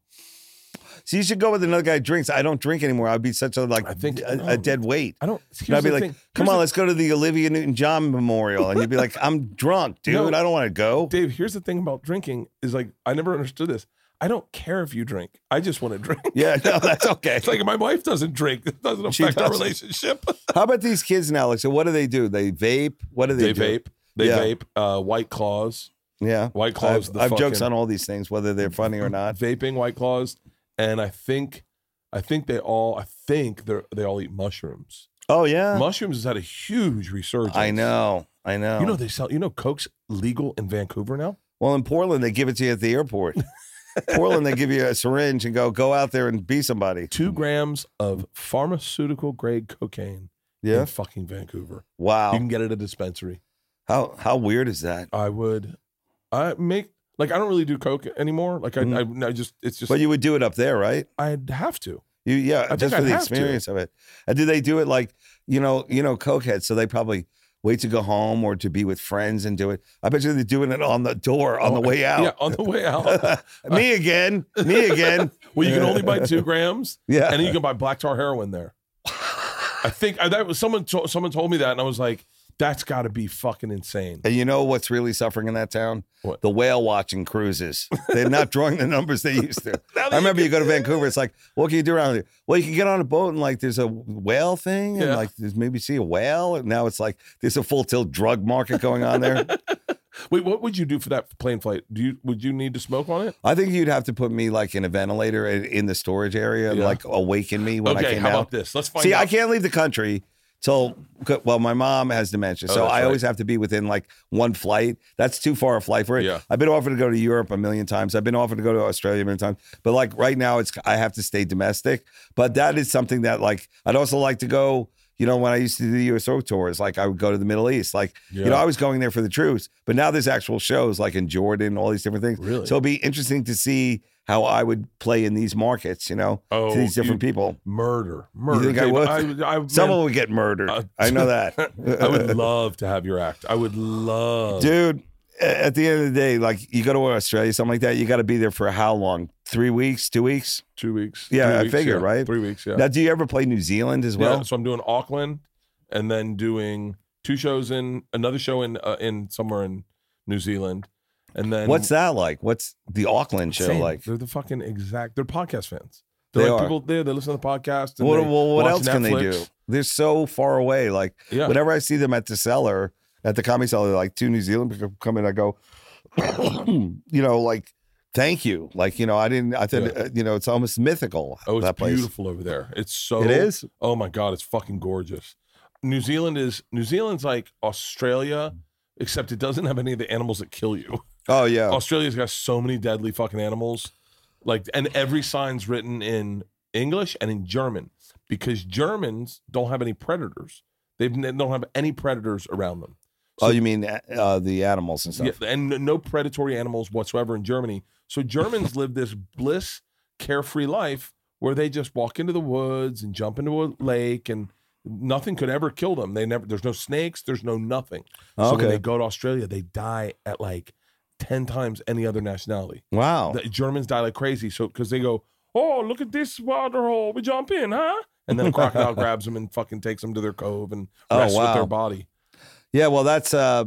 so you should go with another guy who drinks. I don't drink anymore. I'd be such a like I think- a, no. a dead weight. I don't. And I'd be like, thing. come Here's on, the- let's go to the Olivia Newton-John Memorial. And you'd be like, I'm drunk, dude. No. I don't want to go. Dave. Here's the thing about drinking is like I never understood this. I don't care if you drink. I just want to drink. Yeah, no, that's okay. It's like my wife doesn't drink. It doesn't affect our doesn't. relationship. How about these kids now? Like, so what do they do? They vape? What do they, They do? vape. They Yeah. vape. Uh, White claws. Yeah. White claws. have, the I have jokes fucking- on all these things, whether they're funny or not. Vaping White claws, and I think, I think they all. I think they are they all eat mushrooms. Oh, yeah. Mushrooms has had a huge resurgence. I know. I know. You know they sell. You know Coke's legal in Vancouver now. well, in Portland, they give it to you at the airport. Portland, they give you a syringe and go, go out there and be somebody. Two grams of pharmaceutical grade cocaine Yeah. in fucking Vancouver. Wow. You can get it at a dispensary. How how weird is that? I would, I make like I don't really do coke anymore. Like I, mm-hmm. I, I just it's just But you would do it up there, right? I'd have to. You yeah, think just for I'd the have to. experience of it. And do they do it like you know, you know, cokeheads? So they probably wait to go home or to be with friends and do it. I bet you they're doing it on the door on oh, the way out. Oh, Yeah, on the way out. me again, me again. well, you can only buy two grams, Yeah, and then you can buy black tar heroin there. I think I, that was someone. To, someone told me that, and I was like, "That's got to be fucking insane." And you know what's really suffering in that town? What? The whale watching cruises. They're not drawing the numbers they used to. I remember you go to Vancouver, it's like, what can you do around here? Well, you can get on a boat and like there's a whale thing and Yeah. like there's maybe see a whale. And now it's like there's a full tilt drug market going on there. Wait, what would you do for that plane flight? Do you would you need to smoke on it? I think you'd have to put me like in a ventilator in, in the storage area Yeah. like awaken me when I okay, came how out. about this? Let's find See, out. I can't leave the country till well, my mom has dementia, Oh, so I right. always have to be within like one flight. That's too far a flight for it. Yeah. I've been offered to go to Europe a million times. I've been offered to go to Australia a million times, but like right now, it's I have to stay domestic. But that is something that like I'd also like to go. You know, when I used to do the USO tours, like I would go to the Middle East. Like, you know, I was going there for the troops, but now there's actual shows like in Jordan, all these different things. Really? So it'll be interesting to see how I would play in these markets, you know, Oh, to these different people. murder, murder. think I Dave, would? I, I, Someone man, would get murdered. Uh, I know that. I would love to have your act. I would love. Dude, at the end of the day, like you go to Australia, something like that, you got to be there for how long? Three weeks, two weeks? Two weeks. Yeah, I weeks, figured, yeah. right? Three weeks. Yeah. Now, do you ever play New Zealand as well? Yeah, so I'm doing Auckland, and then doing two shows in another show in uh, in somewhere in New Zealand, and then What's that like? What's the Auckland show Same. like? They're the fucking exact. They're podcast fans. They're They like are. people there. They listen to the podcast. And What, well, what else can they do? They're so far away. Like, Yeah. whenever I see them at the cellar, at the comedy cellar, like two New Zealand people come in, I go, you know, like, thank you. Like, you know, I didn't, I thought, Yeah. uh, you know, it's almost mythical. Oh, it's that place. beautiful over there. It's so. It is? Oh my god, it's fucking gorgeous. New Zealand is New Zealand's like Australia, except it doesn't have any of the animals that kill you. Oh, yeah. Australia's got so many deadly fucking animals, like, and every sign's written in English and in German because Germans don't have any predators. They've, they don't have any predators around them. oh, you mean uh, the animals and stuff? Yeah, and no predatory animals whatsoever in Germany. So Germans live this bliss, carefree life where they just walk into the woods and jump into a lake and nothing could ever kill them. They never there's no snakes, there's no nothing. So when Okay. they go to Australia, they die at like 10 times any other nationality. Wow. The Germans die like crazy. So because they go, Oh, look at this water hole. We jump in, huh? And then a crocodile grabs them and fucking takes them to their cove and Oh, rests with their body. Yeah, well, that's uh,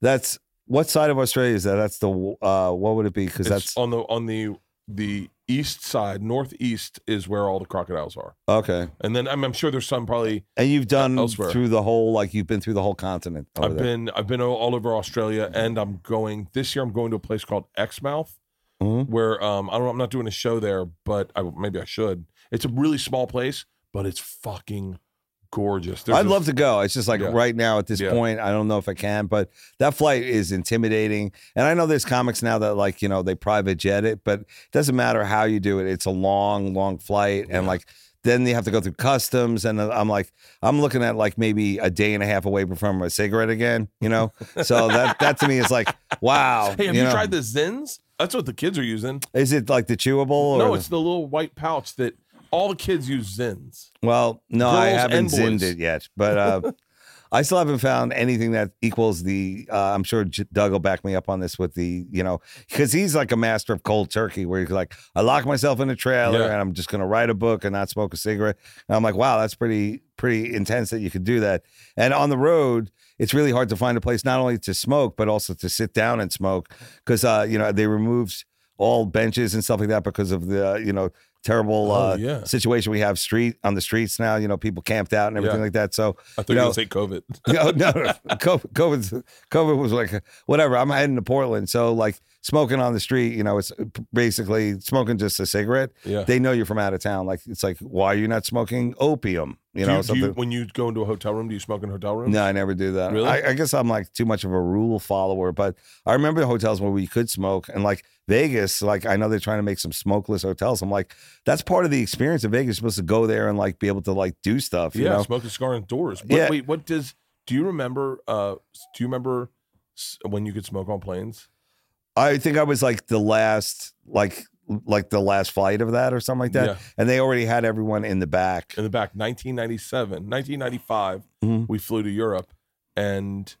that's what side of Australia is that? That's the uh, what would it be? Because that's on the on the the east side, northeast is where all the crocodiles are, okay. and then I'm, I'm sure there's some probably. And you've done elsewhere. through the whole like you've been through the whole continent. over I've there. been I've been all over Australia, and I'm going this year. I'm going to a place called Exmouth, Mhm. where um I don't I'm not doing a show there, but I maybe I should. It's a really small place, but it's fucking gorgeous. There's I'd this- love to go. It's just like Yeah. right now at this Yeah. point, I don't know if I can, but that flight is intimidating. And I know there's comics now that like, you know, they private jet it, but it doesn't matter how you do it. It's a long, long flight. And like then you have to go through customs, and I'm like, I'm looking at like maybe a day and a half away from a cigarette again, you know. So that that to me is like, wow. Hey, have you, know? tried the Zyns? That's what the kids are using. Is it like the chewable? Or No, the- it's the little white pouch that all the kids use Zyns. well, no, I haven't and zinned it yet, but uh, I still haven't found anything that equals the. Uh, I'm sure J- Doug will back me up on this with the, you know, because he's like a master of cold turkey, where he's like, I lock myself in a trailer Yeah. and I'm just gonna write a book and not smoke a cigarette. And I'm like, wow, that's pretty pretty intense that you could do that. And on the road, it's really hard to find a place not only to smoke but also to sit down and smoke because uh, you know they removed all benches and stuff like that because of the you know terrible Oh, uh, yeah. situation we have street on the streets now. You know, people camped out and everything Yeah. like that. So I thought You know- say COVID. no, no, no. COVID, COVID, COVID was like whatever. I'm heading to Portland, so like smoking on the street. You know, it's basically smoking just a cigarette. Yeah. They know you're from out of town. Like it's like, why are you not smoking opium? You do know, you, something. you, when you go into a hotel room, do you smoke in hotel rooms? no, I never do that. Really? I, I guess I'm like too much of a rule follower. But I remember the hotels where we could smoke, and like Vegas, like I know they're trying to make some smokeless hotels. I'm like, that's part of the experience of Vegas. You're supposed to go there and like be able to like do stuff. You yeah, know? smoke a cigar indoors. What, Yeah. Wait, what does? Do you remember? Uh, do you remember when you could smoke on planes? I think I was like the last, like like the last flight of that or something like that. Yeah. And they already had everyone in the back. in the back 1997 1995 Mhm. we flew to europe and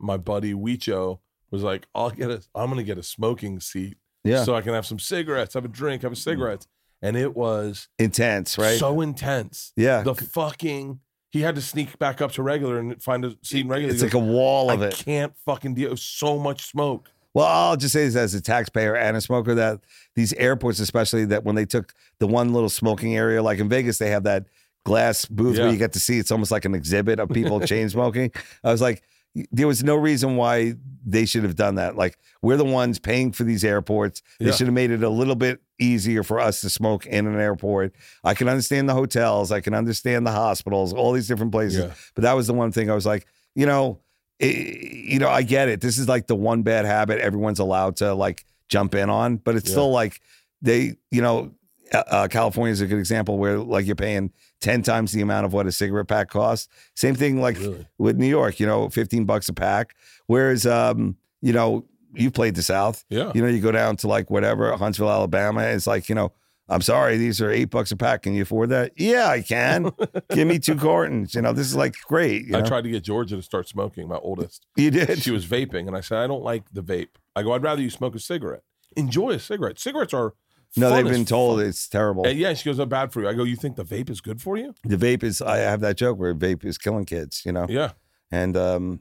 my buddy Wicho was like i'll get a i'm gonna get a smoking seat Yeah, so i can have some cigarettes have a drink have a cigarette and it was intense, right? so intense yeah, the fucking he had to sneak back up to regular and find a seat in regular it's He like a wall of I it. can't fucking deal. It so much smoke. Well, I'll just say this as a taxpayer and a smoker that these airports, especially that when they took the one little smoking area, like in Vegas, they have that glass booth Yeah. where you get to see it's almost like an exhibit of people chain smoking. I was like, there was no reason why they should have done that. Like, we're the ones paying for these airports. They Yeah. should have made it a little bit easier for us to smoke in an airport. I can understand the hotels, I can understand the hospitals, all these different places. Yeah. But that was the one thing I was like, you know, it, you know, I get it. This is like the one bad habit everyone's allowed to like jump in on, but it's Yeah. still like they, you know, uh, uh, California is a good example where like you're paying 10 times the amount of what a cigarette pack costs. Same thing like Really? with New York, you know, 15 bucks a pack. Whereas, um, you know, you played the South, Yeah. you know, you go down to like whatever, Huntsville, Alabama. It's like, you know, I'm sorry, these are eight bucks a pack. Can you afford that? Yeah, I can. Give me two cartons. You know, this is like great. You, I know? tried to get Georgia to start smoking, my oldest. you did. She was vaping, and I said, I don't like the vape. I go, I'd rather you smoke a cigarette. Enjoy a cigarette. Cigarettes are No, fun they've been told fuck. it's terrible. And yeah, she goes, "I'm bad for you." I go, "You think the vape is good for you?" The vape is. I have that joke where vape is killing kids. You know, Yeah, and um,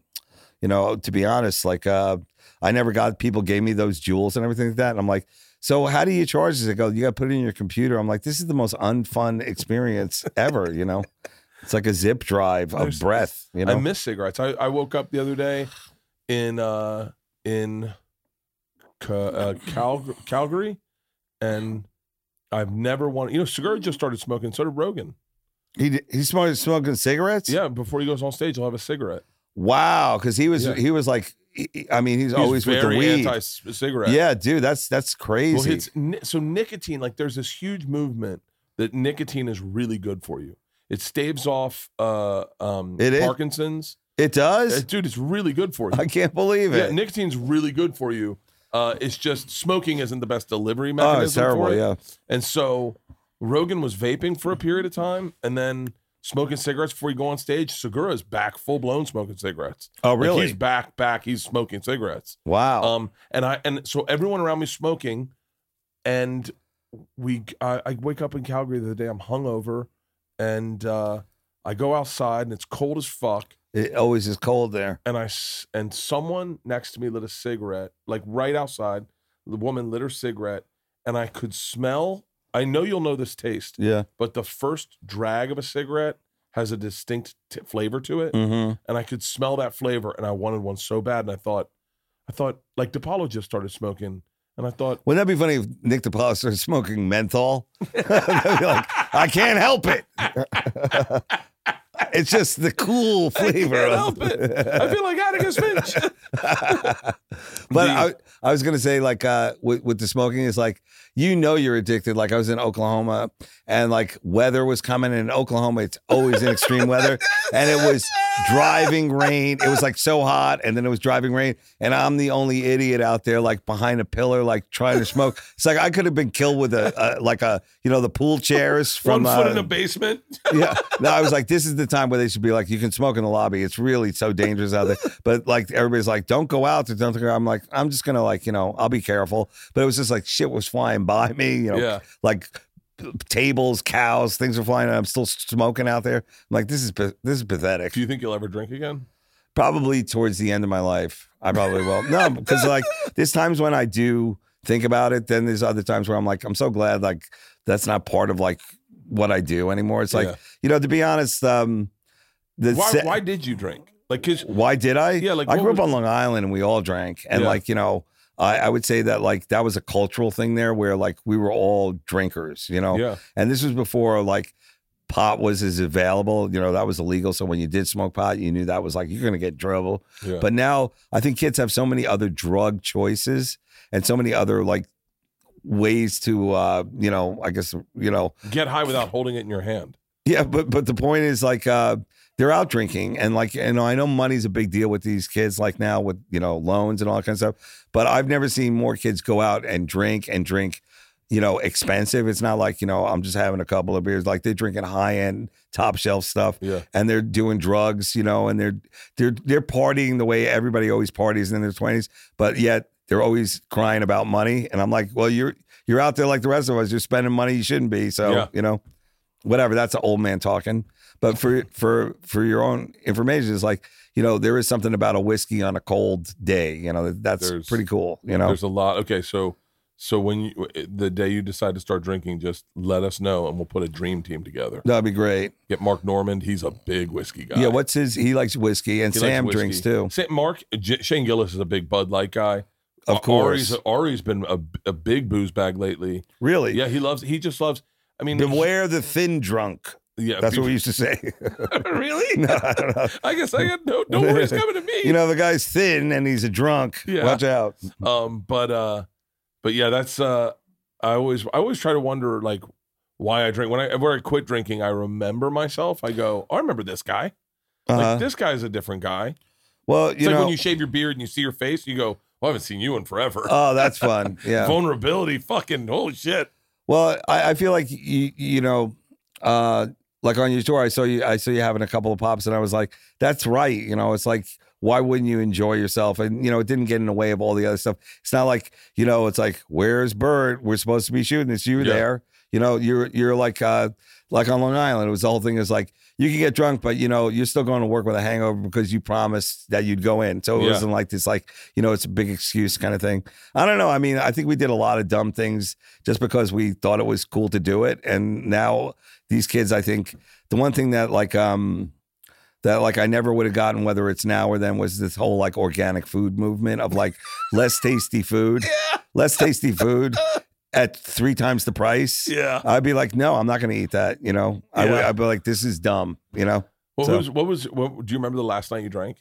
you know, to be honest, like uh, I never got people gave me those Juuls and everything like that, and I'm like, so how do you charge this? They go, you got to put it in your computer. I'm like, this is the most unfun experience ever. You know, it's like a zip drive of There's- breath. You know, I miss cigarettes. I, I woke up the other day in uh in uh, Cal- Calgary, and I've never wanted. You know, Segura just started smoking. So did Rogan. he he smoked smoking cigarettes. Yeah, before he goes on stage, he'll have a cigarette. Wow, because he was Yeah. he was like, I mean, he's, He's always with the very weed. anti-cigarette. Yeah, dude, that's that's Well, crazy. it's so nicotine. Like, there's this huge movement that nicotine is really good for you. It staves off uh, um, It? Parkinson's. it does. Uh, dude, it's really good for you. I can't believe it. yeah, nicotine's really good for you. Uh, it's just smoking isn't the best delivery oh, mechanism it's terrible. Yeah. And so Rogan was vaping for a period of time, and then smoking cigarettes before you go on stage. Segura's back, full blown smoking cigarettes. Oh, Like, really? he's back, back. He's smoking cigarettes. wow. Um, and I and so everyone around me smoking, and we I, I wake up in Calgary the other day. I'm hungover, and uh, I go outside and it's cold as fuck. it always is cold there. And I s- and someone next to me lit a cigarette, like right outside. The woman lit her cigarette, and I could smell. I know you'll know this taste, Yeah. but the first drag of a cigarette has a distinct t- flavor to it, Mm-hmm. and I could smell that flavor, and I wanted one so bad. And I thought, I thought like DiPaolo just started smoking, and I thought, Wouldn't that be funny if Nick DiPaolo started smoking menthol? Like, I can't help it. it's just the cool I flavor. can't help it. I feel like I had a Vegas, Finch. but I, I was gonna say like uh with, with the smoking is like you know you're addicted like i was in oklahoma and like weather was coming and in oklahoma it's always in extreme weather and it was driving rain it was like so hot and then it was driving rain and i'm the only idiot out there like behind a pillar like trying to smoke it's like i could have been killed with a, a like a you know the pool chairs from One foot uh, in the basement. yeah. No, I was like, this is the time where they should be like, you can smoke in the lobby. It's really so dangerous out there. But like everybody's like, don't go out. there, Don't go. I'm like, I'm just gonna like, you know, I'll be careful. But it was just like shit was flying by me. You know, Yeah. like tables, cows, things are flying, I'm still smoking out there. I'm like, this is this is pathetic. Do you think you'll ever drink again? Probably towards the end of my life, I probably will. No, because like there's times when I do think about it. Then there's other times where I'm like, I'm so glad like that's not part of like what I do anymore. It's like, Yeah. you know, to be honest, um, the Why, se- why did you drink? Like, cause why did I? Yeah, like, I grew up was- on Long Island and we all drank, and Yeah. like you know, I, I would say that like that was a cultural thing there where like we were all drinkers, you know, yeah, and this was before like pot was as available, you know, that was illegal. So when you did smoke pot, you knew that was like you're gonna get trouble. yeah. But now I think kids have so many other drug choices and so many other like ways to uh you know i guess you know get high without holding it in your hand. yeah but but the point is like uh they're out drinking and like you know i know money's a big deal with these kids like now with you know loans and all that kind of stuff but i've never seen more kids go out and drink and drink you know expensive it's not like you know i'm just having a couple of beers like they're drinking high end top shelf stuff Yeah, and they're doing drugs, you know, and they're they're they're partying the way everybody always parties in their twenties, but yet they're always crying about money. And I'm like, well, you're you're out there like the rest of us. You're spending money you shouldn't be. So Yeah. you know, whatever. That's an old man talking. But for for for your own information, it's like you know there is something about a whiskey on a cold day. You know that's There's- pretty cool. You know, there's a lot. Okay, so so when you eh, the day you decide to start drinking, just let us know and we'll put a dream team together. that'd be great. Get Mark Normand. He's a big whiskey guy. Yeah, what's his? He likes whiskey, and He Sam whiskey. drinks too. Mark J- Shane Gillis is a big Bud Light guy. Of uh, course, Ari's, Ari's been a, a big booze bag lately. really. Yeah, he loves. He just loves. I mean, Beware the thin drunk. Yeah, That's what we used to say. really. no, I don't know. I guess I got no. No worries coming to me. You know, the guy's thin and he's a drunk. Yeah. Watch out. Um, but uh, but yeah, that's uh, I always I always try to wonder like why I drink when I when I quit drinking. I remember myself. I go, oh, I remember this guy. Uh-huh. Like this guy's a different guy. well, It's you like know, when you shave your beard and you see your face, you go, well, I haven't seen you in forever. oh, that's fun. Yeah. Vulnerability, fucking holy shit. Well, I, I feel like you, you know, uh, like on your tour, I saw you, I saw you having a couple of pops, and I was like, that's right. You know, it's like, why wouldn't you enjoy yourself? And you know, it didn't get in the way of all the other stuff. It's not like you know, it's like, where's Bert? We're supposed to be shooting. It's you Yeah. there. You know, you're you're like uh, like on Long Island. It was the whole thing is like you can get drunk, but you know, you're still going to work with a hangover because you promised that you'd go in. So it Yeah. wasn't like this, like you know, it's a big excuse kind of thing. I don't know. I mean, I think we did a lot of dumb things just because we thought it was cool to do it. And now these kids, I think the one thing that like um that like I never would have gotten whether it's now or then was this whole like organic food movement of like less tasty food, less tasty food at three times the price. Yeah. I'd be like, no, I'm not going to eat that. You know, I would, Yeah. I'd be like, this is dumb. You know. What So- was what was what, do you remember the last night you drank?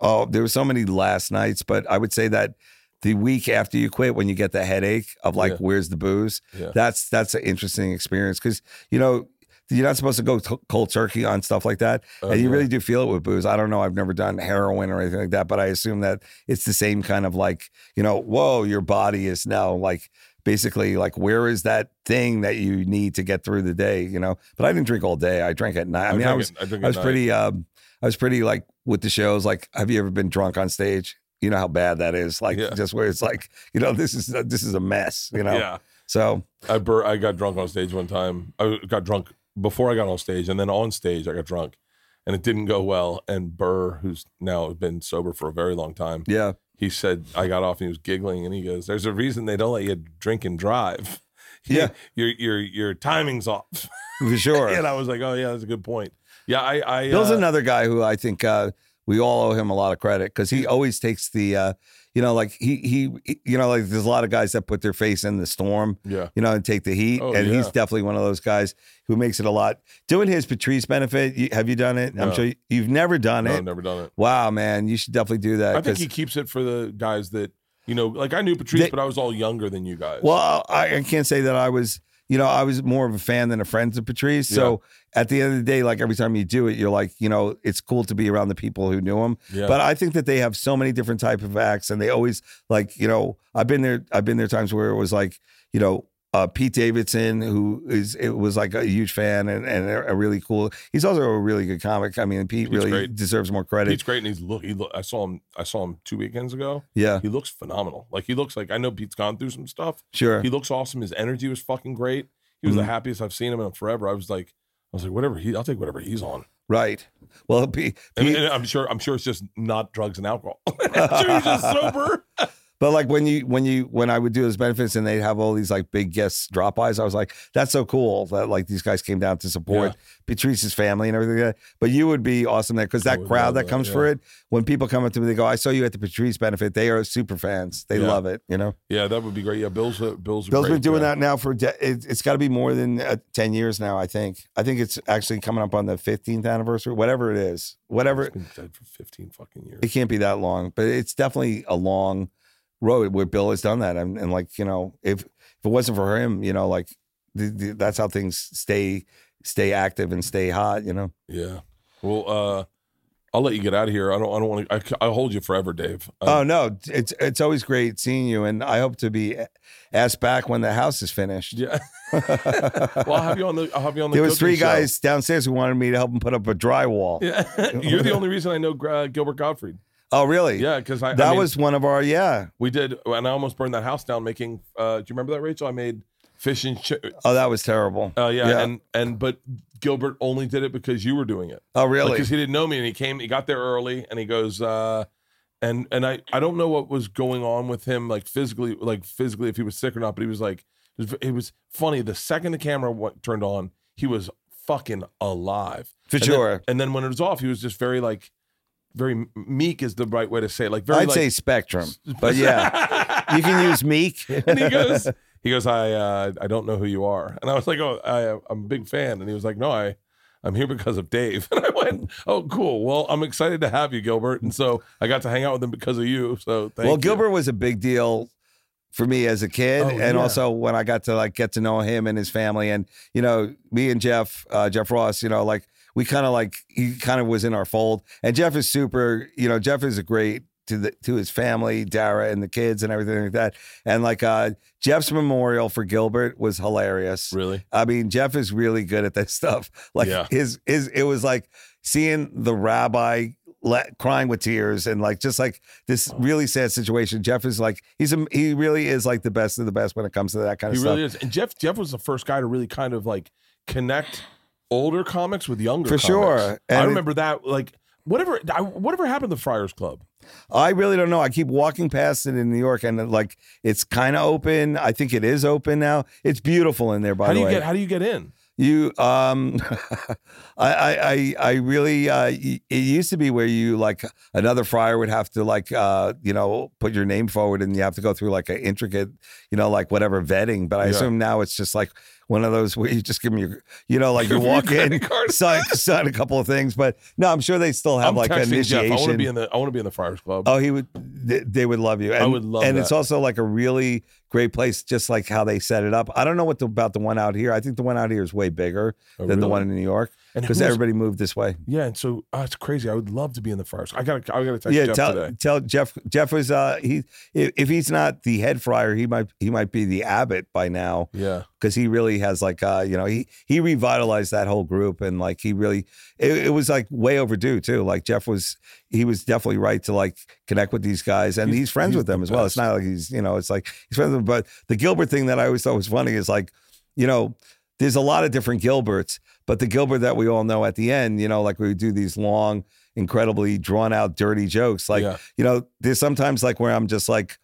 Oh, there were so many last nights, but I would say that the week after you quit, when you get the headache of like, Yeah. where's the booze? Yeah. That's that's an interesting experience because you know you're not supposed to go t- cold turkey on stuff like that, Oh, and you yeah. really do feel it with booze. I don't know. I've never done heroin or anything like that, but I assume that it's the same kind of like you know, whoa, your body is now like basically like where is that thing that you need to get through the day? You know, but I didn't drink all day. I drank at night. I, mean, I was it- I, I was pretty um I was pretty like with the shows like have you ever been drunk on stage? You know how bad that is. Like Yeah. just where it's like, you know, this is this is a mess, you know. Yeah. So, I bur- I got drunk on stage one time. I got drunk before I got on stage, and then on stage I got drunk, and it didn't go well. And Burr, who's now been sober for a very long time, yeah. He said I got off and he was giggling, and he goes, "There's a reason they don't let you drink and drive. Yeah. your your your timing's off." For sure. and I was like, "Oh yeah, that's a good point." Yeah, I I Bill's uh, another guy who I think uh we all owe him a lot of credit because he always takes the, uh, you know, like he he, you know, like there's a lot of guys that put their face in the storm, Yeah. you know, and take the heat, Oh, and he's definitely one of those guys who makes it a lot. Doing his Patrice benefit, you, have you done it? I'm sure you, you've never done No, it. I've never done it. Wow, man, you should definitely do that. I think he keeps it for the guys that you know. Like I knew Patrice, They- but I was all younger than you guys. Well, I, I can't say that I was, you know, I was more of a fan than a friend of Patrice. So at the end of the day, like every time you do it, you're like, you know, it's cool to be around the people who knew him. yeah. But I think that they have so many different type of acts, and they always like, you know, I've been there. I've been there times where it was like, you know. Uh, Pete Davidson, who is it was like a huge fan and, and a, really cool. He's also a really good comic. I mean, Pete Pete's really great. deserves more credit. Pete's great, and he's look. He look. I saw him. I saw him two weekends ago. yeah, He looks phenomenal. Like he looks like I know Pete's gone through some stuff. sure. He looks awesome. His energy was fucking great. He was the Mhm. happiest I've seen him in forever. I was like, I was like, whatever he, I'll take whatever he's on. right. Well, Pete, And, Pete- and I'm sure, I'm sure it's just not drugs and alcohol. Sure he's just sober. But like when you when you when I would do those benefits and they'd have all these like big guest drop bys, I was like, that's so cool that like these guys came down to support Patrice's family and everything. Like that. But you would be awesome there because that crowd that that, comes for it, when people come up to me, they go, "I saw you at the Patrice benefit." They are super fans. They Yeah. love it. You know, Yeah, that would be great. Yeah, Bill's a, Bill's Bill's great been doing that now for de- it, it's got to be more than uh, ten years now. I think. I think it's actually coming up on the fifteenth anniversary, whatever it is, whatever. He's been dead for 15 fucking years. It can't be that long, but it's definitely a long road where Bill has done that. And, and like, you know, if if it wasn't for him, you know, like the, the, that's how things stay stay active and stay hot, you know. Yeah. Well, uh, I'll let you get out of here. I don't. I don't want to. I'll hold you forever, Dave. oh Um, no, it's it's always great seeing you, and I hope to be asked back when the house is finished. Yeah. well, I'll have you on the. I'll have you on the. there was three show. guys downstairs who wanted me to help them put up a drywall. Yeah. You're the only reason I know uh, Gilbert Gottfried. Oh, really? Yeah, because I. I That mean, was one of our yeah. We did, and I almost burned that house down making. Uh, do you remember that, Rachel? I made fish and. Oh, that was terrible. uh, yeah, Yeah. and and but Gilbert only did it because you were doing it. Oh, really? because he didn't know me and he came he got there early and he goes uh and and i i don't know what was going on with him like physically like physically if he was sick or not but he was like it was, it was funny the second the camera went, turned on he was fucking alive For And then- sure. and then when it was off he was just very like very meek is the right way to say it like very I'd like, say spectrum, but yeah, you can use meek. and he goes he goes i uh i don't know who you are and i was like oh i i'm a big fan and he was like no i I'm here because of Dave. And I went, Oh, cool. Well, I'm excited to have you, Gilbert. And so I got to hang out with him because of you. So thank well, you. Gilbert was a big deal for me as a kid, Oh, and yeah. also when I got to like get to know him and his family, and you know, me and Jeff, uh, Jeff Ross, you know, like we kind of like he kind of was in our fold, and Jeff is super. You know, Jeff is a great. To the to his family, Dara and the kids and everything like that, and like uh, Jeff's memorial for Gilbert was hilarious. Really? I mean, Jeff is really good at that stuff. Like Yeah. his his it was like seeing the rabbi let, crying with tears and like just like this really sad situation. Jeff is like he's a, he really is like the best of the best when it comes to that kind He of stuff. He really is. And Jeff Jeff was the first guy to really kind of like connect older comics with younger For comics. sure. I And it- remember that like whatever I, whatever happened to the Friars Club. I really don't know. I keep walking past it in New York and like it's kind of open. I think it is open now. It's beautiful in there. By How the do you way, get how do you get in? You, um, I, I, I, I really, uh, it used to be where you like another friar would have to like, uh, you know, put your name forward and you have to go through like an intricate, you know, like whatever vetting. But I Yeah. assume now it's just like one of those where you just give them your, you know, like you walk in, sign, sign a couple of things. But no, I'm sure they still have I'm like texting Jeff. I want to be in the I want to be in the Friars Club. Oh, he would. They, they would love you. And, would love And that. it's also like a really great place, just like how they set it up. I don't know what the, about the one out here. I think the one out here is way bigger Oh, than the one in New York because everybody moved this way. Yeah, and so oh, it's crazy. I would love to be in the Friars. I got to I got to text yeah, Jeff tell today. tell Jeff. Jeff was uh he if, if he's not the head friar, he might he might be the abbot by now Yeah. because he really has like uh you know he he revitalized that whole group and like he really it, it was like way overdue too. Like Jeff was he was definitely right to like connect with these guys and he's, He's- friends he's with them the as well. It's not like he's you know it's like he's friends with them. But the Gilbert thing that I always thought was funny is like you know there's a lot of different Gilberts, but the Gilbert that we all know at the end, you know, like we do these long, incredibly drawn out, dirty jokes. Like, Yeah. you know, there's sometimes like where I'm just like,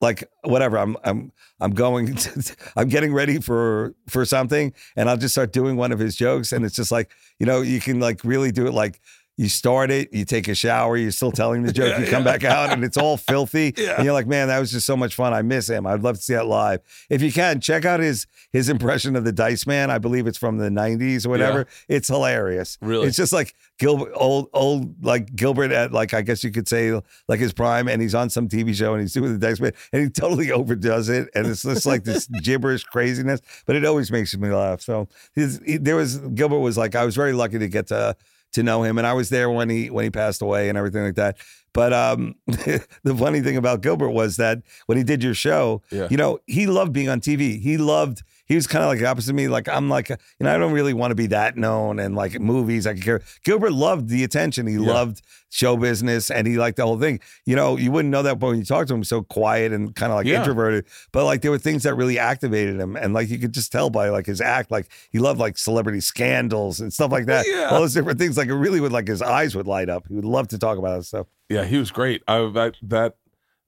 like whatever. I'm I'm I'm going. To, I'm getting ready for for something, and I'll just start doing one of his jokes, and it's just like you know you can like really do it like you start it, you take a shower, you're still telling the joke, Yeah, you come yeah. back out and it's all filthy. Yeah. And you're like, man, that was just so much fun. I miss him. I'd love to see that live. If you can, check out his his impression of the Dice Man. I believe it's from the 90s or whatever. It's hilarious. Really? It's just like Gilbert old old like Gilbert at like I guess you could say like his prime and he's on some TV show and he's doing the Dice Man and he totally overdoes it and it's just like this gibberish craziness, but it always makes me laugh. So his, he, there was Gilbert was like I was very lucky to get to to know him and I was there when he when he passed away and everything like that. But um the funny thing about Gilbert was that when he did your show, Yeah. you know, he loved being on TV. He loved he was kind of like the opposite of me. Like I'm like, you know, I don't really want to be that known and like movies. I could care. Gilbert loved the attention. He Yeah. loved show business and he liked the whole thing. You know, you wouldn't know that but when you talk to him, so quiet and kind of like Yeah. introverted. But like there were things that really activated him, and like you could just tell by like his act, like he loved like celebrity scandals and stuff like that. Yeah. All those different things. Like it really would like his eyes would light up. He would love to talk about that stuff. Yeah, he was great. I that that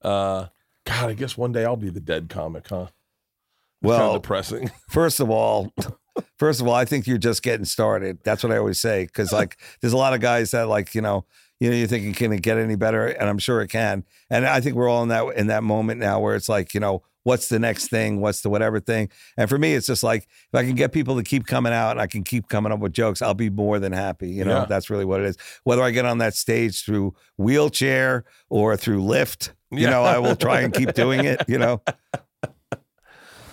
uh God, I guess one day I'll be the dead comic, huh? Well, depressing. First of all, first of all, I think you're just getting started. That's what I always say. Cause like there's a lot of guys that like, you know, you know, you're thinking, can it get any better? And I'm sure it can. And I think we're all in that in that moment now where it's like, you know, what's the next thing? What's the whatever thing? And for me, it's just like if I can get people to keep coming out and I can keep coming up with jokes, I'll be more than happy. You know, Yeah. that's really what it is. Whether I get on that stage through wheelchair or through lift, you Yeah. know, I will try and keep doing it, you know.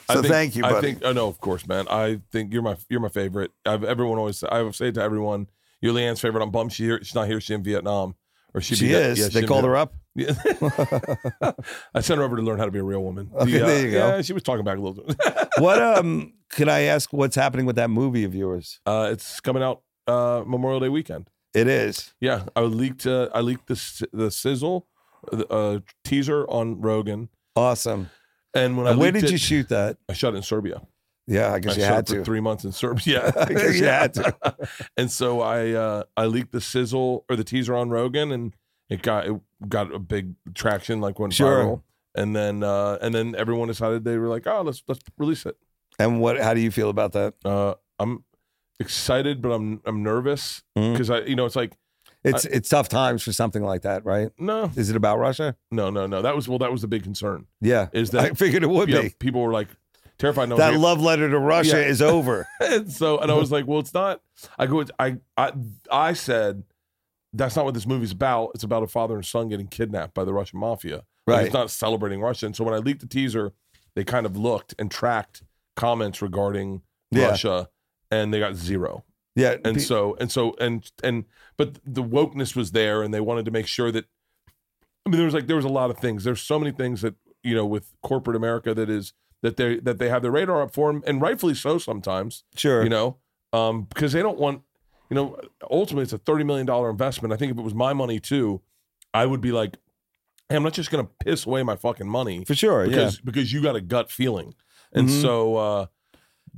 So think- thank you, I think oh no, of course, man. I think you're my you're my favorite. I've everyone always I would say to everyone, you're LeeAnn's favorite. I'm bummed she here, she's not here. She's in Vietnam. Or She be is. Yeah, they called her up. Yeah. I sent her over to learn how to be a real woman. Okay, there you go. Yeah, she was talking back a little bit. what um can I ask what's happening with that movie of yours? uh, it's coming out uh, Memorial Day weekend. It is. Yeah, I leaked. Uh, I leaked the the sizzle the, uh, teaser on Rogan, Awesome. And when I And where did you shoot that? I shot in Serbia. Yeah, I guess I you shot had it for to. three months in Serbia. Yeah. I guess you had to. and so I uh, I leaked the sizzle or the teaser on Rogan, and it got it got a big traction, like went Sure. viral. And then uh, and then everyone decided they were like, oh, let's let's release it. And what how do you feel about that? Uh, I'm excited, but I'm I'm nervous because I you know it's like It's it's tough times for something like that, right? no Is it about Russia? no no no that was well that was the big concern Yeah. is that I figured it would you know, be. people were like terrified. No, That love letter to Russia Yeah. is over. and so and I was like, well, it's not. I go, I I I said that's not what this movie's about. It's about a father and son getting kidnapped by the Russian mafia. Like, Right. it's not celebrating Russia. And so when I leaked the teaser, they kind of looked and tracked comments regarding Yeah. Russia, and they got zero. Yeah. And so and so and and but the wokeness was there, and they wanted to make sure that. I mean, there was like there was a lot of things. There's so many things that you know with corporate America that is that they that they have their radar up for, 'em, and rightfully so sometimes sure. you know, um, because they don't want, you know, ultimately it's a thirty million dollar investment. I think if it was my money too, I would be like, hey, I'm not just gonna piss away my fucking money for sure. yeah. because because you got a gut feeling, and Mhm. so uh,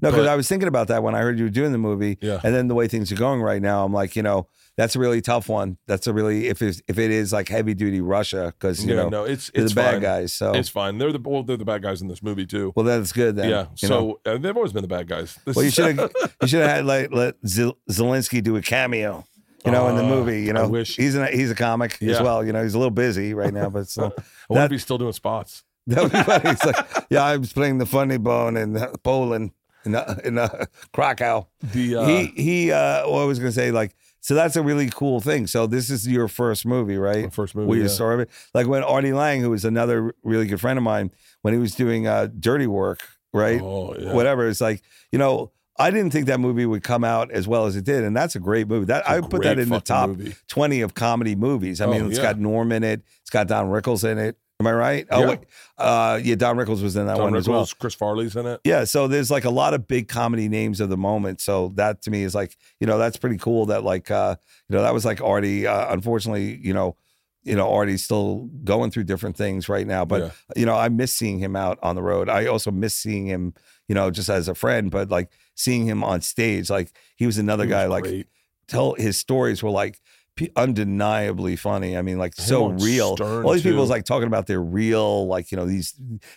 No, because I was thinking about that when I heard you were doing the movie, Yeah. and then the way things are going right now, I'm like, you know, that's a really tough one. That's a really if it's, if it is like heavy duty Russia, because you yeah, know no, it's they're it's the bad fine. guys. So It's fine. They're the well, they're the bad guys in this movie too. well, that's good then. yeah. you know? So uh, they've always been the bad guys. This well, you is- should have you should have had like let Zel- Zelensky do a cameo. You know, in the Uh, movie, you I know, wish. he's an, he's a comic as Yeah. well. You know, he's a little busy right now, but so I wonder that- if he's still doing spots. that would be funny. It's like, yeah, I was playing the funny bone in Poland in uh, in uh, Krakow. The uh, he he. Uh, well, I was gonna say like, so that's a really cool thing. So this is your first movie, right? my first movie. Where you yeah. saw it, like when Artie Lange, who was another really good friend of mine, when he was doing uh, Dirty Work, right? Oh, yeah. Whatever. It's like you know, I didn't think that movie would come out as well as it did, and that's a great movie. That a I would put that in the top movie. twenty of comedy movies. I Oh, mean, it's yeah. got Norm in it. It's got Don Rickles in it. Am I right? Oh, Yeah. wait. Uh, yeah, Don Rickles was in that Don one as well. Rickles, Chris Farley's in it. Yeah, so there's like a lot of big comedy names of the moment. So that to me is like, you know, that's pretty cool. That like, uh, you know, that was like Artie. Uh, unfortunately, you know, you know, Artie's still going through different things right now. But Yeah. you know, I miss seeing him out on the road. I also miss seeing him, you know, just as a friend. But like seeing him on stage, like he was another He was guy. Like tell his stories were like p- undeniably funny. I mean, like so real. Stern, All these people is like talking about their real, like you know these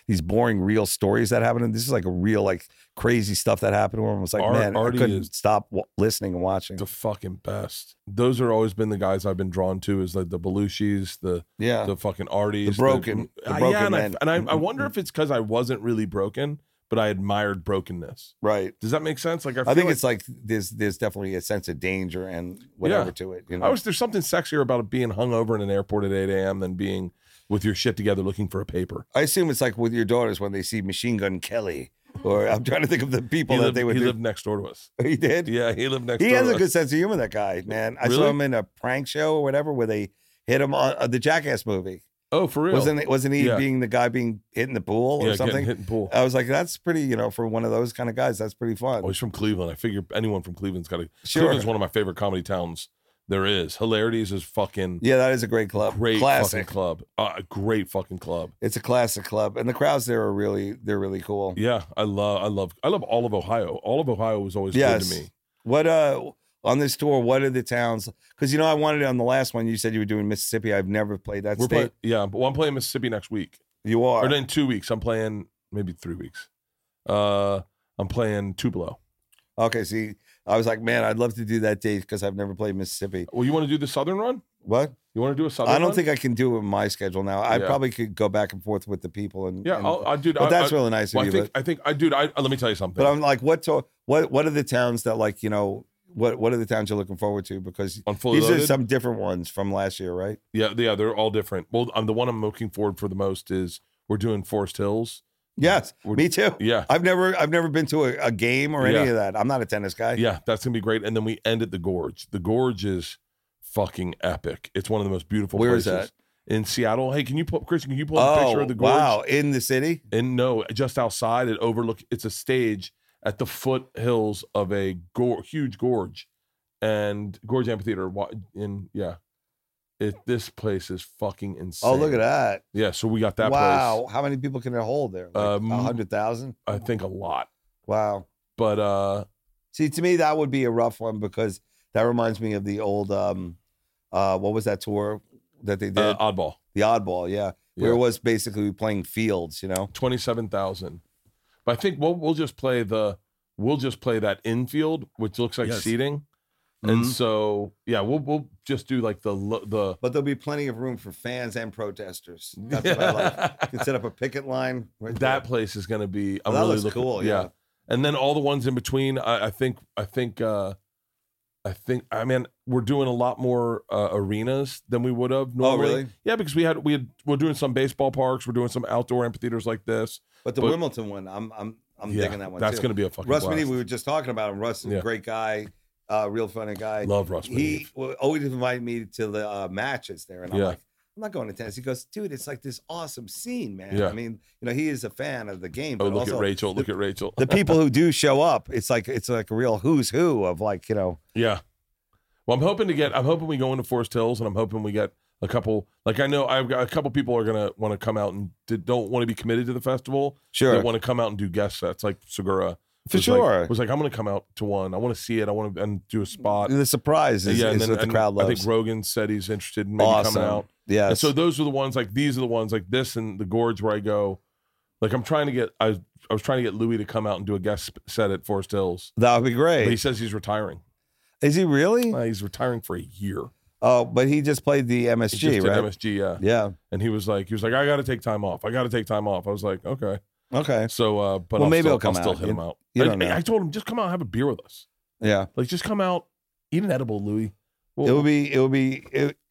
these boring real stories that happen. And this is like a real like crazy stuff that happened to him. It was like Ar- man, Artie I couldn't stop w- listening and watching. the fucking best. Those are always been the guys I've been drawn to. Is like the Belushis, the Yeah, the fucking Arties, broken- the Uh, broken yeah, and. I, and I, I wonder if it's because I wasn't really broken, but I admired brokenness. right. Does that make sense? Like I, I think like, it's like there's there's definitely a sense of danger and whatever Yeah. to it. You know, I was there's something sexier about being hungover in an airport at 8 a.m. than being with your shit together looking for a paper. I assume it's like with your daughters when they see Machine Gun Kelly, or I'm trying to think of the people He, that they would. he do. lived next door to us. he did. Yeah, he lived next door. He has a good sense of humor. That guy, man. I saw him in a prank show or whatever where they hit him on uh, the Jackass movie. Oh, for real? Wasn't it? Wasn't he Yeah. being the guy being hit in the pool or yeah, something? hit in pool. I was like, that's pretty. You know, for one of those kind of guys, that's pretty fun. Oh, he's from Cleveland. I figure anyone from Cleveland's got to. Sure. Cleveland's one of my favorite comedy towns there is. Hilarities is fucking Yeah, that is a great club. great classic. fucking club. Uh, a great fucking club. It's a classic club, and the crowds there are really they're really cool. Yeah, I love, I love, I love all of Ohio. All of Ohio was always Yes. good to me. What uh on this tour? What are the towns? Because you know, I wanted on the last one. You said you were doing Mississippi. I've never played that We're state. playing, yeah, but I'm playing Mississippi next week, you are. or then two weeks. I'm playing maybe three weeks. Uh, I'm playing Tupelo. Okay, see, I was like, man, I'd love to do that date because I've never played Mississippi. Well, you want to do the Southern run? What? You want to do a Southern? I don't run? think I can do it with my schedule now. I Yeah. probably could go back and forth with the people and Yeah, and- I'll, I dude. but I, that's I, really nice well, of I you. think, I think, I dude. I let me tell you something. but, but I'm like, what? To, what? What are the towns that like you know? What? What are the towns you're looking forward to? Because on fully these loaded, are some different ones from last year, right? yeah, yeah, they're all different. Well, I'm the one I'm looking forward for the most is we're doing Forest Hills. Yes, We're- me too. Yeah, I've never, I've never been to a, a game or any Yeah. of that. I'm not a tennis guy. yeah, that's gonna be great. And then we end at the Gorge. The Gorge is fucking epic. It's one of the most beautiful. Where is places. In Seattle. Hey, can you pull Chris? Can you pull up a Oh, picture of the oh, Gorge? wow! In the city. And no, just outside it overlook. It's a stage at the foothills of a gor- huge gorge, and Gorge Amphitheater. In yeah, it this place is fucking insane. Oh, look at that! Yeah, so we got that wow, how many people can it hold there? Like Um, a hundred thousand. I think a lot, Wow. but uh, See, to me, that would be a rough one because that reminds me of the old, um, uh, what was that tour that they did? uh oddball the Oddball, yeah, where Yeah. it was basically playing fields. You know. twenty seven thousand. But I think we'll we'll just play the we'll just play that infield, which looks like Yes. seating, and Mhm. so yeah, we'll we'll just do like the lo- the. But there'll be plenty of room for fans and protesters. That's what I like. You can set up a picket line. Right that there. place is going to be. I'm Well, that really looks looking, cool. Yeah. and then all the ones in between i, I think i think uh i think i mean we're doing a lot more uh, arenas than we would have Oh, normally really? yeah because we had we had we're doing some baseball parks we're doing some outdoor amphitheaters like this But the But- Wimbledon one, I'm I'm I'm yeah digging that one that's too. going to be a fucking Russ. Meany, we were just talking about him. Russ is Yeah. a great guy, uh, real funny guy. love russ he always invited me to the uh, matches there, and I'm Yeah. like, I'm not going to tennis. He goes, dude, it's like this awesome scene, man. Yeah. I mean, you know, he is a fan of the game, oh but look also at rachel look at rachel the people who do show up, it's like it's like a real who's who of like you know. yeah well i'm hoping to get i'm hoping we go into forest hills and i'm hoping we get a couple like i know i've got a couple people are going to want to come out and did, don't want to be committed to the festival Sure, they want to come out and do guest sets like segura for was sure. like, was like i'm going to come out to one i want to see it i want to and do a spot the surprise is, yeah, and is then what the and crowd I think Rogan said he's interested in maybe awesome. coming out. Yeah. And so those are the ones like these are the ones like this and the Gorge where I go. Like I'm trying to get I I was trying to get Louis to come out and do a guest set at Forest Hills, that would be great but he says he's retiring. Is he really? Uh, he's retiring for a year. Oh, but he just played the He MSG, just did right? MSG, yeah. yeah. And he was like, he was like, I got to take time off. I got to take time off. I was like, okay. Okay. So, uh, but Well, I'll maybe still, he'll come I'll still out. hit You- him out. you I, don't know. I told him just come out, and have a beer with us. Yeah. Like just come out, eat an edible, Louis. Well, it would be. It would be.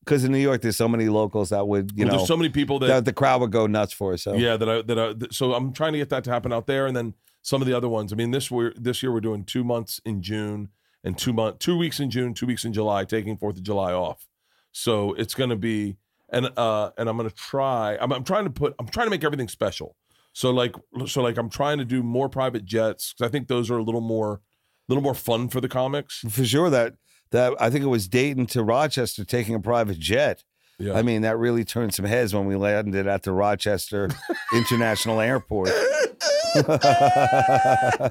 Because in New York, there's so many locals that would, you well, know, there's so many people that that the crowd would go nuts for. So Yeah, that I that I th- so I'm trying to get that to happen out there, and then some of the other ones. I mean, this we're this year we're doing two months in June and two month two weeks in June, two weeks in July, taking Fourth of July off. So it's going to be and uh and I'm going to try. I'm, I'm trying to put. I'm trying to make everything special. So like so like I'm trying to do more private jets because I think those are a little more a little more fun for the comics. for sure that that I think it was Dayton to Rochester taking a private jet. Yeah. I mean, that really turned some heads when we landed at the Rochester International Airport. I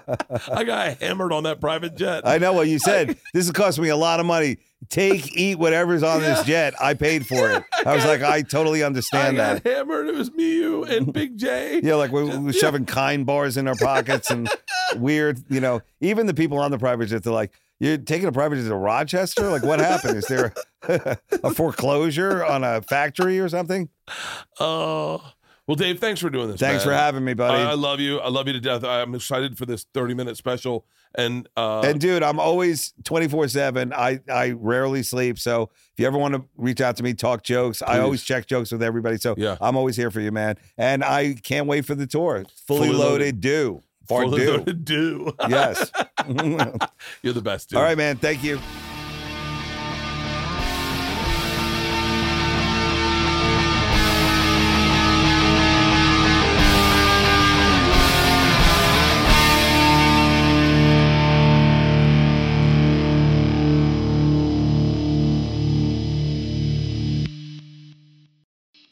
got hammered on that private jet. I know what you said. This is costing me a lot of money. Take, eat whatever's on this jet. I paid for it. I was like, I totally I understand got that. hammered. It was me, you, and Big Jay. Yeah, like we were shoving kind bars in our pockets and weird, you know. Even the people on the private jet, they're like, "You're taking a private jet to Rochester? Like, what happened? Is there a, a foreclosure on a factory or something?" Oh. Well, Dave, thanks for doing this. Thanks for having me, buddy. I, I love you. I love you to death. I'm excited for this 30 minute special. And uh, and dude, I'm always 24 seven. I I rarely sleep. So if you ever want to reach out to me, talk jokes, I always check jokes with everybody. So Yeah. I'm always here for you, man. And I can't wait for the tour. Fully, Fully loaded, do. Fully do. loaded do. Yes. You're the best, dude. All right, man. Thank you.